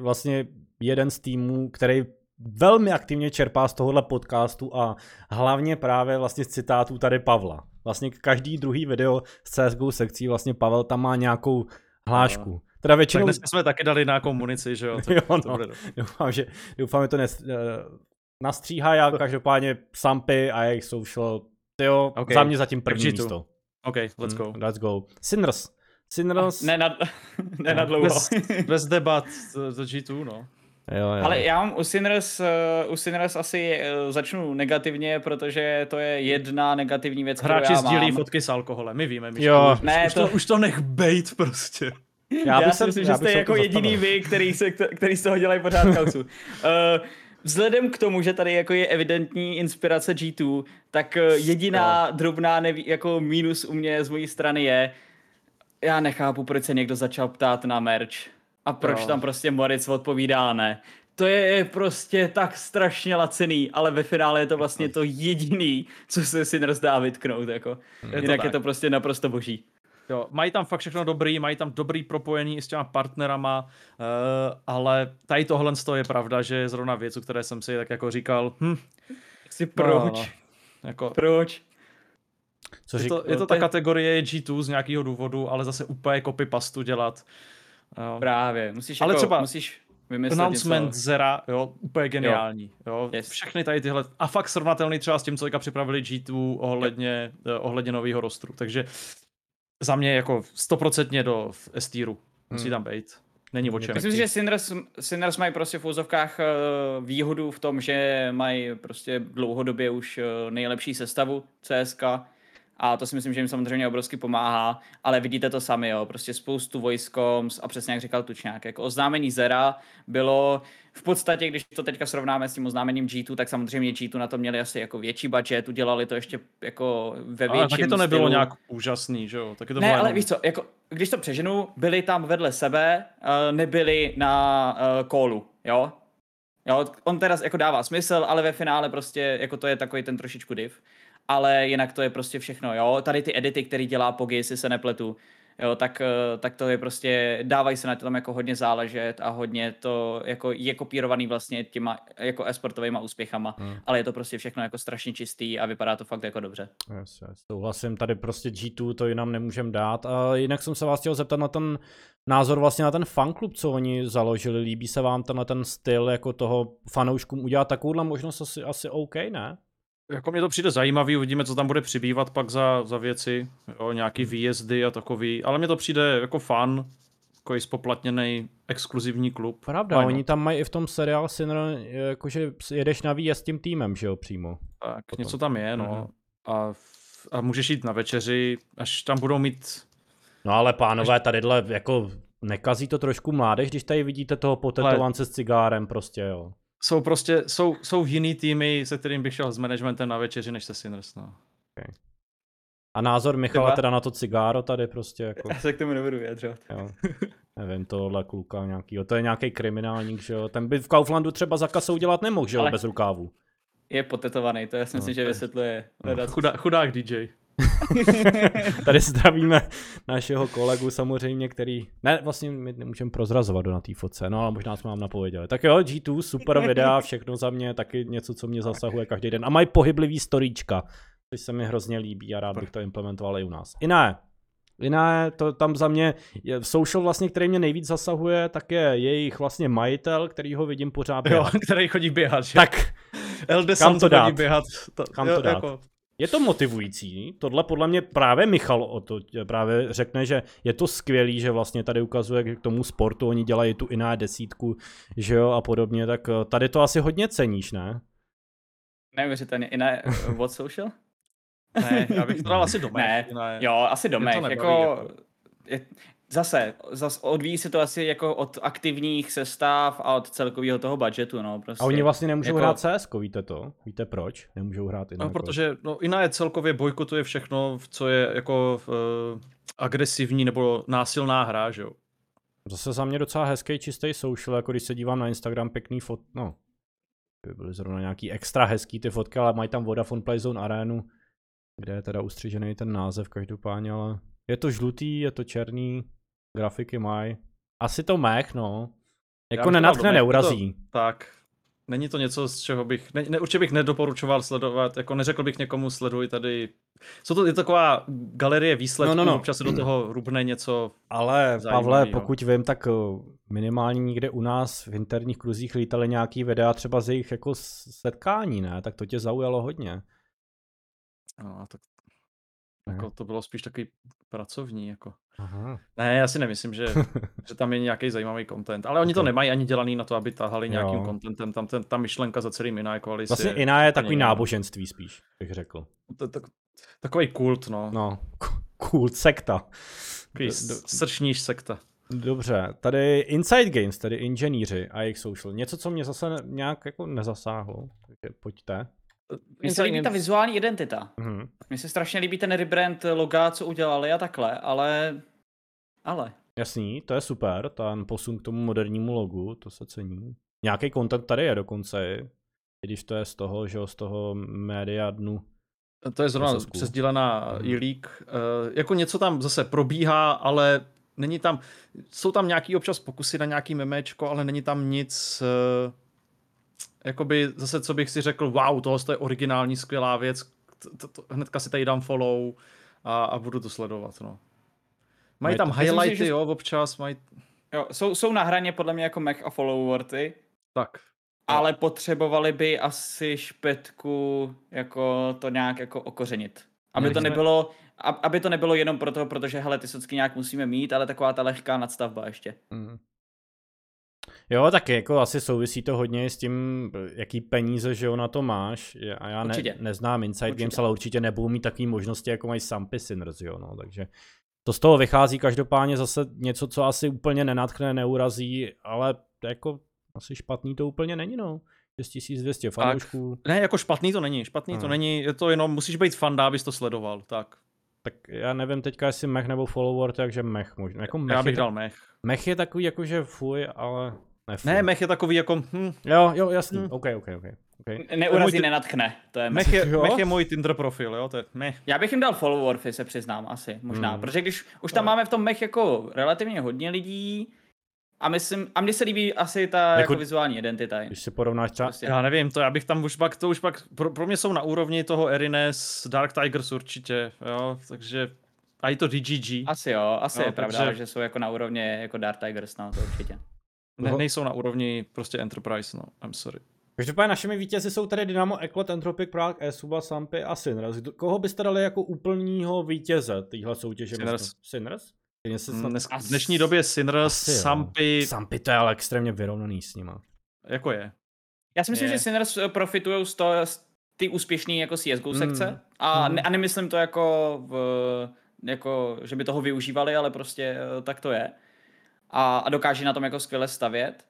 vlastně jeden z týmů, který velmi aktivně čerpá z tohohle podcastu a hlavně právě vlastně z citátů tady Pavla. Vlastně každý druhý video z CSGO sekcí vlastně Pavel tam má nějakou hlášku. No.
Teda většinou... Tak jsme taky dali nějakou munici, že jo? (laughs)
Tak jo no. bude... doufám, že, doufám, že to nes, uh, nastříhá, já (laughs) každopádně Sampy a jejich social, jo, okay. za mě zatím první místo.
OK, let's go.
Mm, let's go. Sinners. Sinners.
Ne na, (laughs) ne na dlouho. Bez,
bez debat za G2, no.
Jo, jo. Ale já mám u Sinners, uh, u Sinners asi uh, začnu negativně, protože to je jedna negativní věc,
Hráči
kterou
já sdílí mám. fotky s alkoholem, my víme. My jo. Už, ne, už, to... to, už to nech bejt prostě.
Já, já si myslím, že jste jako jediný vy, který, se, který z toho dělají pořád (laughs) kausu. Uh, vzhledem k tomu, že tady jako je evidentní inspirace G2, tak eh, jediná no. drobná neví, jako mínus u mě z mojí strany je, já nechápu, proč se někdo začal ptát na merch. A proč no. tam prostě Moritz odpovídá ne. To je prostě tak strašně lacený, ale ve finále je to vlastně to jediný, co se si dá vytknout. Jako. Je Jinak je to prostě naprosto boží.
Jo, mají tam fakt všechno dobrý, mají tam dobrý propojení s těma partnerama, uh, ale tady tohle je pravda, že je zrovna věc, o které jsem si tak jako říkal, hm,
si proč? No, no, jako, proč?
Co je, řík, to, je to ta kategorie G2 z nějakého důvodu, ale zase úplně copy pastu dělat.
Jo. Právě, musíš ale jako, třeba musíš vymyslet
announcement něco. Zera, jo, úplně geniální. Jo. Jo. Yes. Všechny tady tyhle, a fakt srovnatelný třeba s tím, co připravili G2 ohledně, eh, ohledně nového rostru. Takže za mě jako stoprocentně do s Musí hmm. tam být. Není o čem.
Myslím si, že Sinners, Sinners mají prostě v úzovkách eh, výhodu v tom, že mají prostě dlouhodobě už eh, nejlepší sestavu CSK a to si myslím, že jim samozřejmě obrovsky pomáhá, ale vidíte to sami, jo, prostě spoustu vojskom a přesně jak říkal Tučňák, jako oznámení Zera bylo v podstatě, když to teďka srovnáme s tím oznámením G2, tak samozřejmě G2 na to měli asi jako větší budget, udělali to ještě jako ve větším Ale
taky to nebylo stylu. nějak úžasný, že jo? Taky to
ne, ale jenom... víš co, jako, když to přeženu, byli tam vedle sebe, uh, nebyli na uh, callu, jo? Jo, on teda jako dává smysl, ale ve finále prostě jako to je takový ten trošičku div ale jinak to je prostě všechno, jo. Tady ty edity, který dělá Pogi, jestli se nepletu, jo, tak, eh, tak to je prostě, dávají se na tom jako hodně záležet a hodně to jako je kopírovaný vlastně těma jako esportovými úspěchama, hmm. ale je to prostě všechno jako strašně čistý a vypadá to fakt jako dobře.
Yes, yes. Souhlasím, tady prostě G2 to jinam nemůžem dát a jinak jsem se vás chtěl zeptat na ten názor vlastně na ten fanklub, co oni založili. Líbí se vám tenhle ten styl jako toho fanouškům udělat takovouhle možnost asi, asi OK, ne?
Jako mě to přijde zajímavý, uvidíme, co tam bude přibývat pak za, za věci, jo, nějaký výjezdy a takový, ale mně to přijde jako fan, jako i spoplatněný exkluzivní klub.
Pravda, Fajno. oni tam mají i v tom seriál Sinner, jakože jedeš na výjezd s tím týmem, že jo, přímo.
Tak, Potom. něco tam je, no. Uh-huh. A, a můžeš jít na večeři, až tam budou mít...
No ale pánové, až... tadyhle jako nekazí to trošku mládež, když tady vidíte toho potetovance ale... s cigárem prostě, jo
jsou prostě, jsou, jsou jiný týmy, se kterým bych šel s managementem na večeři, než se Sinners, no. Okay.
A názor Michala teda na to cigáro tady prostě jako...
Já se k tomu nebudu vyjadřovat.
Jo. (laughs) Nevím, tohle kluka nějakýho, to je nějaký kriminálník, že jo. Ten by v Kauflandu třeba za kasou dělat nemohl, že jo, Ale... bez rukávu.
Je potetovaný, to já si myslím, no, že vysvětluje.
No. Chudá, chudák DJ. (laughs)
Tady zdravíme našeho kolegu samozřejmě, který, ne, vlastně my nemůžeme prozrazovat do na té fotce, no ale možná jsme vám napověděli. Tak jo, G2, super videa, všechno za mě, taky něco, co mě zasahuje každý den. A mají pohyblivý storíčka, což se mi hrozně líbí a rád bych to implementoval i u nás. I ne, Jiná, to tam za mě, je social vlastně, který mě nejvíc zasahuje, tak je jejich vlastně majitel, který ho vidím pořád
běhat. Jo, který chodí běhat, že?
Tak,
LD kam to dát? chodí běhat.
To, kam to dát? Jako, je to motivující, tohle podle mě právě Michal o to právě řekne, že je to skvělý, že vlastně tady ukazuje k tomu sportu, oni dělají tu iná desítku, že jo, a podobně, tak eh, tady to asi hodně ceníš, ne?
Neuvěřitelně, iná, eh, what social?
Ne, já bych to dal asi domek.
Ne, jo, asi domek, jako, jako... Je, Zase, zase odvíjí se to asi jako od aktivních sestav a od celkového toho budgetu, no. Prostě.
A oni vlastně nemůžou jako... hrát CS, víte to? Víte proč? Nemůžou hrát
Iná. No, protože no, Iná je celkově bojkotuje všechno, co je jako uh, agresivní nebo násilná hra, že jo.
Zase za mě docela hezký čistý social, jako když se dívám na Instagram pěkný fot, no. By byly zrovna nějaký extra hezký ty fotky, ale mají tam Vodafone Playzone Arenu, kde je teda ustřižený ten název každopádně, ale je to žlutý, je to černý, grafiky mají. Asi to mech, no. Jako nenatchne, neurazí.
To, tak. Není to něco, z čeho bych, ne, ne, určitě bych nedoporučoval sledovat, jako neřekl bych někomu sleduj tady. Jsou to je taková galerie výsledků, no, no, no. občas se do toho rubne něco
Ale Pavle, pokud vím, tak eh, minimálně někde u nás v interních kruzích lítali nějaký videa třeba z jejich jako setkání, ne? Tak to tě zaujalo hodně.
No, tak jako to bylo spíš takový pracovní, jako. Aha. Ne, já si nemyslím, že, (laughs) že tam je nějaký zajímavý content, ale oni to nemají ani dělaný na to, aby tahali nějakým jo. contentem, tam ten, ta myšlenka za celým Iná koalici.
Vlastně Iná je takový náboženství spíš, bych řekl.
Takový kult, no.
No, kult sekta.
Srčníž sekta.
Dobře, tady Inside Games, tady inženýři a jejich social. Něco, co mě zase nějak jako nezasáhlo, takže pojďte.
Mně se líbí ta vizuální identita. Mm-hmm. Mně se strašně líbí ten rebrand loga, co udělali a takhle, ale... Ale.
Jasný, to je super, ten posun k tomu modernímu logu, to se cení. Nějaký kontakt tady je dokonce, když to je z toho, že z toho média dnu.
To je zrovna přesdílená mm. e-leak. Uh, jako něco tam zase probíhá, ale není tam, jsou tam nějaký občas pokusy na nějaký memečko, ale není tam nic, uh, jakoby zase, co bych si řekl, wow, tohle je originální, skvělá věc, to, to, hnedka si tady dám follow a, a budu to sledovat, no. Mají tam highlighty, si, že... jo, občas, mají...
Jo, jsou, jsou na hraně podle mě jako Mac a followerty.
Tak.
Ale potřebovali by asi špetku jako to nějak jako okořenit. Aby to nebylo, aby to nebylo jenom proto, protože hele, ty socky nějak musíme mít, ale taková ta lehká nadstavba ještě. Mm.
Jo, tak jako asi souvisí to hodně s tím, jaký peníze, že jo, na to máš. A já ne, neznám Inside určitě. Games, ale určitě nebudou mít takové možnosti, jako mají Sampy Sinners, jo, no, takže to z toho vychází každopádně zase něco, co asi úplně nenatkne, neurazí, ale jako asi špatný to úplně není, no. 6200 fanoušků.
Ne, jako špatný to není, špatný hmm. to není, je to jenom, musíš být fanda, abys to sledoval, tak.
Tak já nevím teďka, jestli mech nebo follower, takže mech možná. Jako mech
já bych
je,
dal mech.
Mech je takový jakože fuj, ale
ne, ne, mech je takový jako... Hm.
Jo, jo, jasný, hm. ok, ok, ok. Okay.
Neurazí, ty... nenatchne. To je
mech, je, mech je můj Tinder profil, jo? To je mech.
Já bych jim dal followerfy, se přiznám, asi, možná. Hmm. Protože když už tam máme v tom mech jako relativně hodně lidí, a myslím, a mně se líbí asi ta jako, jako vizuální identita.
Když si porovnáš třeba...
Prostě. Já nevím, to já bych tam už pak, to už pak, pro, pro mě jsou na úrovni toho Erines, Dark Tigers určitě, jo, takže a i to DGG.
Asi jo, asi jo, je pravda, takže... že jsou jako na úrovni jako Dark Tigers, no to určitě.
Ne, nejsou na úrovni prostě Enterprise, no, I'm sorry.
Každopádně našimi vítězi jsou tady Dynamo, Eklat, Entropic, Prague, Esuba, Sampy a Sinners. Koho byste dali jako úplního vítěze téhle soutěže?
Sinners.
Sinners?
Mm, dnes, v dnešní době Sinners, Sampy...
Sampy to je ale extrémně vyrovnaný s nima.
Jako je.
Já si myslím, je. že Sinners eh, profitují z, toho, z ty úspěšné jako CSGO sekce mm. a, mm. Ne, a nemyslím to jako, v, jako, že by toho využívali, ale prostě eh, tak to je. A, a dokáží na tom jako skvěle stavět.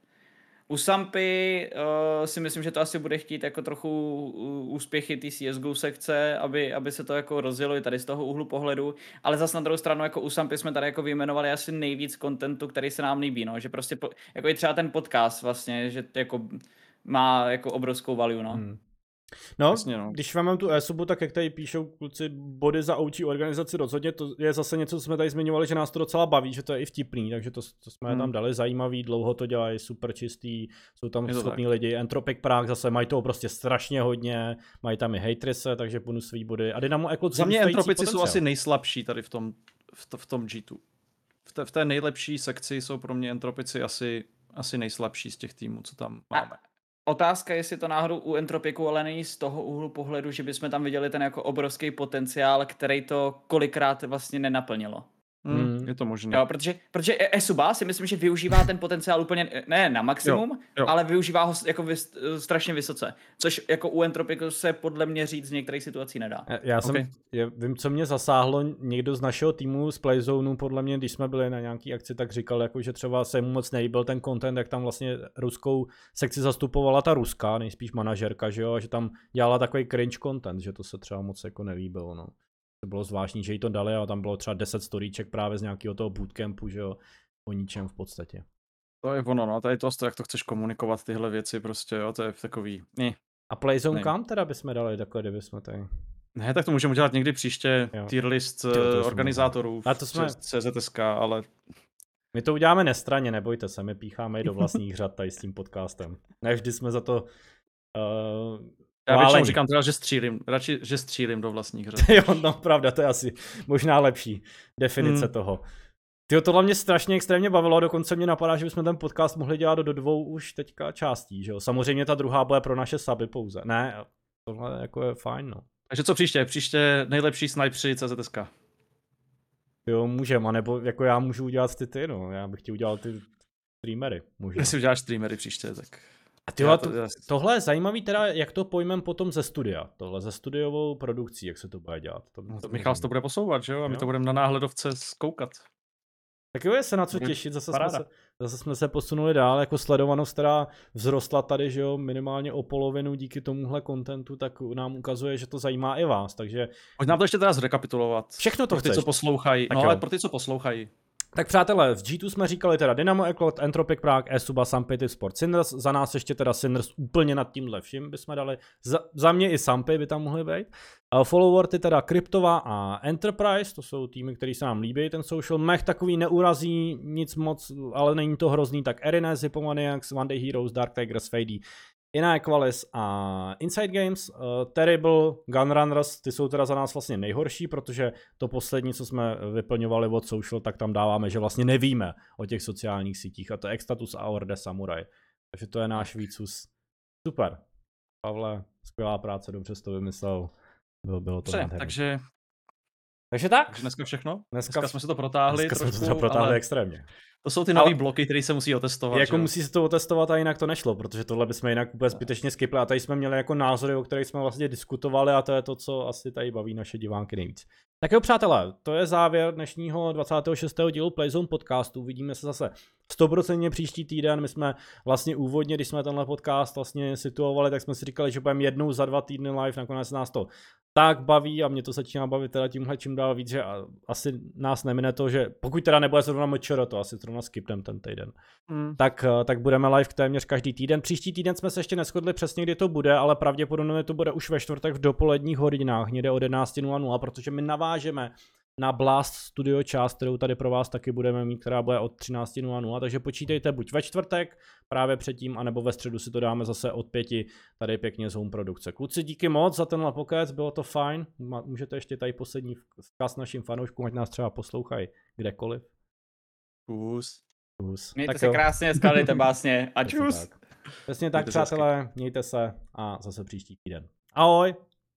U Sampy uh, si myslím, že to asi bude chtít jako trochu úspěchy té CSGO sekce, aby, aby se to jako rozjelo i tady z toho úhlu pohledu, ale zase na druhou stranu jako u Sampy jsme tady jako vyjmenovali asi nejvíc kontentu, který se nám líbí, no, že prostě po, jako i třeba ten podcast vlastně, že jako má jako obrovskou value, no. Hmm.
No, Jasně, no, když vám tu e tak jak tady píšou kluci body za oučí organizaci rozhodně, to je zase něco, co jsme tady zmiňovali, že nás to docela baví, že to je i vtipný, takže to, to jsme hmm. tam dali zajímavý, dlouho to dělají, super čistý, jsou tam schopní lidi, Entropic Prague zase mají toho prostě strašně hodně, mají tam i hejtrise, takže svý body a Dynamo Eklo
Za mě Entropici jsou asi nejslabší tady v tom, v, to, v tom G2. V té, v té nejlepší sekci jsou pro mě Entropici asi, asi nejslabší z těch týmů, co tam máme.
Otázka, jestli to náhodou u Entropiku ale není z toho úhlu pohledu, že bychom tam viděli ten jako obrovský potenciál, který to kolikrát vlastně nenaplnilo.
Hmm, je to možné.
Jo, protože, protože e- Esuba si myslím, že využívá ten potenciál úplně, ne na maximum, jo, jo. ale využívá ho jako vys, strašně vysoce. Což jako u Entropiku se podle mě říct v některých situacích nedá.
Já jsem, okay. já vím, co mě zasáhlo, někdo z našeho týmu z Playzone, podle mě, když jsme byli na nějaký akci, tak říkal, jako, že třeba se mu moc nejbil ten content, jak tam vlastně ruskou sekci zastupovala ta ruská, nejspíš manažerka, že jo, že tam dělala takový cringe content, že to se třeba moc jako nelíbilo, no to bylo zvláštní, že jí to dali a tam bylo třeba 10 storíček právě z nějakého toho bootcampu, že jo, o ničem v podstatě.
To je ono, no, tady to, jak to chceš komunikovat, tyhle věci prostě, jo, to je takový, ne.
A Playzone ne. kam teda bychom dali takhle, kdyby jsme tady?
Ne, tak to můžeme udělat někdy příště, jo. tier list to, to organizátorů, a to jsme... CZSK, ale...
My to uděláme nestraně, nebojte se, my pícháme i do (laughs) vlastních řad tady s tím podcastem. Ne vždy jsme za to uh,
já většinou říkám teda, že střílím, radši, že střílím do vlastních řad. (laughs)
jo, no pravda, to je asi možná lepší definice hmm. toho. Ty tohle mě strašně extrémně bavilo, dokonce mě napadá, že bychom ten podcast mohli dělat do dvou už teďka částí, že jo. Samozřejmě ta druhá bude pro naše saby pouze. Ne, tohle jako je fajn, no.
Takže co příště? Příště nejlepší snipři CZSK.
Jo, můžem, anebo jako já můžu udělat ty ty, no. Já bych ti udělal ty streamery. Můžu.
Jestli uděláš streamery příště, tak
a tyhle, to, tohle je zajímavý teda, jak to pojmem potom ze studia, tohle ze studiovou produkcí, jak se to bude dělat. To,
no, to Michal to bude posouvat, že jo? A my jo? to budeme na náhledovce zkoukat.
Tak jo, je se na co těšit, zase jsme, se, zase jsme se posunuli dál, jako sledovanost, která vzrostla tady, že jo, minimálně o polovinu díky tomuhle kontentu, tak nám ukazuje, že to zajímá i vás, takže...
Pojď nám to ještě teda zrekapitulovat.
Všechno to
pro ty,
chceš.
co poslouchají, no jo. ale pro ty, co poslouchají.
Tak přátelé, v G2 jsme říkali teda Dynamo Eklot, Entropic Prague, Esuba, Sampy, Sport, Sinners, za nás ještě teda Sinners úplně nad tímhle vším bychom dali, za, za mě i Sampy by tam mohly být. Uh, follower ty teda Kryptova a Enterprise, to jsou týmy, které se nám líbí, ten social mech takový neurazí nic moc, ale není to hrozný, tak Erinez, Hippomaniacs, One Day Heroes, Dark Tigers, Fady, Iná Equalis a Inside Games, uh, Terrible, Gunrunners, ty jsou teda za nás vlastně nejhorší, protože to poslední, co jsme vyplňovali od Social, tak tam dáváme, že vlastně nevíme o těch sociálních sítích a to je Extatus a Orde Samurai. Takže to je náš výcus. Super. Pavle, skvělá práce, dobře jsi to vymyslel. Bylo, bylo to
Dobře, takže
takže tak.
Takže dneska všechno. Dneska, dneska jsme se to protáhli. Dneska
trošku, jsme to protáhli ale... extrémně.
To jsou ty nové bloky, které se musí otestovat.
Jako že? musí se to otestovat a jinak to nešlo, protože tohle bychom jinak úplně zbytečně skipli. A tady jsme měli jako názory, o kterých jsme vlastně diskutovali a to je to, co asi tady baví naše divánky nejvíc. Tak jo, přátelé, to je závěr dnešního 26. dílu Playzone podcastu. Vidíme se zase 100% příští týden, my jsme vlastně úvodně, když jsme tenhle podcast vlastně situovali, tak jsme si říkali, že budeme jednou za dva týdny live, nakonec nás to tak baví a mě to začíná bavit teda tímhle čím dál víc, že asi nás nemine to, že pokud teda nebude zrovna mčero, to asi zrovna skipnem ten týden, mm. tak, eh, tak budeme live téměř každý týden. Příští týden jsme se ještě neschodli přesně, kdy to bude, ale pravděpodobně to bude už ve čtvrtek v dopoledních hodinách, někde o 11.00, protože my navážeme na Blast Studio část, kterou tady pro vás taky budeme mít, která bude od 13.00, takže počítejte buď ve čtvrtek, právě předtím, anebo ve středu si to dáme zase od pěti, tady pěkně z home produkce. Kluci, díky moc za tenhle pokec, bylo to fajn, můžete ještě tady poslední vzkaz našim fanouškům, ať nás třeba poslouchají kdekoliv.
Kus.
Kus.
Mějte tak se jo. krásně, skalujte básně a čus.
Přesně tak, tak přátelé, mějte se a zase příští týden. Ahoj!